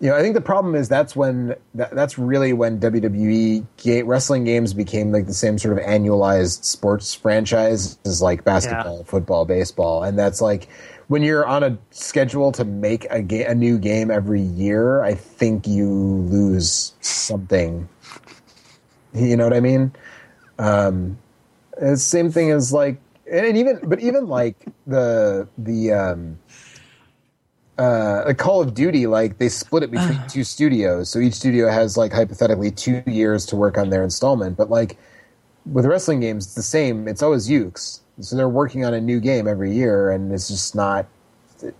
you know, I think the problem is that's when that, that's really when WWE ga- wrestling games became like the same sort of annualized sports franchise as like basketball, football, baseball, and that's like when you're on a schedule to make a ga- a new game every year. I think you lose something. You know what I mean? Um, it's the same thing as like, and even but even like the the. Um, uh, a Call of Duty, like they split it between two studios, so each studio has like hypothetically two years to work on their installment. But like with wrestling games, it's the same. It's always Yuke's, so they're working on a new game every year, and it's just not.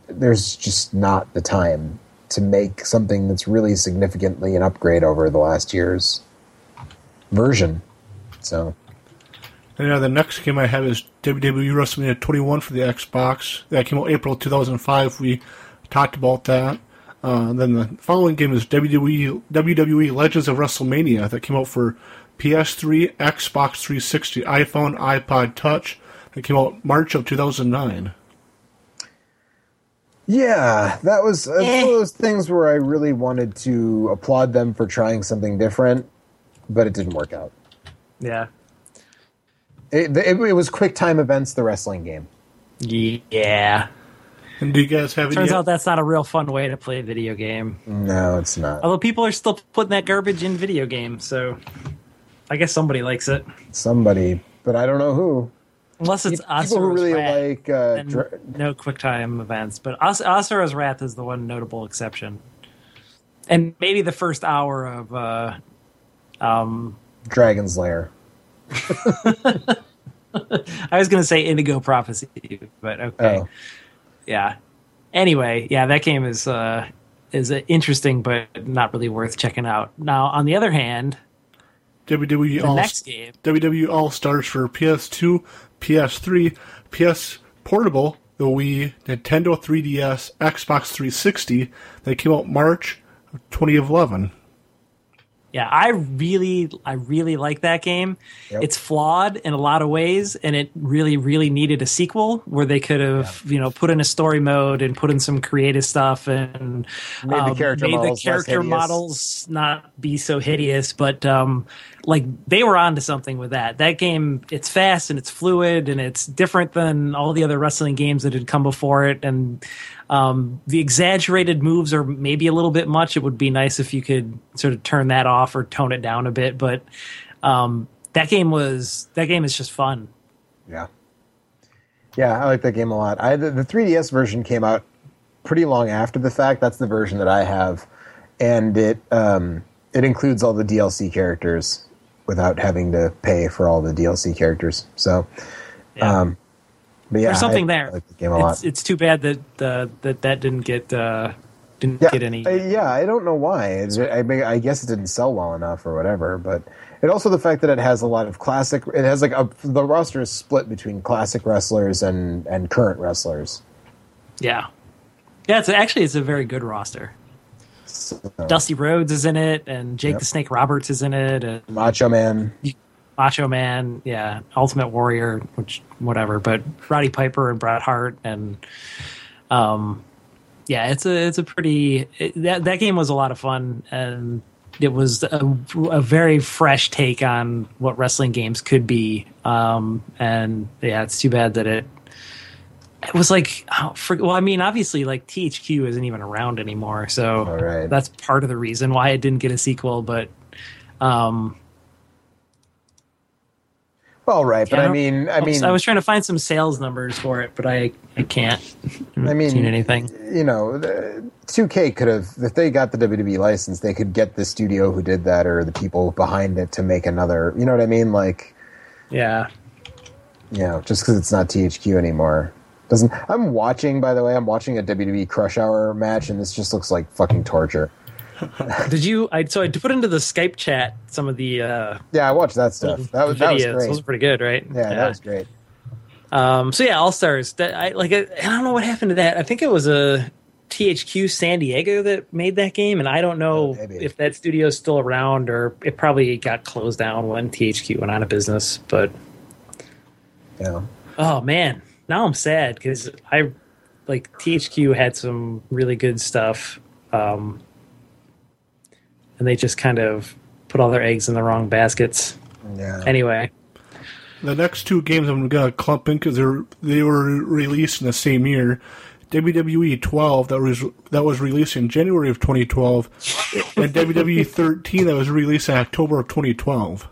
There's just not the time to make something that's really significantly an upgrade over the last year's version. So And yeah, the next game I have is WWE WrestleMania 21 for the Xbox. That came out April 2005. We talked about that. Uh, then the following game is WWE WWE Legends of WrestleMania that came out for PS3, Xbox 360, iPhone, iPod Touch. That came out March of 2009. Yeah, that was that's one of those things where I really wanted to applaud them for trying something different, but it didn't work out. yeah. It, it, it was quick time events, the wrestling game. Yeah. And do you guys have Turns any? out that's not a real fun way to play a video game. No, it's not. Although people are still putting that garbage in video games, so I guess somebody likes it. Somebody, but I don't know who. Unless it's People who really Wrath, like. Uh, then dra- no QuickTime events, but As- Asura's Wrath is the one notable exception. And maybe the first hour of uh, um, Dragon's Lair. I was going to say Indigo Prophecy, but okay. Oh. Yeah. Anyway, yeah, that game is uh, is interesting, but not really worth checking out. Now, on the other hand, WWE the All next game, WWE All Stars for PS2, PS3, PS Portable, the Wii, Nintendo 3DS, Xbox 360. They came out March of 2011. Yeah, I really, I really like that game. Yep. It's flawed in a lot of ways, and it really, really needed a sequel where they could have, you know, put in a story mode and put in some creative stuff and Made the um, character made models the character models not be so hideous. But um, like they were onto something with that. That game, it's fast and it's fluid and it's different than all the other wrestling games that had come before it. And um, the exaggerated moves are maybe a little bit much. It would be nice if you could sort of turn that off or tone it down a bit. But um, that game was that game is just fun. Yeah. Yeah, I like that game a lot. I the, the 3DS version came out pretty long after the fact. That's the version that I have, and it um, it includes all the DLC characters without having to pay for all the DLC characters. So, Yeah. um, but yeah, There's something I, there. I like the game a lot. It's, it's too bad that uh, that that didn't get uh, didn't yeah, get any. I, yeah, I don't know why. It's, I, mean, I guess it didn't sell well enough or whatever. But And also the fact that it has a lot of classic. It has like a the roster is split between classic wrestlers and and current wrestlers. Yeah, yeah. It's actually it's a very good roster. So, Dusty Rhodes is in it, and Jake Yep. the Snake Roberts is in it, and Macho Man. Macho Man, yeah, Ultimate Warrior, which whatever, but Roddy Piper and Bret Hart, and um, yeah, it's a it's a pretty it, that that game was a lot of fun, and it was a, a very fresh take on what wrestling games could be, um, and yeah, it's too bad that it. It was like, oh, for, well, I mean, obviously, like THQ isn't even around anymore, so right. that's part of the reason why it didn't get a sequel. But um, Well, right, but Yeah, I don't- mean, I mean, I was trying to find some sales numbers for it, but I I can't. I mean, seen anything. you know, 2K could have, if they got the WWE license, they could get the studio who did that or the people behind it to make another. You know what I mean? Like, Yeah, you know, just because it's not THQ anymore doesn't. I'm watching, by the way, I'm watching a WWE Crush Hour match, and this just looks like fucking torture. did you? I so I put into the Skype chat some of the uh, Yeah, I watched that stuff. That was that was great. Those were pretty good, right? yeah, that was great. Um, so yeah, All Stars. That I like. I, I don't know what happened to that. I think it was a THQ San Diego that made that game, and I don't know Oh, if that studio is still around or it probably got closed down when THQ went out of business. But Yeah. Oh man, now I'm sad because I like THQ had some really good stuff, um, and they just kind of put all their eggs in the wrong baskets. Yeah. Anyway, The next two games I'm gonna clump in because they're they were released in the same year. WWE 12 that was that was released in January of 2012, and WWE 13 that was released in October of 2012.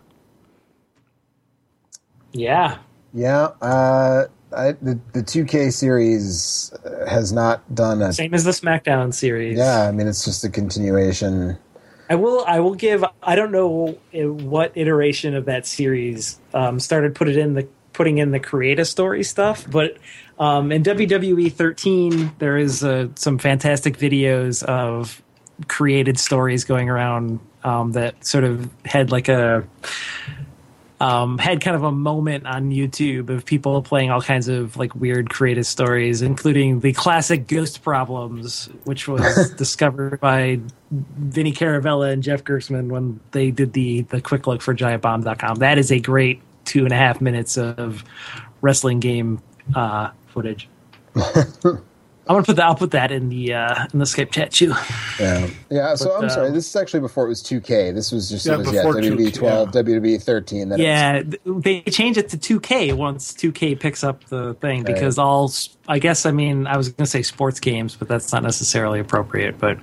yeah, Yeah, uh, I, the the 2K series uh, has not done a. same as the SmackDown series. Yeah, I mean it's just a continuation. I will. I will give. I don't know uh, what iteration of that series um, started put it in the putting in the creative story stuff, but um, in WWE 13 there is uh, some fantastic videos of created stories going around um, that sort of had like a um, had kind of a moment on YouTube of people playing all kinds of like weird creative stories, including the classic Ghost Problems, which was discovered by Vinny Caravella and Jeff Gerstmann when they did the the quick look for GiantBomb.com. That is a great two and a half minutes of wrestling game uh, footage. I'm gonna put that. I'll put that in the uh, in the Skype chat too. Yeah, yeah. So But, I'm uh, sorry. This is actually before it was 2K. This was just Yeah, it was yeah, before WWE 2K, 12, WWE 13. Then it was- Yeah, they change it to 2K once 2K picks up the thing Right. because all s- I guess I mean I was going to say sports games, but that's not necessarily appropriate. But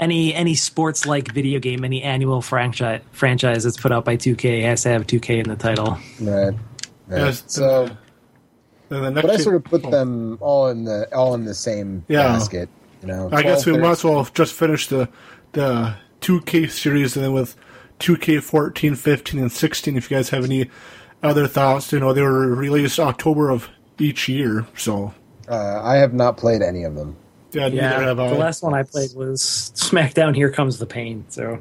any any sports like video game, any annual franchise franchise that's put out by 2K has to have 2K in the title. right. right. Yes, so, Then the next but I game- sort of put them all in the all in the same Yeah. basket. You know, I guess we 13. might as well just finish the the 2K series and then with 2K 14, 15, and 16. If you guys have any other thoughts, you know they were released October of each year, so Uh, I have not played any of them. yeah. neither Yeah, have the last one I played was SmackDown. Here comes the pain. So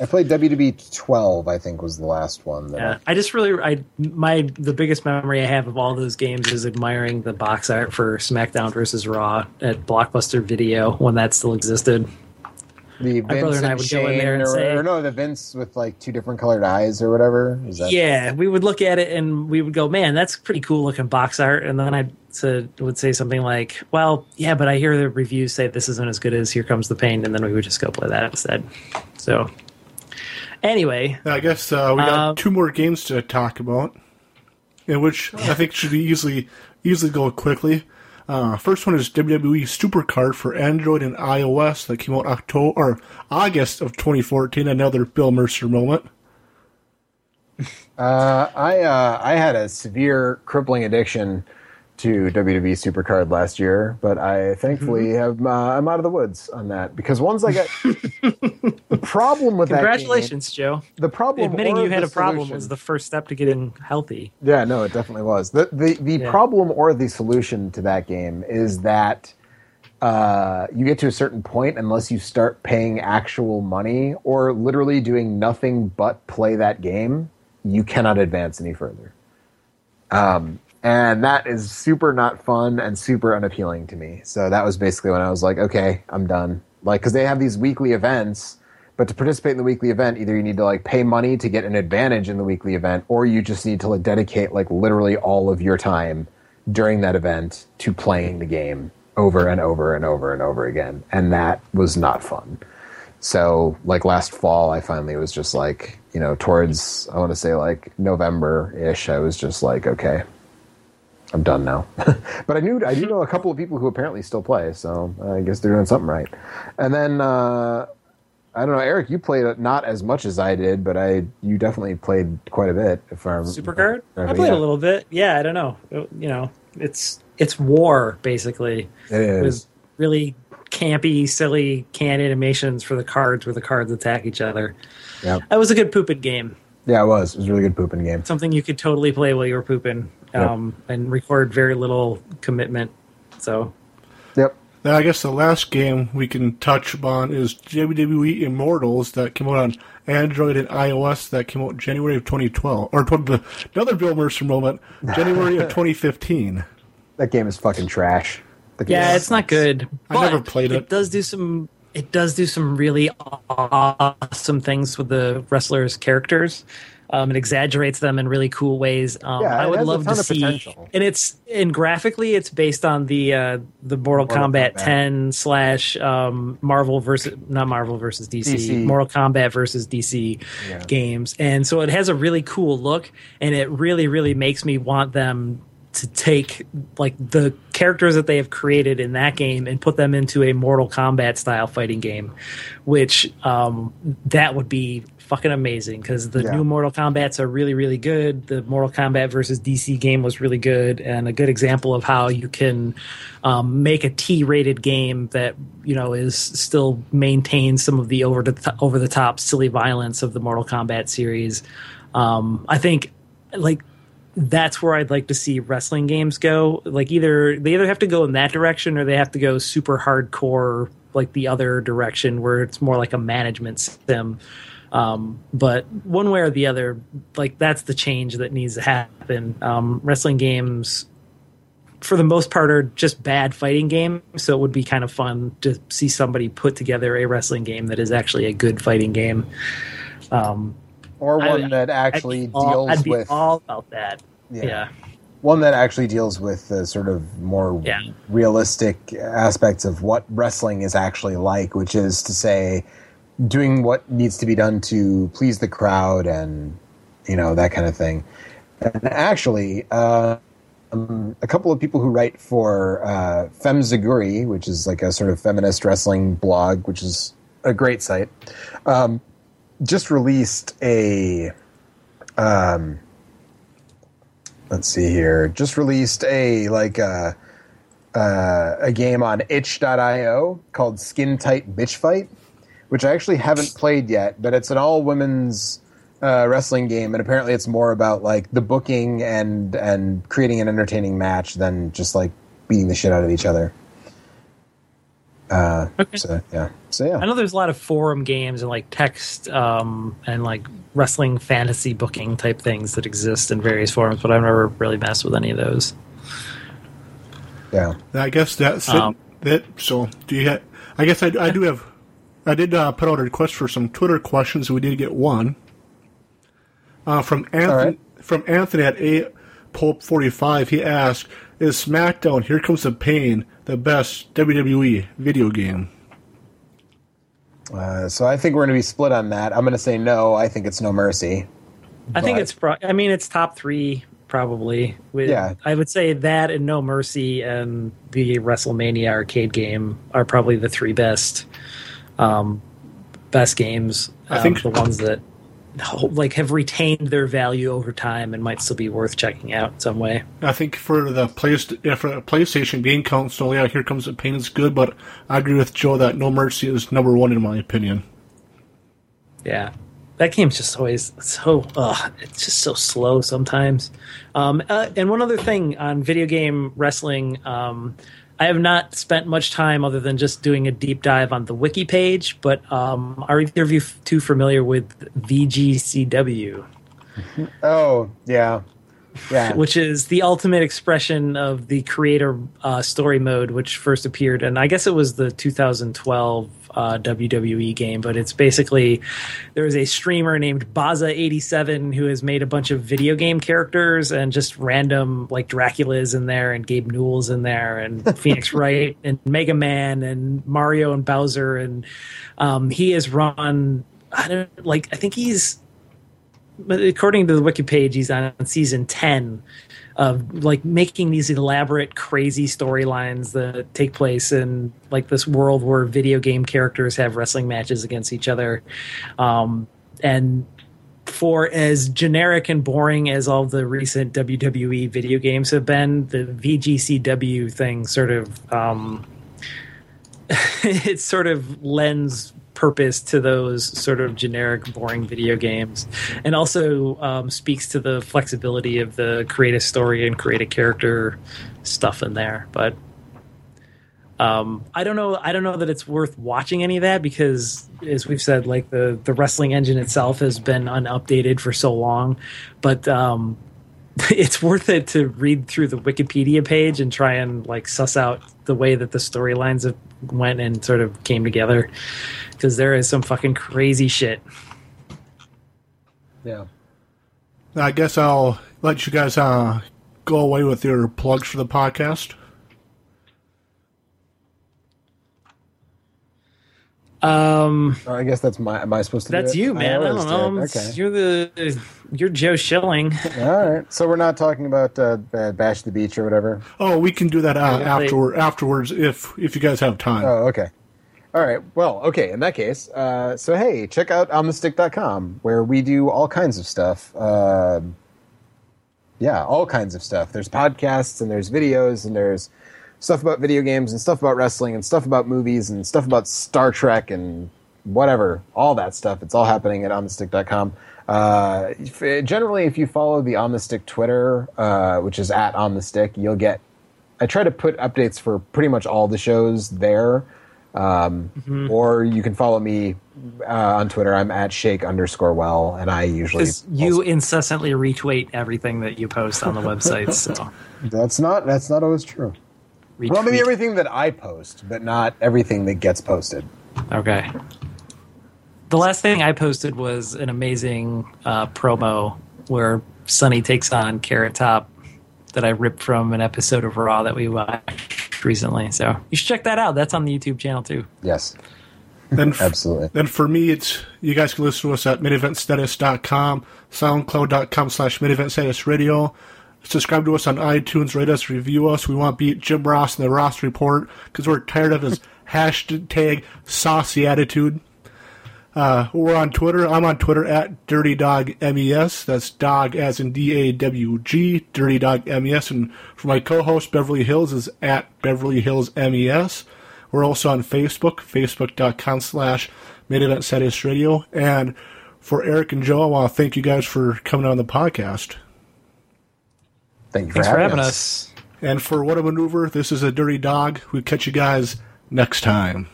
I played WWE 12. I think was the last one. That yeah, I just really I my the biggest memory I have of all those games is admiring the box art for SmackDown versus Raw at Blockbuster Video when that still existed. the My brother Vince and I would go in there Shane, and or, say- or no, the Vince with like two different colored eyes or whatever. Is that Yeah, we would look at it and we would go, "Man, that's pretty cool looking box art." And then I would say something like, "Well, yeah, but I hear the reviews say this isn't as good as Here Comes the Pain," and then we would just go play that instead. So, anyway, I guess uh, we got Um, two more games to talk about, in which I think should easily easily go quickly. Uh, first one is WWE Supercard for Android and iOS that came out October or August of 2014. Another Bill Mercer moment. Uh, I uh, I had a severe crippling addiction to WWE Supercard last year, but I thankfully Mm-hmm. have uh, I'm out of the woods on that because once I got the problem with that congratulations, Joe. that game, the problem Admitting or you had the a problem solution- was the first step to getting healthy. Yeah, no, it definitely was. The the, the Yeah. problem or the solution to that game is that uh, you get to a certain point unless you start paying actual money or literally doing nothing but play that game, you cannot advance any further. Um, and that is super not fun and super unappealing to me. So that was basically when I was like, okay, I'm done. Like, because they have these weekly events, but to participate in the weekly event, either you need to like pay money to get an advantage in the weekly event, or you just need to like dedicate like literally all of your time during that event to playing the game over and over and over and over again. And that was not fun. So, like last fall, I finally was just like, you know, towards, I want to say like November ish, I was just like, okay, I'm done now. but I knew, I do know a couple of people who apparently still play, so I guess they're doing something right. And then, uh, I don't know, Eric, you played not as much as I did, but I, you definitely played quite a bit. If I Supercard, if I played yeah. a little bit. Yeah, I don't know. You know, it's it's war basically. It is. with really campy, silly can animations for the cards where the cards attack each other. Yeah, That was a good pooping game. Yeah, it was. It was a really good pooping game. Something you could totally play while you were pooping, um, and required very little commitment. So Yep. Now, I guess the last game we can touch upon is WWE Immortals that came out on Android and iOS that came out January of 2012. Or another Bill Mercer moment, January of 2015. That game is fucking trash. Yeah, it's not good. I never played it. It does do some. It does do some really awesome things with the wrestlers' characters. Um, it exaggerates them in really cool ways. Um, Yeah, I would love to see, potential. and it's and graphically, it's based on the uh, the Mortal, Mortal Kombat, Kombat. 10 slash um, Marvel versus not Marvel versus DC, DC. Mortal Kombat versus DC Yeah. games, and so it has a really cool look, and it really really makes me want them to take like the characters that they have created in that game and put them into a Mortal Kombat style fighting game, which um, that would be fucking amazing because the Yeah. new Mortal Kombat's are really really good. The Mortal Kombat versus DC game was really good and a good example of how you can um, make a T-rated game that you know is still maintains some of the over the th- over the top silly violence of the Mortal Kombat series. Um, I think like that's where I'd like to see wrestling games go. Like either they either have to go in that direction or they have to go super hardcore like the other direction where it's more like a management sim. Um, but one way or the other, like that's the change that needs to happen. Um, wrestling games, for the most part, are just bad fighting games. So it would be kind of fun to see somebody put together a wrestling game that is actually a good fighting game. Um, Or I- one that I'd actually all, deals with all about that. Yeah. yeah. one that actually deals with the sort of more Yeah. realistic aspects of what wrestling is actually like, which is to say, doing what needs to be done to please the crowd and you know that kind of thing. And actually, uh, um, a couple of people who write for uh, Femzaguri, which is like a sort of feminist wrestling blog, which is a great site, um, just released a um, let's see here. Just released a like a uh, a game on itch.io called Skin Tight Bitch Fight, which I actually haven't played yet, but it's an all women's uh, wrestling game, and apparently it's more about like the booking and and creating an entertaining match than just like beating the shit out of each other. Uh, Okay. So yeah, so yeah. I know there's a lot of forum games and like text um, and like wrestling fantasy booking type things that exist in various forums, but I've never really messed with any of those. Yeah. I guess that's Um, it. That so do you? Ha- I guess I, I do have. I did uh, put out a request for some Twitter questions. We did get one uh, from Anthony. right. From Anthony at a Pope forty five. He asked, "Is SmackDown Here Comes the Pain the best WWE video game?" Uh, so I think we're going to be split on that. I'm going to say no. I think it's No Mercy. I think it's. Pro- I mean, it's top three probably. With, Yeah. I would say that and No Mercy and the WrestleMania arcade game are probably the three best, um, best games. I um, think- the ones that like have retained their value over time and might still be worth checking out in some way. I think for the play, yeah, for the PlayStation game console, yeah, Here Comes the Pain is good, but I agree with Joe that No Mercy is number one in my opinion. Yeah. That game's just always so, ugh, it's just so slow sometimes. Um, uh, and one other thing on video game wrestling, um, I have not spent much time other than just doing a deep dive on the wiki page. But um, are either of you f- too familiar with VGCW? Oh yeah, yeah. which is the ultimate expression of the creator uh, story mode, which first appeared, and I guess it was the 2012 uh, WWE game. But it's basically there is a streamer named Baza87 who has made a bunch of video game characters and just random like Dracula's in there and Gabe Newell's in there and Phoenix Wright and Mega Man and Mario and Bowser and um, he has run. I don't like. I think he's according to the wiki page, he's on season ten of like making these elaborate, crazy storylines that take place in like this world where video game characters have wrestling matches against each other, um, and for as generic and boring as all the recent WWE video games have been, the VGCW thing sort of um, it sort of lends purpose to those sort of generic, boring video games, and also um, speaks to the flexibility of the creative story and creative character stuff in there. But um, I don't know. I don't know that it's worth watching any of that because, as we've said, like the the wrestling engine itself has been unupdated for so long. But um, it's worth it to read through the Wikipedia page and try and like suss out the way that the storylines have went and sort of came together because there is some fucking crazy shit. Yeah. I guess I'll let you guys uh, go away with your plugs for the podcast. Um, Oh, I guess that's my. Am I supposed to? do that's it? you, man. I always don't know. Okay. You're the you're Joe Schilling. All right. So we're not talking about uh, uh, Bash the Beach or whatever. Oh, we can do that uh, Yeah, they- afterward, afterwards if if you guys have time. Oh, okay. All right. Well, okay. In that case, uh, so hey, check out onthestick.com where we do all kinds of stuff. Um yeah, all kinds of stuff. There's podcasts and there's videos and there's stuff about video games and stuff about wrestling and stuff about movies and stuff about Star Trek and whatever. All that stuff. It's all happening at onthestick.com. Uh, generally, if you follow the On the Stick Twitter, uh, which is at On the Stick, you'll get I try to put updates for pretty much all the shows there. Um, Or you can follow me uh, on Twitter. I'm at shake underscore well, and I usually you incessantly retweet everything that you post on the website. So that's not that's not always true. Well, maybe everything that I post, but not everything that gets posted. Okay. The last thing I posted was an amazing uh, promo where Sonny takes on Carrot Top that I ripped from an episode of Raw that we watched recently. So you should check that out. That's on the YouTube channel too. Yes, Then f- absolutely. Then for me, it's you guys can listen to us at mideventstatus.com, soundcloud.com slash mideventstatus radio. Subscribe to us on iTunes, rate us, review us. We want to beat Jim Ross in the Ross Report because we're tired of his hashtag saucy attitude. Uh, we're on Twitter. I'm on Twitter at Dirty Dog MES. That's dog as in D A W G, Dirty Dog MES. And for my co-host Beverly Hills is at Beverly Hills MES. We're also on Facebook, facebook.com slash Mid Event Status Radio. And for Eric and Joe, I want to thank you guys for coming on the podcast. Thank you for, Thanks having, for having us. us. And for What a Maneuver, this is a dirty dog. We'll catch you guys next time.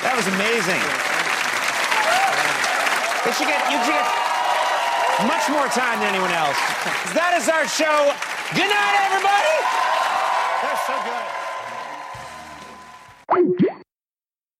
That was amazing. You should get, you should get much more time than anyone else. That is our show. Good night, everybody. They're so good.